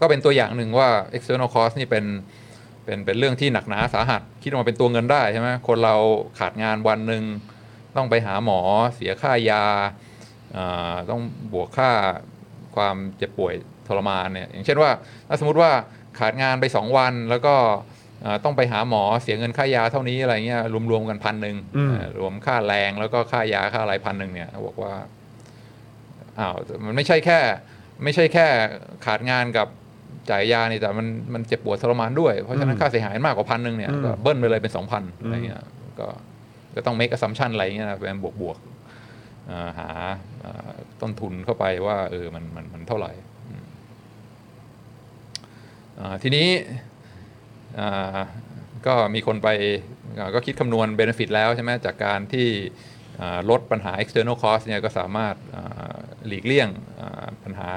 ก็เป็นตัวอย่างหนึ่งว่า external cost นี่เป็นเป็นเป็นเรื่องที่หนักหนาสาหัส คิดออกมาเป็นตัวเงินได้ใช่ไหมคนเราขาดงานวันหนึ่งต้องไปหาหมอเสียค่ายาอ่าต้องบวกค่าความเจ็บป่วยทรมานเนี่ยอย่างเช่นว่าถ้าสมมติว่าขาดงานไป 2 วันแล้วก็อ่าต้องไปหาหมอเสียเงินค่ายาเท่านี้อะไรเงี้ยรวมๆกันพันหนึ่งอืมอ่ารวมค่าแรงแล้วก็ค่ายาค่าอะไรพันหนึ่งเนี่ยบอกว่าอ้าวมันไม่ใช่แค่ไม่ใช่แค่ขาดงานกับ จ่ายยานี่แต่มันมันเจ็บปวดทรมานด้วย เพราะฉะนั้นค่าเสียหายมากกว่าพันหนึ่งเนี่ยอืมก็เบิ้ลไปเลยเป็นสองพันอะไรเงี้ยก็ก็ต้อง make assumption อะไรเงี้ยนะเป็นบวกบวกๆอ่าหาอ่าต้นทุนเข้าไปว่าเออมันมันมันเท่าไหร่อืมอ่าทีนี้อ่าก็มีคนไปอ่าก็คิดคำนวณ benefit แล้วใช่ไหมจากการที่อ่าลดปัญหา external cost เนี่ยก็สามารถอ่าหลีกเลี่ยงอ่าปัญหา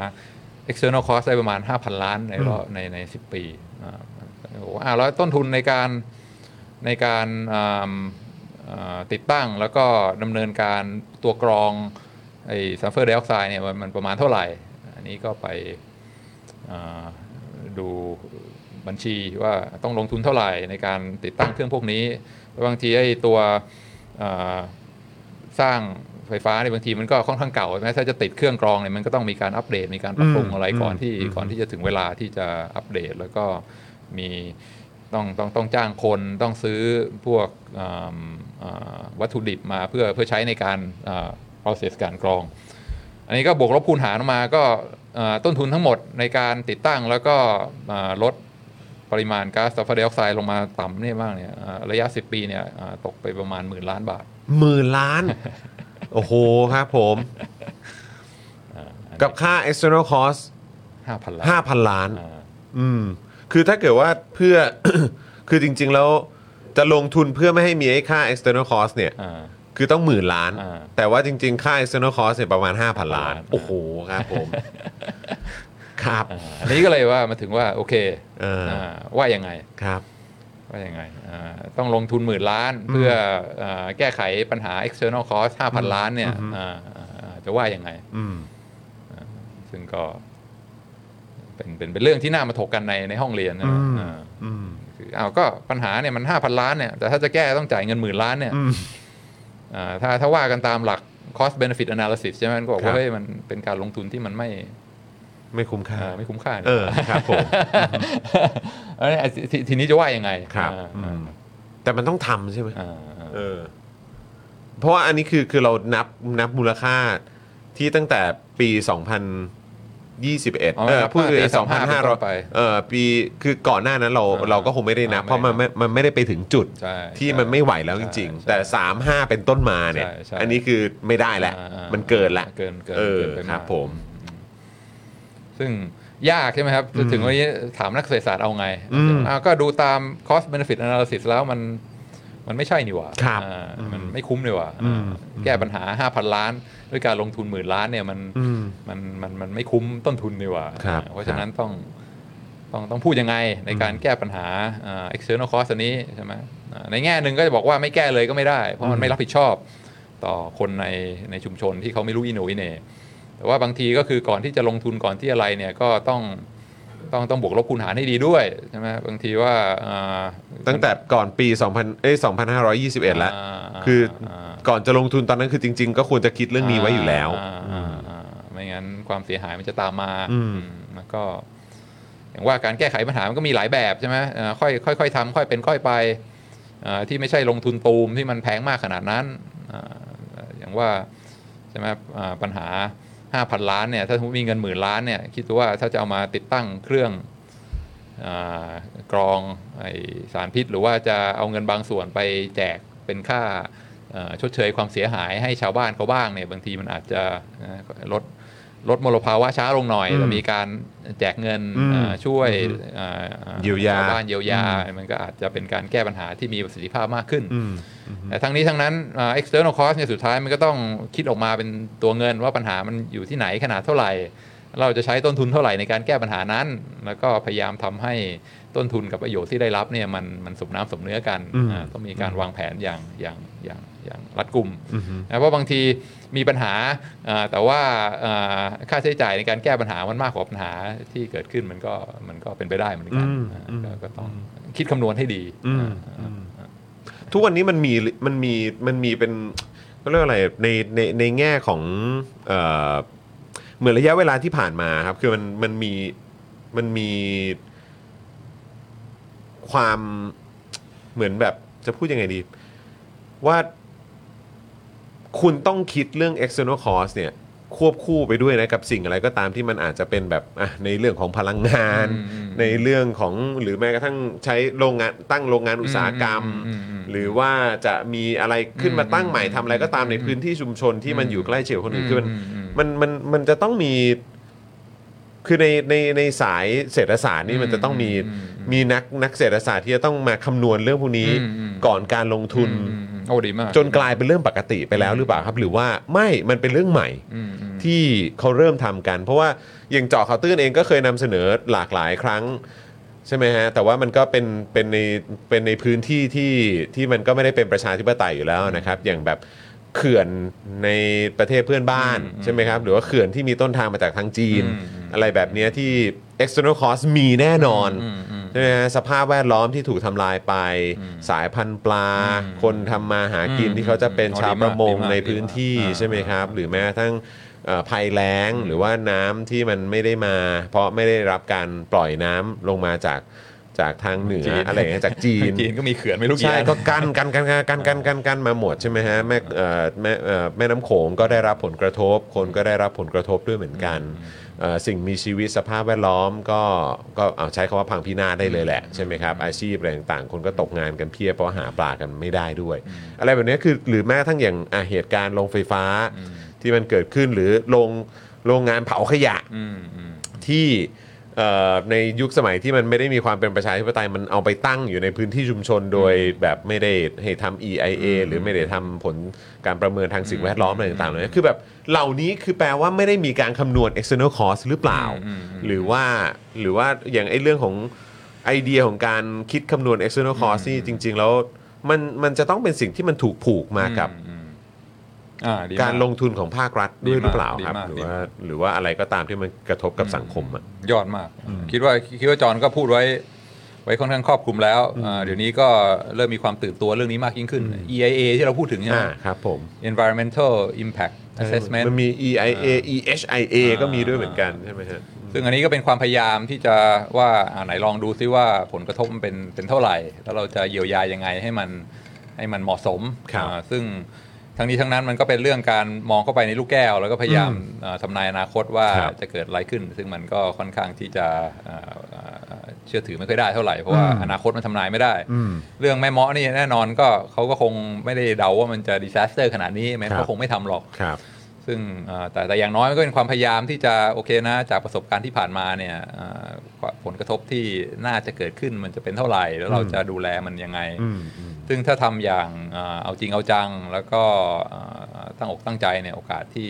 external cost ได้ประมาณ 5,000 ล้านในรอบในใน10ปีอ่าบอกว่าอ้าวแล้วต้นทุนในการในการอ่าอ่าติดตั้งแล้วก็ดำเนินการตัวกรองไอ้ซัลเฟอร์ไดออกไซด์เนี่ยมันมันประมาณเท่าไหร่ อันนี้ก็ไปอ่าดูบัญชีว่าต้องลงทุนเท่าไหร่ในการติดตั้งเครื่องพวกนี้แล้วบางทีไอ้ตัวอ่าสร้าง ไฟฟ้าเนี่ยบางทีมันก็ค่อนข้างเก่าใช่ไหมถ้าจะติดเครื่องกรองเนี่ยมันก็ต้องมีการอัปเดตมีการปรับปรุงอืมอะไรก่อนที่อืมก่อนที่จะถึงเวลาที่จะอัปเดต แล้วก็มีต้องต้องต้องจ้างคนต้องซื้อพวกอ่าอ่าวัตถุดิบมาเพื่อเพื่อใช้ในการอ่า process การกรอง อันนี้ก็บวกลบคูณหารออกมาก็อ่าต้นทุนทั้งหมดในการติดตั้งแล้วก็อ่าลดปริมาณก๊าซซัลเฟอร์ไดออกไซด์ลงมาต่ำเนี่ยมากเนี่ยอ่าระยะ 10 ปีเนี่ยอ่าตกไปประมาณหมื่นล้านบาทหมื่นล้าน โอ้โหครับผมอ่าอันนี้กับค่า external cost ห้าพันล้าน5,000ล้าน อ่าอืม คือถ้าเกิดว่าเพื่อ คือจริง ๆ แล้วจะลงทุนเพื่อไม่ให้มีไอ้ค่า external cost เนี่ย อ่า คือต้องหมื่นล้าน อ่าแต่ว่าจริง ๆ ค่า external cost เนี่ยประมาณ 5,000 ล้านล้านโอ้โห ครับผม ครับ อ่าอันนี้ก็เลยว่ามาถึงว่าโอเคเอออ่าว่ายังไง ครับ ว่ายังไงอ่าต้องลงทุนหมื่นล้าน เพื่ออาแก้ไขปัญหา external cost 5,000 ล้านเนี่ยอืมอ่าอ่าจะว่ายังไงอืมซึ่งก็เป็นเป็นเป็นเรื่องที่น่ามาถกกันในในห้องเรียนนะอืมอ่าอืมคืออ้าวก็ปัญหาเนี่ยมัน 5,000 ล้านเนี่ยแต่ถ้าจะแก้ต้องจ่ายเงินหมื่นล้านเนี่ยอืมอ่าถ้าถ้าว่ากันตามหลัก cost benefit analysis ใช่ไหมมันก็บอกครัว่าบเฮ้ยมันเป็นการลงทุนที่มันไม่ ไม่คุ้มค่าอ่าไม่คุ้มค่านี่เออครับผมเออทีทีนี้จะว่ายังไงครับอ่าอืมแต่มันต้องทำใช่ไหมอ่าอ่าเออ เพราะว่าอันนี้คือคือเรานับนับมูลค่าที่ตั้งแต่ปี 2021เออพูดถึงปี25 2,500เออปีคือก่อนหน้านั้นเราอ่าเราก็คงไม่ได้นับอ่าเพราะมันไม่มันไม่ได้ไปถึงจุดใช่ที่มันไม่ไหวแล้วจริงใช่ๆแต่ 3 5 เป็นต้นมาเนี่ยใช่ใช่อันนี้คือไม่ได้แล้วอ่าอ่ามันเกินละเกินเกินเออเกินไปมากครับผม ซึ่งยากใช่ไหมครับอืมถึงวันนี้ถามนักเศรษฐศาสตร์เอาไงอืมอ่าก็ดูตาม cost benefit analysis แล้วมันมันไม่ใช่นี่หว่าครับอ่ามันไม่คุ้มเลยว่ะอืมแก้ปัญหา 5,000 ล้าน ด้วยการลงทุนหมื่นล้านเนี่ยมันอืมมันมันมันไม่คุ้มต้นทุนนี่หว่าครับเพราะฉะนั้นต้องต้องต้องพูดยังไงในการแก้ปัญหาอ่า external cost อันนี้ใช่ไหมอ่าในแง่หนึ่งก็จะบอกว่าไม่แก้เลยก็ไม่ได้ เพราะมันไม่รับผิดชอบ ต่อคนในในชุมชนที่เขาไม่รู้อินโนอิเน แต่ว่าบางทีก็คือก่อนที่จะลงทุนก่อนที่อะไรเนี่ยก็ต้องต้องต้องบวกลบคูณหารให้ดีด้วยใช่ไหมบางทีว่าอ่าตั้งแต่ก่อนปี 2000เอ้ย2521 แล้วาคืออ่าก่อนจะลงทุนตอนนั้นคือจริง ๆ ก็ควรจะคิดเรื่องนี้ไว้อยู่แล้วาอ่าอ่าไม่งั้นความเสียหายมันจะตามมาอืมอืมแล้วก็ อย่างว่าการแก้ไขปัญหามันก็มีหลายแบบใช่ไหมเอ่อค่อยค่อยค่อยทำค่อยเป็นค่อยไปเอ่อที่ไม่ใช่ลงทุนตูมที่มันแพงมากขนาดนั้นอ่าอย่างว่าใช่ไหมอ่าปัญหา 5,000 ล้านเนี่ยถ้าสมมติมีเงินหมื่นล้านเนี่ยคิดดูว่าถ้าจะเอามาติดตั้งเครื่องอกรองอสารพิษ หรือว่าจะเอาเงินบางส่วนไปแจกเป็นค่าชดเชยความเสียหายให้ชาวบ้านเขาบ้างเนี่ยบางทีมันอาจจะลด ลดมลภาวะช้าลงหน่อยอืมแต่มีการแจกเงินอืมเอ่อช่วยอืมเอ่อเยียวยาชาวบ้านเยียวยา มันก็อาจจะเป็นการแก้ปัญหาที่มีประสิทธิภาพมากขึ้นอืมแต่ทั้งนี้ทั้งนั้นอ่า external cost เนี่ยสุดท้ายมันก็ต้องคิดออกมาเป็นตัวเงินว่าปัญหามันอยู่ที่ไหนขนาดเท่าไหร่ เราจะใช้ต้นทุนเท่าไหร่ในการแก้ปัญหานั้น แล้วก็พยายามทำให้ต้นทุนกับประโยชน์ที่ได้รับเนี่ยมันมันสมน้ำสมเนื้อกันอืมอ่าต้องมีการวางแผนอย่างอย่างอย่าง อย่างรัดกุมอืมนะเพราะบางทีมีปัญหาอ่าแต่ว่าอ่าค่าใช้จ่ายในการแก้ปัญหามันมากกว่าปัญหาที่เกิดขึ้นมันก็มันก็เป็นไปได้เหมือนกันอืมอ่าอืมก็ก็ต้องคิดคำนวณให้ดีอืมอ่าอืมทุกวันนี้มันมีมันมีมันมีเป็นก็เรียกว่าอะไรในในในแง่ของเอ่อเหมือนระยะเวลาที่ผ่านมาครับ คือมันมันมีมันมีความเหมือนแบบจะพูดยังไงดี ว่า คุณต้องคิดเรื่อง external cost เนี่ยควบคู่ไปด้วยนะกับสิ่งอะไรก็ตามที่มันอาจจะเป็นแบบอะในเรื่องของพลังงานอืมอืมในเรื่องของหรือแม้กระทั่งใช้โรงงานตั้งโรงงานอุตสาหกรรมอืมอืมอืมหรือว่าจะมีอะไรขึ้นมาตั้งใหม่อืมทำอะไรก็ตามในพื้นที่ชุมชนที่มันอยู่ใกล้เฉียวคนอื่นคือมันอืมอืมมันมันมันจะต้องมี คือในในในสายเศรษฐศาสตร์นี่มันจะต้องมีอืมอืมมีนักนักเศรษฐศาสตร์ที่จะต้องมาคำนวณเรื่องพวกนี้อืมอืมก่อนการลงทุนอืมอืมโอ้ดีมากจนกลายเป็นเรื่องปกติไปแล้วหรือเปล่าครับ หรือว่าไม่มันเป็นเรื่องใหม่อืมอืมที่เขาเริ่มทำกัน เพราะว่าอย่างเจาะข่าวตื้นเองก็เคยนำเสนอหลากหลายครั้งใช่ไหมฮะแต่ว่ามันก็เป็นเป็นในเป็นในพื้นที่ที่ที่มันก็ไม่ได้เป็นประชาธิปไตยอยู่แล้วนะครับ อย่างแบบ เขื่อนในประเทศเพื่อนบ้านอืมใช่ไหมครับ หรือว่าเขื่อนที่มีต้นทางมาจากทางจีนอืมอืมอะไรแบบเนี้ยที่ external cost มีแน่นอนอืมอืมใช่ไหมฮะสภาพแวดล้อมที่ถูกทำลายไปอืมสายพันธุ์ปลาอืมคนทำมาหากินอืมที่เขาจะเป็นอ๋อชาวดีปมากระมงดีมากในพื้นที่ดีมากใช่ไหมครับ หรือแม้กระทั่งเอ่อภัยแล้งหรือว่าน้ำที่มันไม่ได้มา เพราะไม่ได้รับการปล่อยน้ำลงมาจาก จากทางเหนืออะไรอย่เงี้ยจากจีนจีนก็มีเขื่อนไม่รู้กี่ใช่ก็กันกันกันกันกันกันกันมาหมดใช่ไหมฮะแม่แม่แม่น้ำโขงก็ได้รับผลกระทบ คนก็ได้รับผลกระทบด้วยเหมือนกันสิ่งมีชีวิตสภาพแวดล้อมก็ก็เอาใช้คาว่าพังพินาศได้เลยแหละใช่ไหมครับอาชีพอะไรต่างคนก็ตกงานกันเพียบเพราะหาปลากันไม่ได้ด้วย อะไรแบบนี้คือหรือแม้ทั้งอย่างเหตุการณ์โรงไฟฟ้าที่มันเกิดขึ้นหรือโรงโรงงานเผาขยะที่ ในยุคสมัยที่มันไม่ได้มีความเป็นประชาธิปไตยมันเอาไปตั้งอยู่ในพื้นที่ชุมชนโดยแบบไม่ได้ให้ทำ EIA หรือไม่ได้ทำผลการประเมินทางสิ่งแวดล้อมอะไรต่างๆเลยคือแบบเหล่านี้คือแปลว่าไม่ได้มีการคำนวณ external cost หรือเปล่าอืมอืมหรือว่าหรือว่าอย่างไอ้เรื่องของไอเดียของการคิดคำนวณ external cost นี่จริง ๆ แล้วมันมันจะต้องเป็นสิ่งที่มันถูกผูกมากับอืมอ่าดีม การลงทุนของภาครัฐด้วยหรือเปล่าดีครับมากหรือดีว่ามากหรือว่าอะไรก็ตามที่มันกระทบกับสังคมอะยอดมาก คิดว่าคิดว่าจอห์นก็พูดไว้ ไว้ค่อนข้างครอบคลุมแล้วอ่าเดี๋ยวนี้ก็เริ่มมีความตื่นตัวเรื่องนี้มากยิ่งขึ้น EIA ที่เราพูดถึงใช่ไหมอ่าครับผม Environmental Impact Assessment มันมี EIA EHIA ก็มีด้วยเหมือนกันใช่ไหมฮะซึ่งอันนี้ก็เป็นความพยายามที่จะว่าอ่าไหนลองดูซิว่าผลกระทบมันเป็นเป็นเท่าไหร่ แล้วเราจะเยียวยายังไงให้มันให้มันเหมาะสมครับอ่าซึ่ง ทั้งนี้ทั้งนั้นมันก็เป็นเรื่องการมองเข้าไปในลูกแก้ว แล้วก็พยายามอ่าทำนายอนาคตว่าครับจะเกิดอะไรขึ้น ซึ่งมันก็ค่อนข้างที่จะอ่าอ่าเชื่อถือไม่ค่อยได้เท่าไหร่เพราะว่าอนาคตมันทำนายไม่ได้อืมเรื่องแม่เมาะนี่แน่นอนก็เขาก็คงไม่ได้เดาว่ามันจะดิซ a สเตอร์ขนาดนี้แม้ครับเขาคงไม่ทำหรอกครับ ซึ่งเอ่อแต่แต่อย่างน้อยมันก็เป็นความพยายามที่จะโอเคนะจากประสบการณ์ที่ผ่านมาเนี่ยเอ่อผลกระทบที่น่าจะเกิดขึ้นมันจะเป็นเท่าไหร่ แล้วเราจะดูแลมันยังไงอืมอืมซึ่งถ้าทำอย่างเอ่อเอาจริงเอาจัง แล้วก็เอ่อตั้งอกตั้งใจเนี่ยโอกาสที่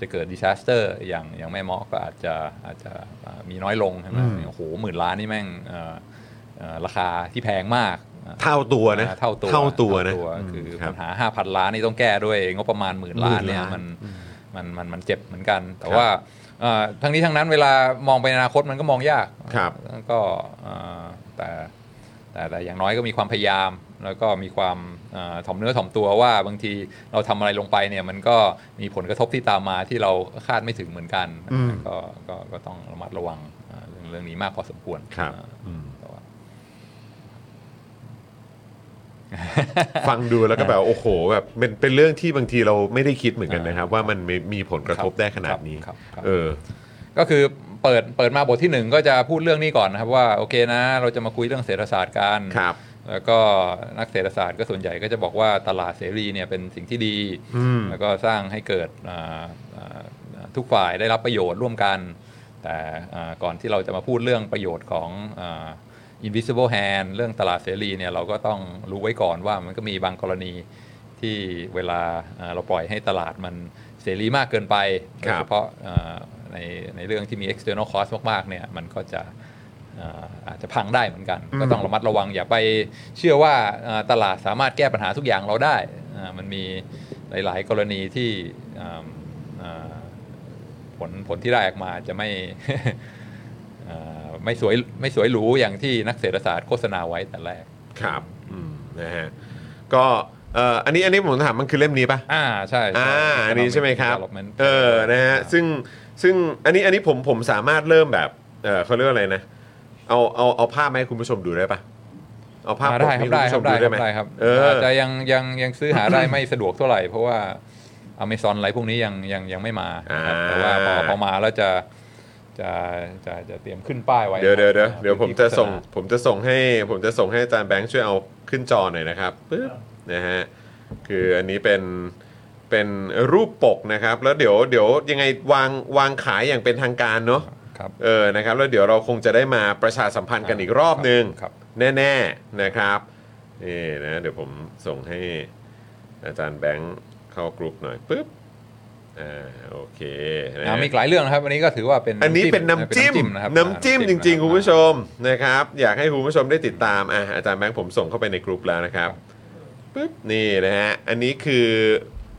จะเกิดดิซ a สเตอร์อย่างอย่างแม่เมาะก็อาจจะอาจจะเอ่อมีน้อยลงใช่ไหมอืมโอ้โหหมื่นล้านนี่แม่งเอ่อเอ่อราคาที่แพงมาก เท่าตัวนะอ่าเท่าตัวเท่าตัวนะคือครัปับญหา 5,000 ล้านนี่ต้องแก้ด้วยงบประมาณหมื่นล้านเนี่ยหมื่นล้านมันมันมันมันเจ็บเหมือนกัน แต่ครับว่าเอ่อทั้งนี้ทั้งนั้นเวลามองไปในอนาคตมันก็มองยากครับแล้วก็เอ่อแต่แต่แต่อย่างน้อยก็มีความพยายาม แล้วก็มีความเอ่อถ่อมเนื้อถ่อมตัวว่าบางทีเราทำอะไรลงไปเนี่ยมันก็มีผลกระทบที่ตามมาที่เราคาดไม่ถึงเหมือนกันอืมก็ก็ก็ต้องระมัดระวังอ่าเรื่องเรื่องนี้มากพอสมควรครับ อ่า อืม แต่ว่า ฟังดูแล้วก็แบบโอ้โหแบบเป็นเป็นเรื่องที่บางทีเราไม่ได้คิดเหมือนกันนะครับ ว่ามันมีมีผลกระทบได้ขนาดนี้ครับครับเออก็คือเปิดเปิดมาบทที่หนึ่งก็จะพูดเรื่องนี้ก่อนนะครับว่าโอเคนะ เราจะมาคุยเรื่องเศรษฐศาสตร์กันครับแล้วก็นักเศรษฐศาสตร์ก็ส่วนใหญ่ก็จะบอกว่าตลาดเสรีเนี่ยเป็นสิ่งที่ดีอืมแล้วก็สร้างให้เกิดอ่าอ่าทุกฝ่ายได้รับประโยชน์ร่วมกัน แต่อ่าก่อนที่เราจะมาพูดเรื่องประโยชน์ของอ่า invisible hand เรื่องตลาดเสรีเนี่ยเราก็ต้องรู้ไว้ก่อนว่ามันก็มีบางกรณีที่เวลาอ่าเราปล่อยให้ตลาดมันเสรีมากเกินไปคโดรัยบเฉพาะอ่าในในเรื่องที่มี external cost มากๆเนี่ยมันก็จะอ่าอาจจะพังได้เหมือนกัน ก็ต้องระมัดระวังอย่าไปเชื่อว่าอ่าตลาดสามารถแก้ปัญหาทุกอย่างเราได้อ่ามันมีหลาย ๆ กรณีที่อ่าอ่าผลผลที่ได้ออกมาจะไม่อ่า ไม่สวยไม่สวยหรูอย่างที่นักเศรษฐศาสตร์โฆษณาไว้แต่แรกครับอืมนะฮะก็เอ่ออันนี้อันนี้ผมถามมันคือเล่มนี้ปะอ่าใช่ใช่อ่าอันนี้ใช่ไหมครับ Development เออนะฮะซึ่งซึ่งอันนี้อันนี้ผมผมสามารถเริ่มแบบเออเขาเรียกว่าอะไรนะ เอาเอาเอาภาพมาให้คุณผู้ชมดูได้ปะเอาภาพอ่าได้ครับปกได้ให้คคุรัณบผู้ชมได้ดูคได้รับไหมได้ครับเอออาจจะยังยังยังซื้อหาได้ไม่สะดวกเท่าไหร่เพราะว่าอเมซอนอะไรพวกนี้ยังยังยังไม่มานะครับอ่าแต่ว่าพอพอมาแล้วจะ จะจะจะเตรียมขึ้นป้ายไว้เดี๋ยวเดี๋ยวเดี๋ยวเดี๋ยวผมจะส่งโฆษณาผมจะส่งให้ผมจะส่งให้อาจารย์แบงค์ช่วยเอาขึ้นจอหน่อยนะครับปึ๊บนะฮะคืออันนี้เป็นเป็นรูปปกนะครับ แล้วเดี๋ยวเดี๋ยวยังไงวางวางขายอย่างเป็นทางการเนาะครับเออนะครับแล้วเดี๋ยวเราคงจะได้มาประชาสัมพันธ์กันอีกรอบนึงครับแน่ๆนะครับนี่นะเดี๋ยวผมส่งให้อาจารย์แบงค์เข้ากรุ๊ปหน่อยปึ๊บ อ่าโอเคนะอ่ามีอีกหลายเรื่องนะครับวันนี้ก็ถือว่าเป็นอันนี้เป็นน้ำจิ้มนะครับน้ำจิ้มจริง ๆ คุณผู้ชมนะครับ อยากให้คุณผู้ชมได้ติดตามอะอาจารย์แบงค์ผมส่งเข้าไปในกรุ๊ปแล้วนะครับปึ๊บนี่นะฮะอันนี้คือ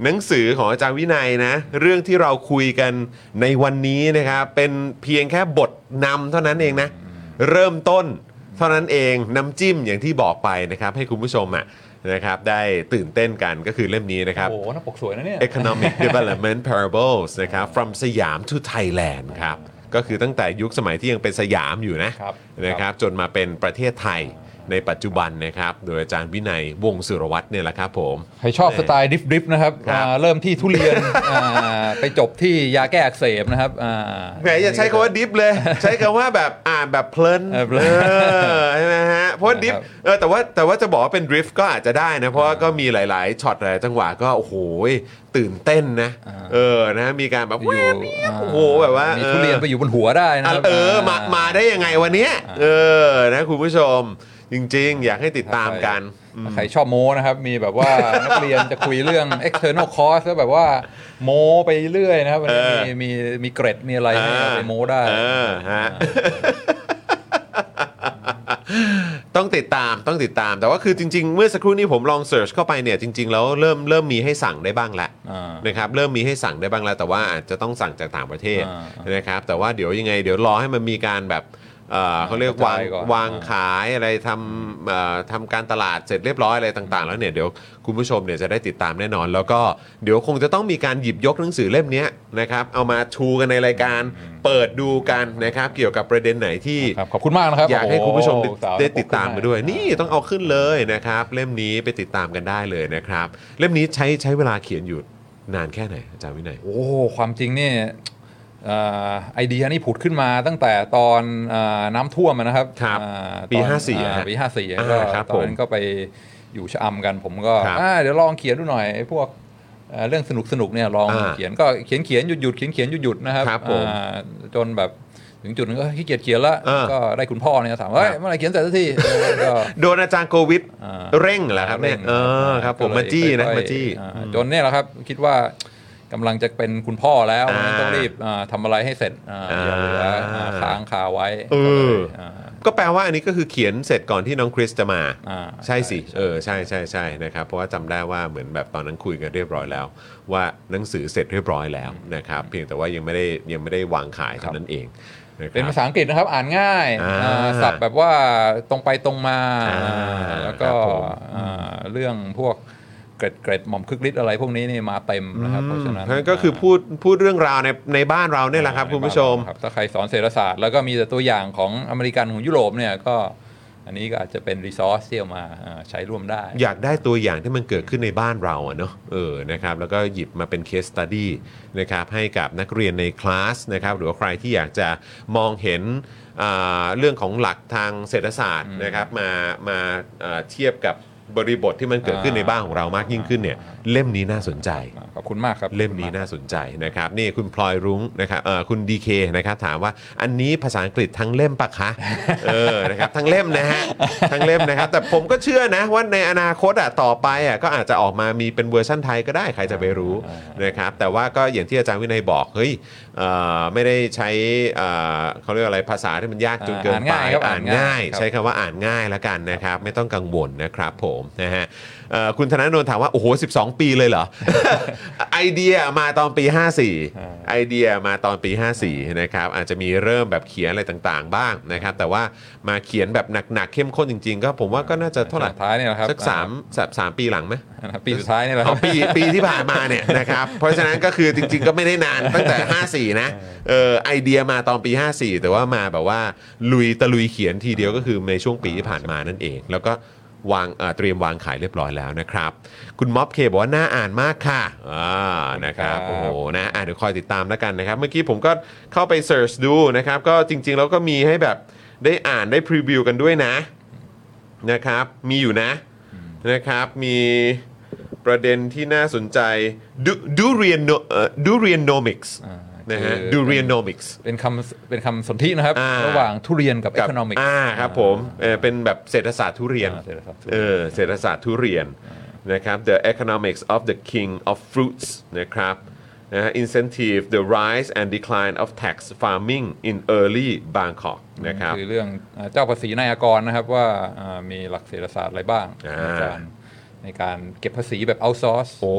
หนังสือของอาจารย์วินัยนะ เรื่องที่เราคุยกันในวันนี้นะครับเป็นเพียงแค่บทนำเท่านั้นเองนะ เริ่มต้นเท่านั้นเองน้ำจิ้มอย่างที่บอกไปนะครับ ให้คุณผู้ชมอะ นะครับได้ตื่นเต้นกันก็คือเล่มนี้นะครับ โอ้โหหน้าปกสวยนะเนี่ย Economic Development Parables นะครับ from สยาม to Thailand ครับ ก็คือตั้งแต่ยุคสมัยที่ยังเป็นสยามอยู่นะครับ นะครับ จนมาเป็นประเทศไทย ในปัจจุบันนะครับ โดยอาจารย์วินัยวงศ์สุรวัตรเนี่ยแหละครับผม ใครชอบสไตล์ดิฟดิฟนะครับครับ อ่าเริ่มที่ทุเรียน อ่าไปจบที่ยาแก้อักเสบนะครับอ่า แหมอย่าใช้คำว่าดิฟเลย ใช้คำว่าแบบอ่านแบบเพลินเออเพลินเออใช่ไหมฮะเพราะว่าดิฟนะครับ เออแต่ว่าแต่ว่าจะบอกว่าเป็นดริฟต์ก็อาจจะได้นะ เพราะว่าก็มีหลาย ๆช็อตหลายจังหวะก็โอ้โหตื่นเต้นนะอ่าเออนะมีการแบบอยู่แวบเนี้ยาโอ้โหแบบว่ามีเออทุเรียนไปอยู่บนหัวได้นะอะครับ เออมามาได้ยังไงวันเนี้ยเออนะคุณผู้ชม จริง ๆ อยากให้ติดตามกันถ้าใครชอบโม้นะครับ มีแบบว่านักเรียนจะคุยเรื่อง external cost แล้วแบบว่าโม้ไปเรื่อยนะครับมันเออมีมีมีเกรดมีอะไรให้เอาไปโม้ได้เออฮะต้องติดตามต้องติดตามแต่ว่าคือจริงๆ เมื่อสักครู่นี้ผมลองเสิร์ชเข้าไปเนี่ยจริงๆแล้วเริ่มเริ่มมีให้สั่งได้บ้างแล้วอ่านะครับเริ่มมีให้สั่งได้บ้างแล้ว แต่ว่าอาจจะต้องสั่งจากต่างประเทศอ่านะครับแต่ว่าเดี๋ยวยังไง เดี๋ยวรอให้มันมีการแบบ เอ่อเขาเรียกวางกระจายก่อน วางขายอะไรทำเอ่อทำการตลาดเสร็จเรียบร้อยอะไรต่างๆ แล้วเนี่ยเดี๋ยวคุณผู้ชมเนี่ยจะได้ติดตามแน่นอน แล้วก็เดี๋ยวคงจะต้องมีการหยิบยกหนังสือเล่มเนี้ยนะครับเอามาชูกันในรายการเปิดดูกันนะครับเกี่ยวกับประเด็นไหนที่ ครับขอบคุณมากนะครับอยากให้คุณผู้ชมได้โอ้โหสาวได้ติดตามมาด้วยขอบคุณมากนี่ต้องเอาขึ้นเลยนะครับ เล่มนี้ไปติดตามกันได้เลยนะครับ เล่มนี้ใช้ใช้เวลาเขียนอยู่นานแค่ไหนอาจารย์วินัย โอ้ความจริงเนี่ยเอ่อ ไอเดียนี่ผุดขึ้นมาตั้งแต่ตอนเอ่อน้ำท่วมอะนะครับครับอ่าปีตอน54อะอ่าฮะปีห้าสี่อ่าก็ครับตอนนั้นก็ไปอยู่ชะอำกันผมก็ครับอ่าเดี๋ยวลองเขียนดูหน่อยไอ้พวกเอ่อเรื่องสนุกสนุกๆเนี่ยลองอ่าเขียนก็เขียนเขียนหยุดหยุดเขียนเขียนหยุดหยุดนะครับครับผมอ่าจนแบบถึงจุดนึงก็ขี้เกียจเขียนละอ่าก็ได้คุณพ่อเนี่ยถามว่าเฮ้ยครับเมื่อไหร่เขียนเสร็จสักทีเออก็โดนอาจารย์โควิดอ่าเร่งเหรอครับเนี่ยเออครับผมก็เลยมาจี้นะค่อยๆมาจี้อ่าอืมจนเนี่ยแหละครับคิดว่า กำลังจะเป็นคุณพ่อแล้วอ่าต้องรีบอ่าทำอะไรให้เสร็จอ่าอย่าเหลืออ่าค้างคาไว้เออก็เลยอ่า ก็แปลว่าอันนี้ก็คือเขียนเสร็จก่อนที่น้องคริสจะมา อ่าใช่สิใช่เออ ใช่ใช่ใช่นะครับ เพราะว่าจำได้ว่าเหมือนแบบตอนนั้นคุยกันเรียบร้อยแล้ว ว่าหนังสือเสร็จเรียบร้อยแล้วนะครับ เพียงแต่ว่ายังไม่ได้ยังไม่ได้วางขายเท่านั้นเองะครับ เป็นภาษาอังกฤษนะครับ อ่านง่ายอ่าอ่าศัพท์แบบว่าตรงไปตรงมาอ่าแล้วก็ครับผม อ่าเรื่องพวก เกร็ดเกร็ดหม่อมคึกฤทธิ์อะไรพวกนี้นี่มาเต็มนะครับเพราะฉะนั้นเพราะฉะนั้นก็คือพูดพูดเรื่องราวในในบ้านเราเนี่ยแหละครับคุณผู้ชมครับถ้าใครสอนเศรษฐศาสตร์แล้วก็มีแต่ตัวอย่างของอเมริกันของยุโรปเนี่ยก็อันนี้ก็อาจจะเป็นรีซอสที่เอามาอ่าใช้ร่วมได้ อยากได้ตัวอย่างที่มันเกิดขึ้นในบ้านเราอะเนาะเออนะครับแล้วก็หยิบมาเป็น case study นะครับให้กับนักเรียนในคลาสนะครับหรือว่าใครที่อยากจะมองเห็นอ่าเรื่องของหลักทางเศรษฐศาสตร์นะครับมามาอ่าเทียบกับ บริบทที่มันเกิดขึ้นในบ้านของเรามากยิ่งขึ้นเนี่ยเล่มนี้น่าสนใจ ขอบคุณมากครับ เล่มนี้น่าสนใจนะครับนี่คุณพลอยรุ้งนะครับเอ่อคุณดีเคนะครับถามว่าอันนี้ภาษาอังกฤษทั้งเล่มปะคะเออนะครับทั้งเล่มนะฮะทั้งเล่มนะครับแต่ผมก็เชื่อนะว่าในอนาคตอะต่อไปอะก็อาจจะออกมามีเป็นเวอร์ชั่นไทยก็ได้ใครจะไปรู้นะครับแต่ว่าก็อย่างที่อาจารย์วินัยบอกเฮ้ยเอ่อไม่ได้ใช้เอ่อเขาเรียกอะไรภาษาที่มันยากจนเกินอ่านไปง่ายครับอ่านง่ายครับใช้คำว่าอ่านง่ายแล้วกันนะครับไม่ต้องกังวลนะครับผมนะฮะเอ่อ คุณธนาโนนถามว่า โอ้โห 12 ปีเลยเหรอ ไอเดียมาตอนปี 54 ไอเดียมาตอนปี 54 นะครับ อาจจะมีเริ่มแบบเขียนอะไรต่างๆ บ้างนะครับ แต่ว่ามาเขียนแบบหนักๆ เข้มข้นจริงๆ ก็ผมว่าก็น่าจะเท่าไหร่สุดท้ายเนี่ยนะครับสักสามสักสามปีหลังไหมอ่าปีสุดท้ายนี่แหละคเอารับปีปีที่ผ่านมาเนี่ยนะครับ เพราะฉะนั้นก็คือจริงๆ ก็ไม่ได้นานตั้งแต่ 54 นะเออไอเดียมาตอนปี 54 แต่ว่ามาแบบว่าลุยตะลุยเขียนทีเดียวก็คือในช่วงปีที่ผ่านมานั่นเอง แล้วก็ วางเอ่อเตรียมวางขายเรียบร้อยแล้วนะครับ คุณม็อบเคบอกว่าน่าอ่านมากค่ะอ่านะครับครับโอ้โหนะอะเดี๋ยวคอยติดตามแล้วกันนะครับ เมื่อกี้ผมก็เข้าไป search ดูนะครับ ก็จริง ๆ แล้วก็มีให้แบบได้อ่านได้ preview กันด้วยนะนะครับ มีอยู่นะนะครับ มีประเด็นที่น่าสนใจดู Durian Durianomics อ่า นะฮะคือ Durianomics เป็นคำเป็นคำสนธินะครับ อ่า ระหว่างทุเรียนกับกับ economics อ่าครับผมเออเป็นแบบเศรษฐศาสตร์ทุเรียน อ่าเศรษฐศาสตร์ทุเอเรียนอเศรษฐศาสตร์ทุเรียนนะครับ the economics of the king of fruits นะครับนะฮะ incentive the rise and decline of tax farming in early Bangkok นะครับ คือเรื่องอ่าเจ้าภาษีนายอากรนะครับว่าอ่ามีหลักเศรษฐศาสตร์อะไรบ้างอ่าในการ ในการเก็บภาษีแบบ outsource โอ้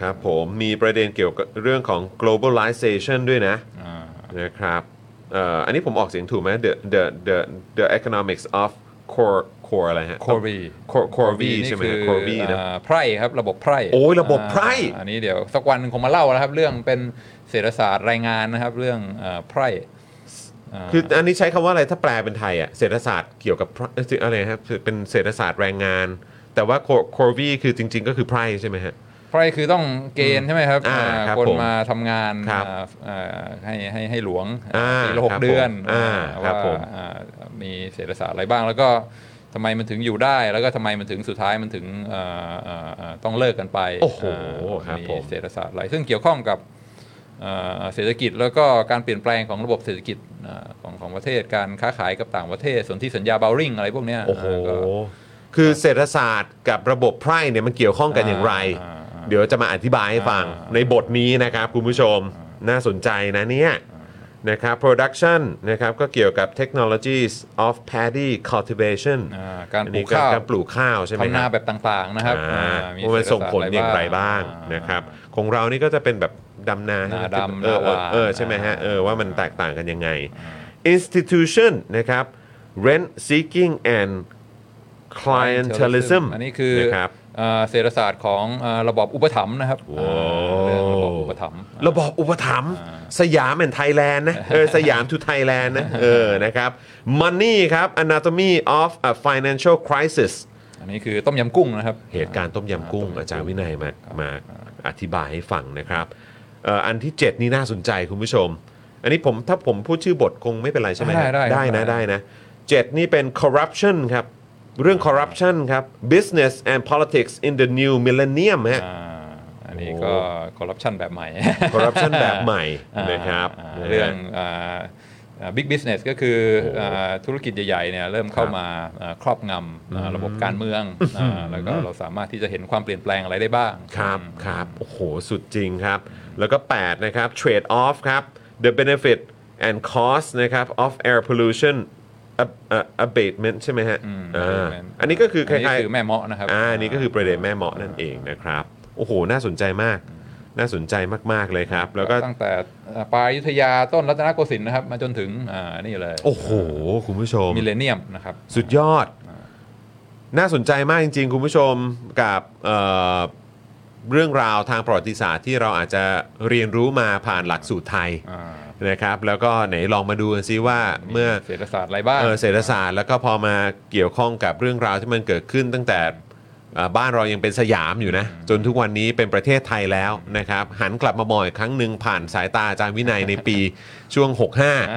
ครับผมมีประเด็นเกี่ยวกับเรื่องของ globalization ด้วยนะอ่านะครับเอ่ออันนี้ผมออกเสียงถูกไหม the the the the economics of core core อะไรฮะ Corby Cor- Corby นี่ใช่ไหมคือ Corby นะอ่าไพร่ครับระบบไพร่โอ้ยระบบไพร่อ่าอันนี้เดี๋ยวสักวันหนึงคงมาเล่านะครับ เรื่องเป็นเศรษฐศาสตร์รายงานนะครับ เรื่องอ่าไพร่าคืออันนี้ใช้คำว่าอะไรถ้าแปลเป็นไทยอะเศรษฐศาสตร์เกี่ยวกับเอ่ออะไรครับเป็นเศรษฐศาสตร์แรงงาน แต่ว่า Corby คือจริง ๆ ก็คือไพร่ใช่ไหมฮะไพร่คือต้องเกณฑ์ใช่ไหมครับอ่าอ่าครับคนผมมาทำงานครับอ่าอ่าให้ให้ให้หลวงอ่าปีละหครักบเดือนผมอ่าอ่าครับว่าผม อ่ามีเศรษฐศาสตร์อะไรบ้าง แล้วก็ทำไมมันถึงอยู่ได้ แล้วก็ทำไมมันถึงสุดท้ายมันถึงเอ่อเอ่อเอ่อต้องเลิกกันไปโอ้โหอ่าครับมีผม เศรษฐศาสตร์อะไรซึ่งเกี่ยวข้องกับเอ่อเศรษฐกิจแล้วก็การเปลี่ยนแปลงของระบบเศรษฐกิจอ่าของของประเทศการค้าขายกับต่างประเทศสนธิสัญญาเบลริงอะไรพวกเนี้ยโอ้โหาก็ คือเศรษฐศาสตร์กับระบบไพร่เนี่ยมันเกี่ยวข้องกันอย่างไร อ่าอ่า เดี๋ยวจะมาอธิบายให้ฟังอ่า ในบทนี้นะครับคุณผู้ชมน่าสนใจนะเนี่ยนะครับ production นะครับก็เกี่ยวกับ technologies of paddy cultivation อ่าการอันปลูนี้กก็ข้าวการปลูกข้าวใช่ไหมทำนาครับ แบบต่างๆนะครับอ่าอ่าว่ามันส่งผลอย่างไรบ้างอ่านะครับของเรานี่ก็จะเป็นแบบดำนานาดำเออนาหวาน เออใช่ไหมฮะเออว่ามันแตกต่างกันยังไง institution นะครับ rent seeking and clientelism อันนี้คือนะครับอ่าเศรษฐศาสตร์ของอ่าระบอบอุปถัมภ์นะครับโอ้อ่าเรื่องระบอบอุปถัมภ์ระบอบอุปถัมภ์ Siam and Thailand นะเออ Siam to Thailand นะเออนะครับ money ครับ anatomy of a financial crisis อันนี้คือต้มยำกุ้งนะครับ เหตุการณ์ต้มยำกุ้งต้มยำกุ้งอาจารย์วินัยมามาอธิบายให้ฟังนะครับเอ่ออันที่ 7 นี่น่าสนใจคุณผู้ชม อันนี้ผมถ้าผมพูดชื่อบทคงไม่เป็นไรใช่ไหมได้ได้ได้นะได้ได้นะเจ็ดนี่เป็น corruption ครับ เรื่อง corruption ครับ business and politics in the new millennium ฮะ อ่าอันนี้โอ้ก็คอร์รัปชันแบบใหม่ corruption แบบใหม่อ่านะครับอ่านะฮะ เรื่องบิ๊กบิสเนสก็คือโอ้อ่าธุรกิจใหญ่ๆเนี่ยเริ่มเข้ามาอ่าครอบงำอ่าระบบการเมืองอ่าแล้วก็เราสามารถที่จะเห็นความเปลี่ยนแปลงอะไรได้บ้าง ครับอืมครับโอ้โห สุดจริงครับ แล้วก็ 8 นะครับ trade off ครับ the benefit and cost นะครับ of air pollution ab- อะ abatement ใช่ไหมฮะอืมอ่า abatement อันนี้ก็คือคอันนี้ล้ายคือแม่เมาะนะครับ ๆอ่าอันนี้ก็คือประเด็นแม่เมาะนั่นเองนะครับ โอ้โห น่าสนใจมาก น่าสนใจมากๆเลยครับ แล้วก็ ตั้งแต่อ่าปลายอยุธยาต้นรัตนโกสินทร์นะครับมาจนถึงอ่านี่เลยโอ้โห คุณผู้ชม มิเลเนียมนะครับ สุดยอด น่าสนใจมากจริง ๆ คุณผู้ชมกับเอ่อเรื่องราวทางประวัติศาสตร์ที่เราอาจจะเรียนรู้มาผ่านหลักสูตรไทย อ่า นะครับแล้วก็ไหนลองมาดูกันซิว่าเมื่อเศรษฐศาสตร์อะไรบ้างเออเศรษฐศาสตร์แล้วก็พอมาเกี่ยวข้องกับเรื่องราวที่มันเกิดขึ้นตั้งแต่เอ่อบ้านเรายังเป็นสยามอยู่นะ จนทุกวันนี้เป็นประเทศไทยแล้วนะครับหันกลับมามองอีกครั้งหนึ่งผ่านสายตาอาจารย์วินัยในปี ช่วง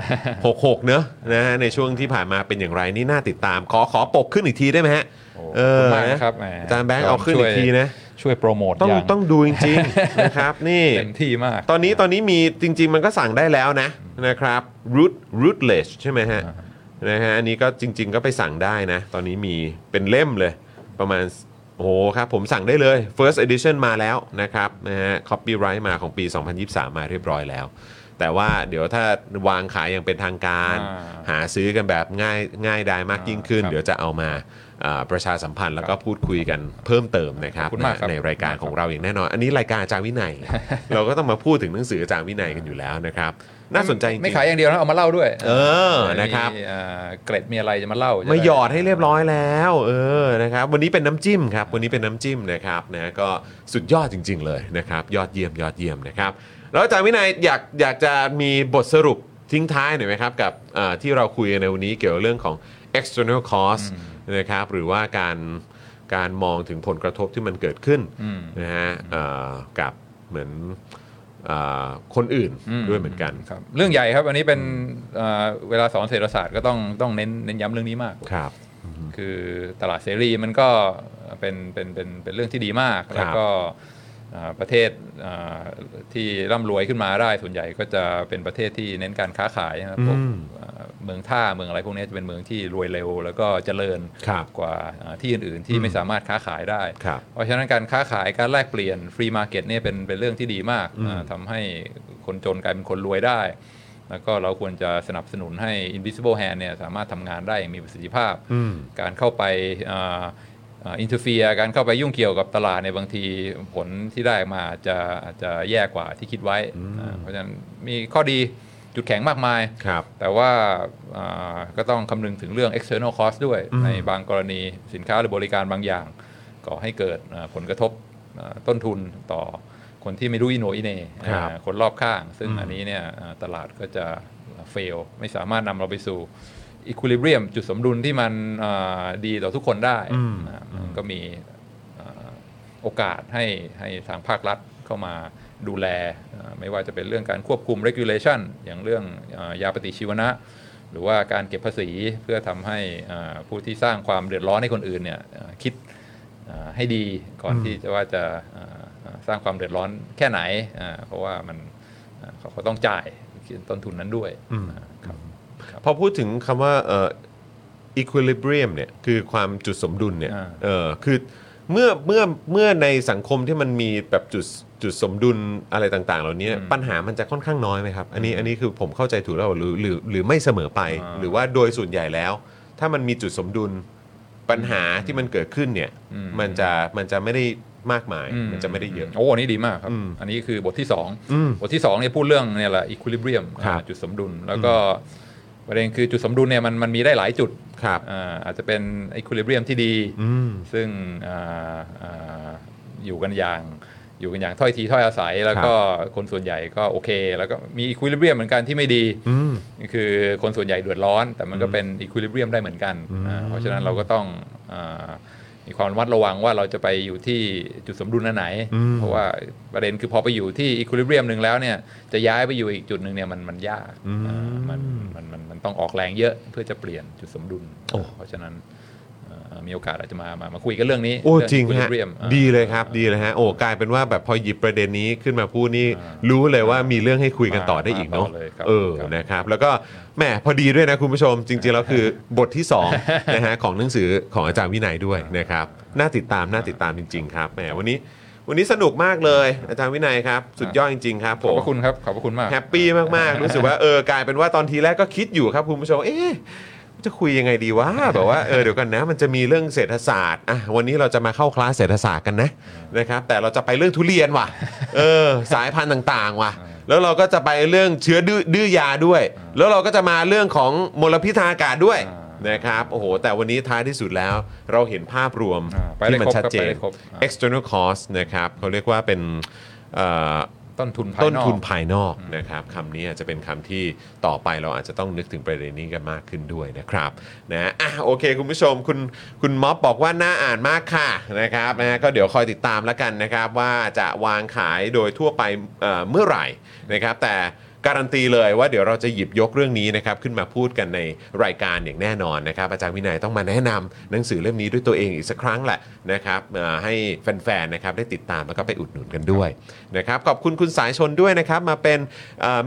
65 66 เนอะนะฮะในช่วงที่ผ่านมาเป็นอย่างไรนี่น่าติดตาม ขอขอปกขึ้นอีกทีได้ไหมฮะโอ้เอขอบอคุณมากนะครับแหมอาจารย์แบงค์เอาขึ้นอีกทีนะ ช่วยโปรโมทต้องย่างต้องดูจริงๆ นะครับ นี่เต็มที่มาก ตอนนี้ตอนนี้มีจริง ๆ มันก็สั่งได้แล้วนะนะครับ root rootless ใช่ไหมฮะนะฮะอันนี้ก็จริง ๆ ก็ไปสั่งได้นะ ตอนนี้มีเป็นเล่มเลยประมาณโอ้โหครับผมสั่งได้เลย first edition มาแล้วนะครับนะฮะ copyright มาของปี 2023 มาเรียบร้อยแล้ว แต่ว่าเดี๋ยวถ้าวางขายอย่างเป็นทางการอ่าหาซื้อกันแบบง่ายง่ายได้มากยิ่งขึ้นครับเดี๋ยวจะเอามาอ่า ประชาสัมพันธ์แล้วก็พูดคุยกันเพิ่มเติมนะครับขอบคุณมากครับในรายการของเราอย่างแน่นอน อันนี้รายการอาจารย์วินัย เราก็ต้องมาพูดถึงหนังสืออาจารย์วินัยกันอยู่แล้วนะครับน่าสนใจจริงๆไม่ขายอย่างเดียวนะเอามาเล่าด้วย เออนะครับมีอ่าเกร็ดมีอะไรจะมาเล่าจะมาหยอดให้เรียบร้อยแล้ว เออนะครับวันนี้เป็นน้ำจิ้มครับวันนี้เป็นน้ำจิ้มนะครับนะก็สุดยอดจริง ๆ เลยนะครับยอดเยี่ยมยอดเยี่ยมนะครับแล้วอาจารย์วินัยอยากอยากจะมีบทสรุปทิ้งท้ายหน่อยไหมครับกับอ่าที่เราคุยกันในวันนี้เกี่ยวกับเรื่องของ external cost นะครับหรือว่าการการมองถึงผลกระทบที่มันเกิดขึ้นอืมนะฮะเอ่อกับเหมือนเอ่อคนอื่นด้วยเหมือนกันครับเรื่องใหญ่ครับอันนี้เป็นอ่าเวลาสอนเศรษฐศาสตร์ก็ต้องต้องเน้นเน้นย้ำเรื่องนี้มากครับ คือตลาดเสรีมันก็เป็นเป็นเป็นเป็นเรื่องที่ดีมากครับแล้วก็อ่า ประเทศอ่าที่ร่ำรวยขึ้นมาได้ส่วนใหญ่ก็จะเป็นประเทศที่เน้นการค้าขายนะครับพวกอ่าเมืองท่าเมืองอะไรพวกนี้จะเป็นเมืองที่รวยเร็ว แล้วก็เจริญครับกว่าอ่าที่อื่นๆที่ไม่สามารถค้าขายได้ครับเพราะฉะนั้นการค้าขายการแลกเปลี่ยน free market เนี่ยเป็นเป็นเรื่องที่ดีมากอ่าทำให้คนจนกลายเป็นคนรวยได้ แล้วก็เราควรจะสนับสนุนให้ invisible hand เนี่ยสามารถทำงานได้อย่างมีประสิทธิภาพอืมการเข้าไป interfere การเข้าไปยุ่งเกี่ยวกับตลาดเนี่ยบางทีผลที่ได้มาอาจจะอาจจะแย่กว่าที่คิดไว้อ่าเพราะฉะนั้นมีข้อดีจุดแข็งมากมายครับแต่ว่าอ่าก็ต้องคำนึงถึงเรื่อง external cost ด้วย ในบางกรณีสินค้าหรือบริการบางอย่างก่อให้เกิดอ่าผลกระทบอ่าต้นทุนต่อคนที่ไม่รู้อิโหนอิเหนครับอ่าคนรอบข้าง ซึ่งอันนี้เนี่ยอ่าตลาดก็จะเฟล ไม่สามารถนำเราไปสู่ อีค i ลิเบียมจุดสมดุลที่มันอ่าดีต่อทุกคนได้นะมันก็มีอ่าโอกาสให้ให้ทางภาครัฐเข้ามาดูแลอ่าไม่ว่าจะเป็นเรื่องการควบคุม regulation อย่างเรื่องอายาปฏิชีวนะ หรือว่าการเก็บภาษีเพื่อทำให้อ่าผู้ที่สร้างความเดือดร้อนให้คนอื่นเนี่ยอ่าคิดอ่าให้ดีก่อนที่จะว่าจะอ่าอ่าสร้างความเดือดร้อนแค่ไหนอ่าเพราะว่ามันอ่าเขาก็ต้องจ่ายต้นทุนนั้นด้วยนะครับ พอพูดถึงคำว่าเอ่อ equilibrium เนี่ยคือความจุดสมดุลเนี่ยอ่า เออคือเมื่อเมื่อเมื่อในสังคมที่มันมีแบบจุดจุดสมดุลอะไรต่าง ๆ เหล่านี้ปัญหามันจะค่อนข้างน้อยไหมครับ อันนี้อันนี้คือผมเข้าใจถูกแล้วหรือหรือหรือไม่เสมอไปอ่าหรือว่าโดยส่วนใหญ่แล้ว ถ้ามันมีจุดสมดุลปัญหาที่มันเกิดขึ้นเนี่ยอืมมันจะมันจะไม่ได้มากมาย มันจะไม่ได้เยอะ โอ้อันนี้ดีมากครับ อืมอันนี้คือบทที่ อืม2 บทที่2เนี่ยพูดเรื่องเนี่ยแหละ equilibrium ครับอ่าจุดสมดุล แล้วก็ ประเด็นคือจุดสมดุลเนี่ยมันมันมีได้หลายจุดครับอ่าอาจจะเป็นไอคูลิเบียมที่ดีอืมซึ่งอ่าอ่าอยู่กันอย่างอยู่กันอย่างถ้อยทีถ้อยอาศัย แล้วก็คนส่วนใหญ่ก็โอเค แล้วก็มีอีควิลิเบียมเหมือนกันที่ไม่ดีอืมนี่คือคนส่วนใหญ่เดือดร้อน แต่มันก็เป็นอีควิลิเบียมได้เหมือนกันอ่าเพราะฉะนั้นเราก็ต้องอา มีความระมัดระวังว่าเราจะไปอยู่ที่จุดสมดุลอันไหนอืมเพราะว่าประเด็นคือพอไปอยู่ที่อีควิลิเบียมหนึ่งแล้วเนี่ยจะย้ายไปอยู่อีกจุดหนึ่งเนี่ยมันมันยากอ่ามันมันมันมันต้องออกแรงเยอะเพื่อจะเปลี่ยนจุดสมดุลโอ้เพราะฉะนั้นเอ่อ มีโอกาสอาจจะมามามาคุยกันเรื่องนี้โอ้เจริงฮะ equilibrium อ่าดีเลยครับดีเลยฮะโอ้กลายเป็นว่าแบบพอหยิบประเด็นนี้ขึ้นมาพูดนี่รู้เลยว่ามีเรื่องให้คุยกันต่อได้อีกเนาะต่อเลยครับเออครับนะครับ แล้วก็แหมพอดีด้วยนะคุณผู้ชม จริงๆแล้วคือบทที่2นะฮะของหนังสือของอาจารย์วินัยด้วยนะครับน่าติดตามน่าติดตามจริง ๆ ครับแหมวันนี้วันนี้สนุกมากเลยอาจารย์วินัยครับ สุดยอดจริงๆครับผขอบมพระคุณครับขอบพระคุณมากแฮปปี้มากๆ รู้สึกว่าเออกลายเป็นว่าตอนทีแรกก็คิดอยู่ครับคุณผู้ชมเอ๊ะ จะคุยยังไงดีวะแบบว่าเออเดี๋ยวกันนะ มันจะมีเรื่องเศรษฐศาสตร์อะวันนี้เราจะมาเข้าคลาสเศรษฐศาสตร์กันนะนะครับ แต่เราจะไปเรื่องทุเรียนว่ะเออสายพันธุ์ต่างๆว่ะ แล้วเราก็จะไปเรื่องเชื้อดื้อดื้อยาด้วย แล้วเราก็จะมาเรื่องของมลพิษทางอากาศด้วยอ่นะครับโอ้โห แต่วันนี้ท้ายที่สุดแล้วเราเห็นภาพรวมอ่าไปได้ที่มัครบชัดเจครับไปนได้ครบอ่า external cost นะครับเขาเรียกว่าเป็นเอ่อ ต้นทุนภายต้นนอกทุนภายนอกนะครับคำนี้อาจจะเป็นคำที่ต่อไปเราอาจจะต้องนึกถึงประเด็นนี้กันมากขึ้นด้วยนะครับนะอะโอเค คุณผู้ชมคุณคุณม็อบบอกว่าน่าอ่านมากค่ะนะครับนะก็เดี๋ยวคอยติดตามแล้วกันนะครับว่าจะวางขายโดยทั่วไปเอ่อเมื่อไหร่นะครับแต่ การันตีเลยว่าเดี๋ยวเราจะหยิบยกเรื่องนี้นะครับขึ้นมาพูดกันในรายการอย่างแน่นอนนะครับอาจารย์วินัยต้องมาแนะนำหนังสือเล่มนี้ด้วยตัวเองอีกสักครั้งแหละนะครับเอ่อให้แฟนๆนะครับได้ติดตามแล้วก็ไปอุดหนุนกันด้วยนะครับขอบคุณคุณสายชนด้วยนะครับมาเป็น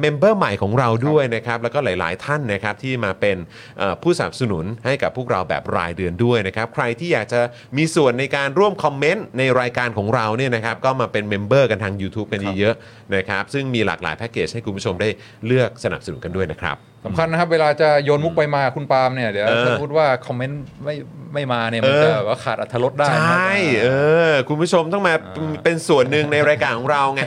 member ใหม่ของเราด้วยนะครับแล้วก็หลาย ๆ ท่านนะครับที่มาเป็นเอ่อผู้สนับสนุนให้กับพวกเราแบบรายเดือนด้วยนะครับใครที่อยากจะมีส่วนในการร่วมคอมเมนต์ในรายการของเราเนี่ยนะครับก็มาเป็น member กันทาง YouTube กันเยอะๆนะครับซึ่งมีหลากหลายแพ็กเกจให้คุณผู้ชมได้เลือกสนับสนุนกันด้วยนะครับสำคัญนะครับเวลาจะโยนมุกไปมาคุณปาล์มเนี่ยเดี๋ยวเออถ้าพูดว่าคอมเมนต์ไม่ไม่มาเนี่ยมันเออจะแบบว่าขาดอรรถรสได้ใช่นะครับเออคุณผู้ชมต้องมาเป็นส่วนหนึ่งในรายการของเราไง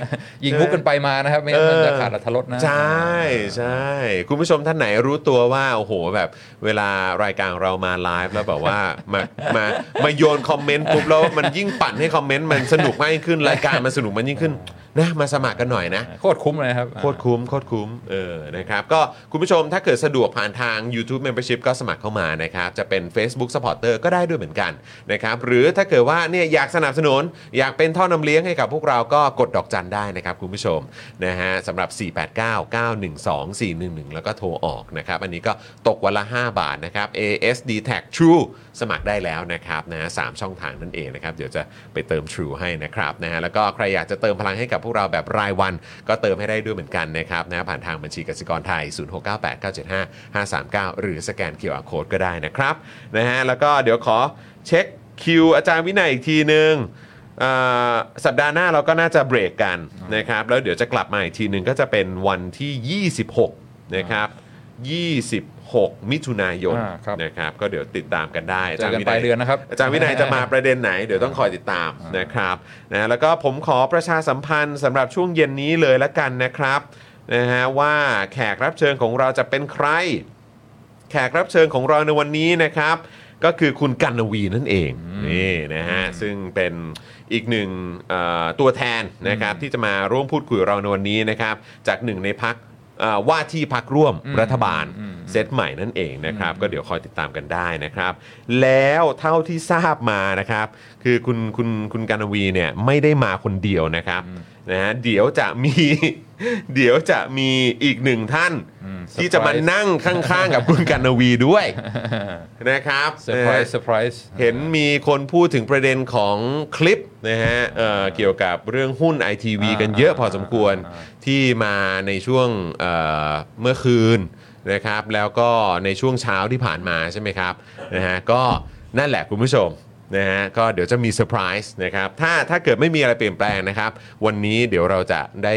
ยิงมุกกันไปมานะครับไม่งั้นมันจะขาดอรรถรสนะใช่ใช่คุณผู้ชมท่านไหนรู้ตัวว่าโอ้โหแบบเวลารายการของเรามาไลฟ์แล้วแบบว่ามามามาโยนคอมเมนต์ปุ๊บแล้วมันยิ่งปั่นให้คอมเมนต์มันสนุกมากยิ่งขึ้นรายการมันสนุกมันยิ่งขึ้น นะมาสมัครกันหน่อยนะ โคตรคุ้มเลยนะครับ โคตรคุ้มโคตรคุ้มเออนะครับก็คุณผู้ชมถ้าเกิดสะดวกผ่านทาง YouTube Membership ก็สมัครเข้ามานะครับ จะเป็น Facebook Supporter ก็ได้ด้วยเหมือนกันนะครับหรือถ้าเกิดว่าเนี่ยอยากสนับสนุน อยากเป็นท่อนำเลี้ยงให้กับพวกเราก็กดดอกจันได้นะครับคุณผู้ชมนะฮะสำหรับ 489-912-411 แล้วก็โทรออกนะครับ อันนี้ก็ตกวันละ 5 บาทนะครับ ASD Tag True สมัครได้แล้วนะครับนะสามช่องทางนั่นเองนะครับเดี๋ยวจะไปเติม True ให้นะครับนะฮะแล้วก็ใครอยากจะเติมพลังให้กับพวกเราแบบรายวัน ก็เติมให้ได้ด้วยเหมือนกันนะครับนะผ่านทางบัญชีกสิกรไทย 0698975539 หรือสแกน QR Code ก็ได้นะครับนะฮะแล้วก็เดี๋ยวขอเช็คคิวอาจารย์วินัยอีกทีนึงอ่าสัปดาห์หน้าเราก็น่าจะเบรกกันนะครับแล้วเดี๋ยวจะกลับมาอีกทีหนึ่งก็จะเป็นวันที่ 26 นะครับ 26มิถุนายนอ่าครับ นะครับก็เดี๋ยวติดตามกันได้เจอกันปลายเดือนนะครับ อาจารย์วินัยจะมาประเด็นไหนเดี๋ยวต้องคอยติดตามนะครับนะแล้วก็ผมขอประชาสัมพันธ์สำหรับช่วงเย็นนี้เลยละกันนะครับนะฮะว่าแขกรับเชิญของเราจะเป็นใคร แขกรับเชิญของเราในวันนี้นะครับ ก็คือคุณกันนวีนั่นเองนี่นะฮะซึ่งเป็นอีกหนึ่งเอ่อตัวแทนนะครับที่จะมาร่วมพูดคุยกับเราในวันนี้นะครับ จากหนึ่งในพัก ว่าที่พักร่วมรัฐบาลอืมเซตใหม่นั่นเองนะครับ ก็เดี๋ยวคอยติดตามกันได้นะครับ แล้วเท่าที่ทราบมานะครับ คือคุณคุณคุณการนวีเนี่ยไม่ได้มาคนเดียวนะครับ นะฮะเดี๋ยวจะมี เดี๋ยวจะมีอีกหนึ่งท่านอืมที่จะมา surprise นั่งข้างๆ กับคุณกันนวีด้วยนะครับ surprise surprise เห็นมีคนพูดถึงประเด็นของคลิปนะฮะเอ่อเกี่ยวกับเรื่องหุ้นไอทีวีกันเยอะพอสมควรอ่าที่มาในช่วงเอ่อเมื่อคืนนะครับ แล้วก็ในช่วงเช้าที่ผ่านมาใช่ไหมครับนะฮะก็นั่นแหละคุณผู้ชม นะฮะก็เดี๋ยวจะมีเซอร์ไพรส์นะครับถ้าถ้าเกิดไม่มีอะไรเปลี่ยนแปลงนะครับ วันนี้เดี๋ยวเราจะได้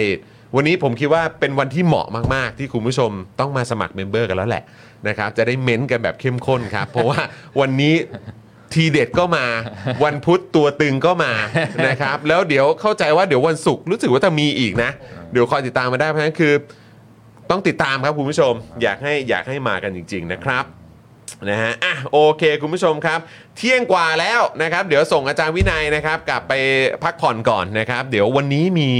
วันนี้ผมคิดว่าเป็นวันที่เหมาะมากๆ ที่คุณผู้ชมต้องมาสมัคร member กันแล้วแหละนะครับจะได้เม้นต์กันแบบเข้มข้นครับ เพราะว่าวันนี้ทีเด็ดก็มา วันพุธตัวตึงก็มานะครับ แล้วเดี๋ยวเข้าใจว่าเดี๋ยววันศุกร์รู้สึกว่าจะมีอีกนะ เดี๋ยวคอยติดตามมาได้เพราะฉะนั้นคือ ต้องติดตามครับคุณผู้ชม อยากให้อยากให้มากันจริง ๆ นะครับ นะฮะอะโอเค คุณผู้ชมครับ เที่ยงกว่าแล้วนะครับ เดี๋ยวส่งอาจารย์วินัยนะครับ กลับไปพักผ่อนก่อนนะครับ เดี๋ยววันนี้มี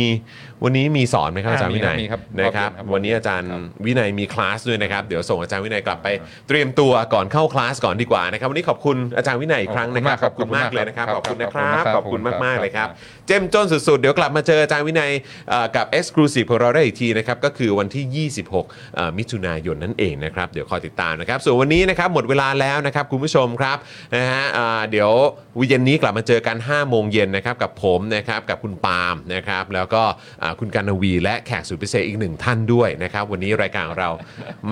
วันนี้มีสอนไหมครับอาจารย์วินัยมีครับนะครับรอบเย็นครับ วันนี้อาจารย์ครับวินัยมีคลาสด้วยนะครับ เดี๋ยวส่งอาจารย์วินัยกลับไปเตรียมตัวก่อนเข้าคลาสก่อนดีกว่านะครับ วันนี้ขอบคุณอาจารย์วินัยอีกครั้งนะครับ ขอบคุณมากครับเลยนะครับครับ ขอบคุณนะคขอบรับคุณมากครับ ขอบคุณมากๆเลยครับครับ เจ้มจนสุดๆ เดี๋ยวกลับมาเจออาจารย์วินัยเอ่อกับ Exclusive ของเราได้อีกทีนะครับ ก็คือวันที่ 26เอ่อมิถุนายนนั่นเองนะครับ เดี๋ยวคอยติดตามนะครับ ส่วนวันนี้นะครับหมดเวลาแล้วนะครับ คุณผู้ชมครับนะฮะอ่าเดี๋ยววันเย็นนี้กลับมาเจอกัน5โมงเย็นนะครับกับผมนะครับกับคุณปาล์มนะครับแล้วก็อ่าคุณการนวีและแขกสุดพิเศษอีกหนึ่งท่านด้วยนะครับ วันนี้รายการของเรา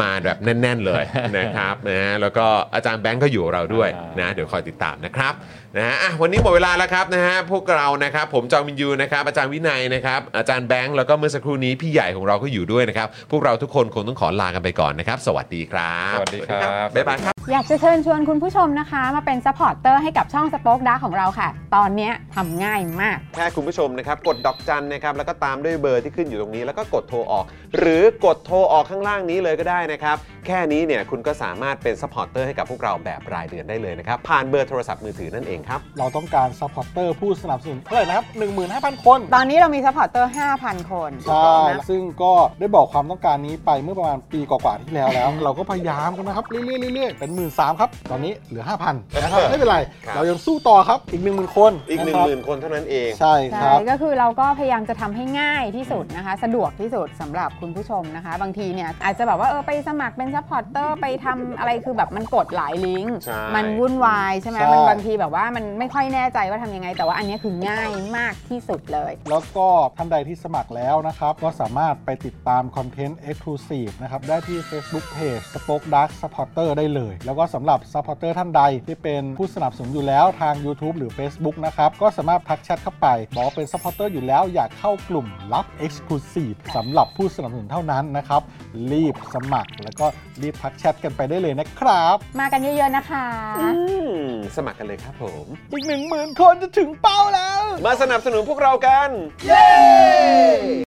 มาแบบแน่น ๆ เลยนะครับนะฮะแล้วก็อาจารย์แบงก์ก็อยู่กับเราด้วยนะเดี๋ยวคอยติดตามนะครับ นะฮะอะวันนี้หมดเวลาแล้วครับนะฮะพวกเรานะครับผมจอมินยูนะครับอาจารย์วินัยนะครับอาจารย์แบงค์แล้วก็เมื่อสักครู่นี้พี่ใหญ่ของเราก็อยู่ด้วยนะครับพวกเราทุกคนคงต้องขอลากันไปก่อนนะครับสวัสดีครับสวัสดีครับบ๊ายบายครับ อยากจะเชิญชวนคุณผู้ชมนะคะ มาเป็น supporter ให้กับช่อง SpokeDark ของเราค่ะ ตอนเนี้ยทำง่ายมาก แค่คุณผู้ชมนะครับ กดดอกจันนะครับแล้วก็ตามด้วยเบอร์ที่ขึ้นอยู่ตรงนี้ แล้วก็กดโทรออก หรือกดโทรออกข้างล่างนี้เลยก็ได้นะครับ แค่นี้เนี่ยคุณก็สามารถเป็น supporter ให้กับพวกเราแบบรายเดือนได้เลยนะครับผ่านเบอร์โทรศัพท์มือถือนั่นเองครับ เราต้องการ supporter ผู้สนับสนุนเท่าไหร่นะครับ 15,000 คน ตอนนี้เรามี supporter 5,000 คนใช่นะซึ่งก็ได้บอกความต้องการนี้ไปเมื่อประมาณปีกว่าๆที่แล้วแล้ว เราก็พยายามกันนะครับเรื่อยๆเรื่อยๆเป็น 1 3ื่นครับ ตอนนี้เหลือ 5,000นะครับไม่เป็นไรครับเรายังสู้ต่อครับอีก 1 0,000 คนอีก 10,000 คนเท่านั้นเองนะครับ ใช่ใช่คใช่รับก็คือเราก็พยายามจะทำให้ง่ายที่สุดนะคะ สะดวกที่สุดสำหรับคุณผู้ชมนะคะ บางทีเนี่ยอาจจะแบบว่าเออไปสมัครเป็น supporter ไปทำอะไรคือแบบมันกดหลายลิงก์ใช่มันวุ่นวายใช่ไหมใช่มันบางทีแบบว่ามันไม่ค่อยแน่ใจว่าทำยังไง แต่ว่าอันเนี้ยคือง่ายมากที่สุดเลย แล้วก็ท่านใดที่สมัครแล้วนะครับ ก็สามารถไปติดตามคอนเทนต์ Exclusive นะครับ ได้ที่ Facebook Page Spoke Dark Supporter ได้เลย แล้วก็สำหรับ Supporter ท่านใดที่เป็นผู้สนับสนุนอยู่แล้วทาง YouTube หรือ Facebook นะครับ ก็สามารถทักแชทเข้าไป บอกว่าเป็น Supporter อยู่แล้วอยากเข้ากลุ่มลับ Exclusive สำหรับผู้สนับสนุนเท่านั้นนะครับ รีบสมัครแล้วก็รีบทักแชทกันไปได้เลยนะครับ มากันเยอะๆนะคะ อืมสมัครกันเลยครับผมอีก 1 0,000 คนจะถึงเป้าแล้ว มาสนับสนุนพวกเรากัน เย้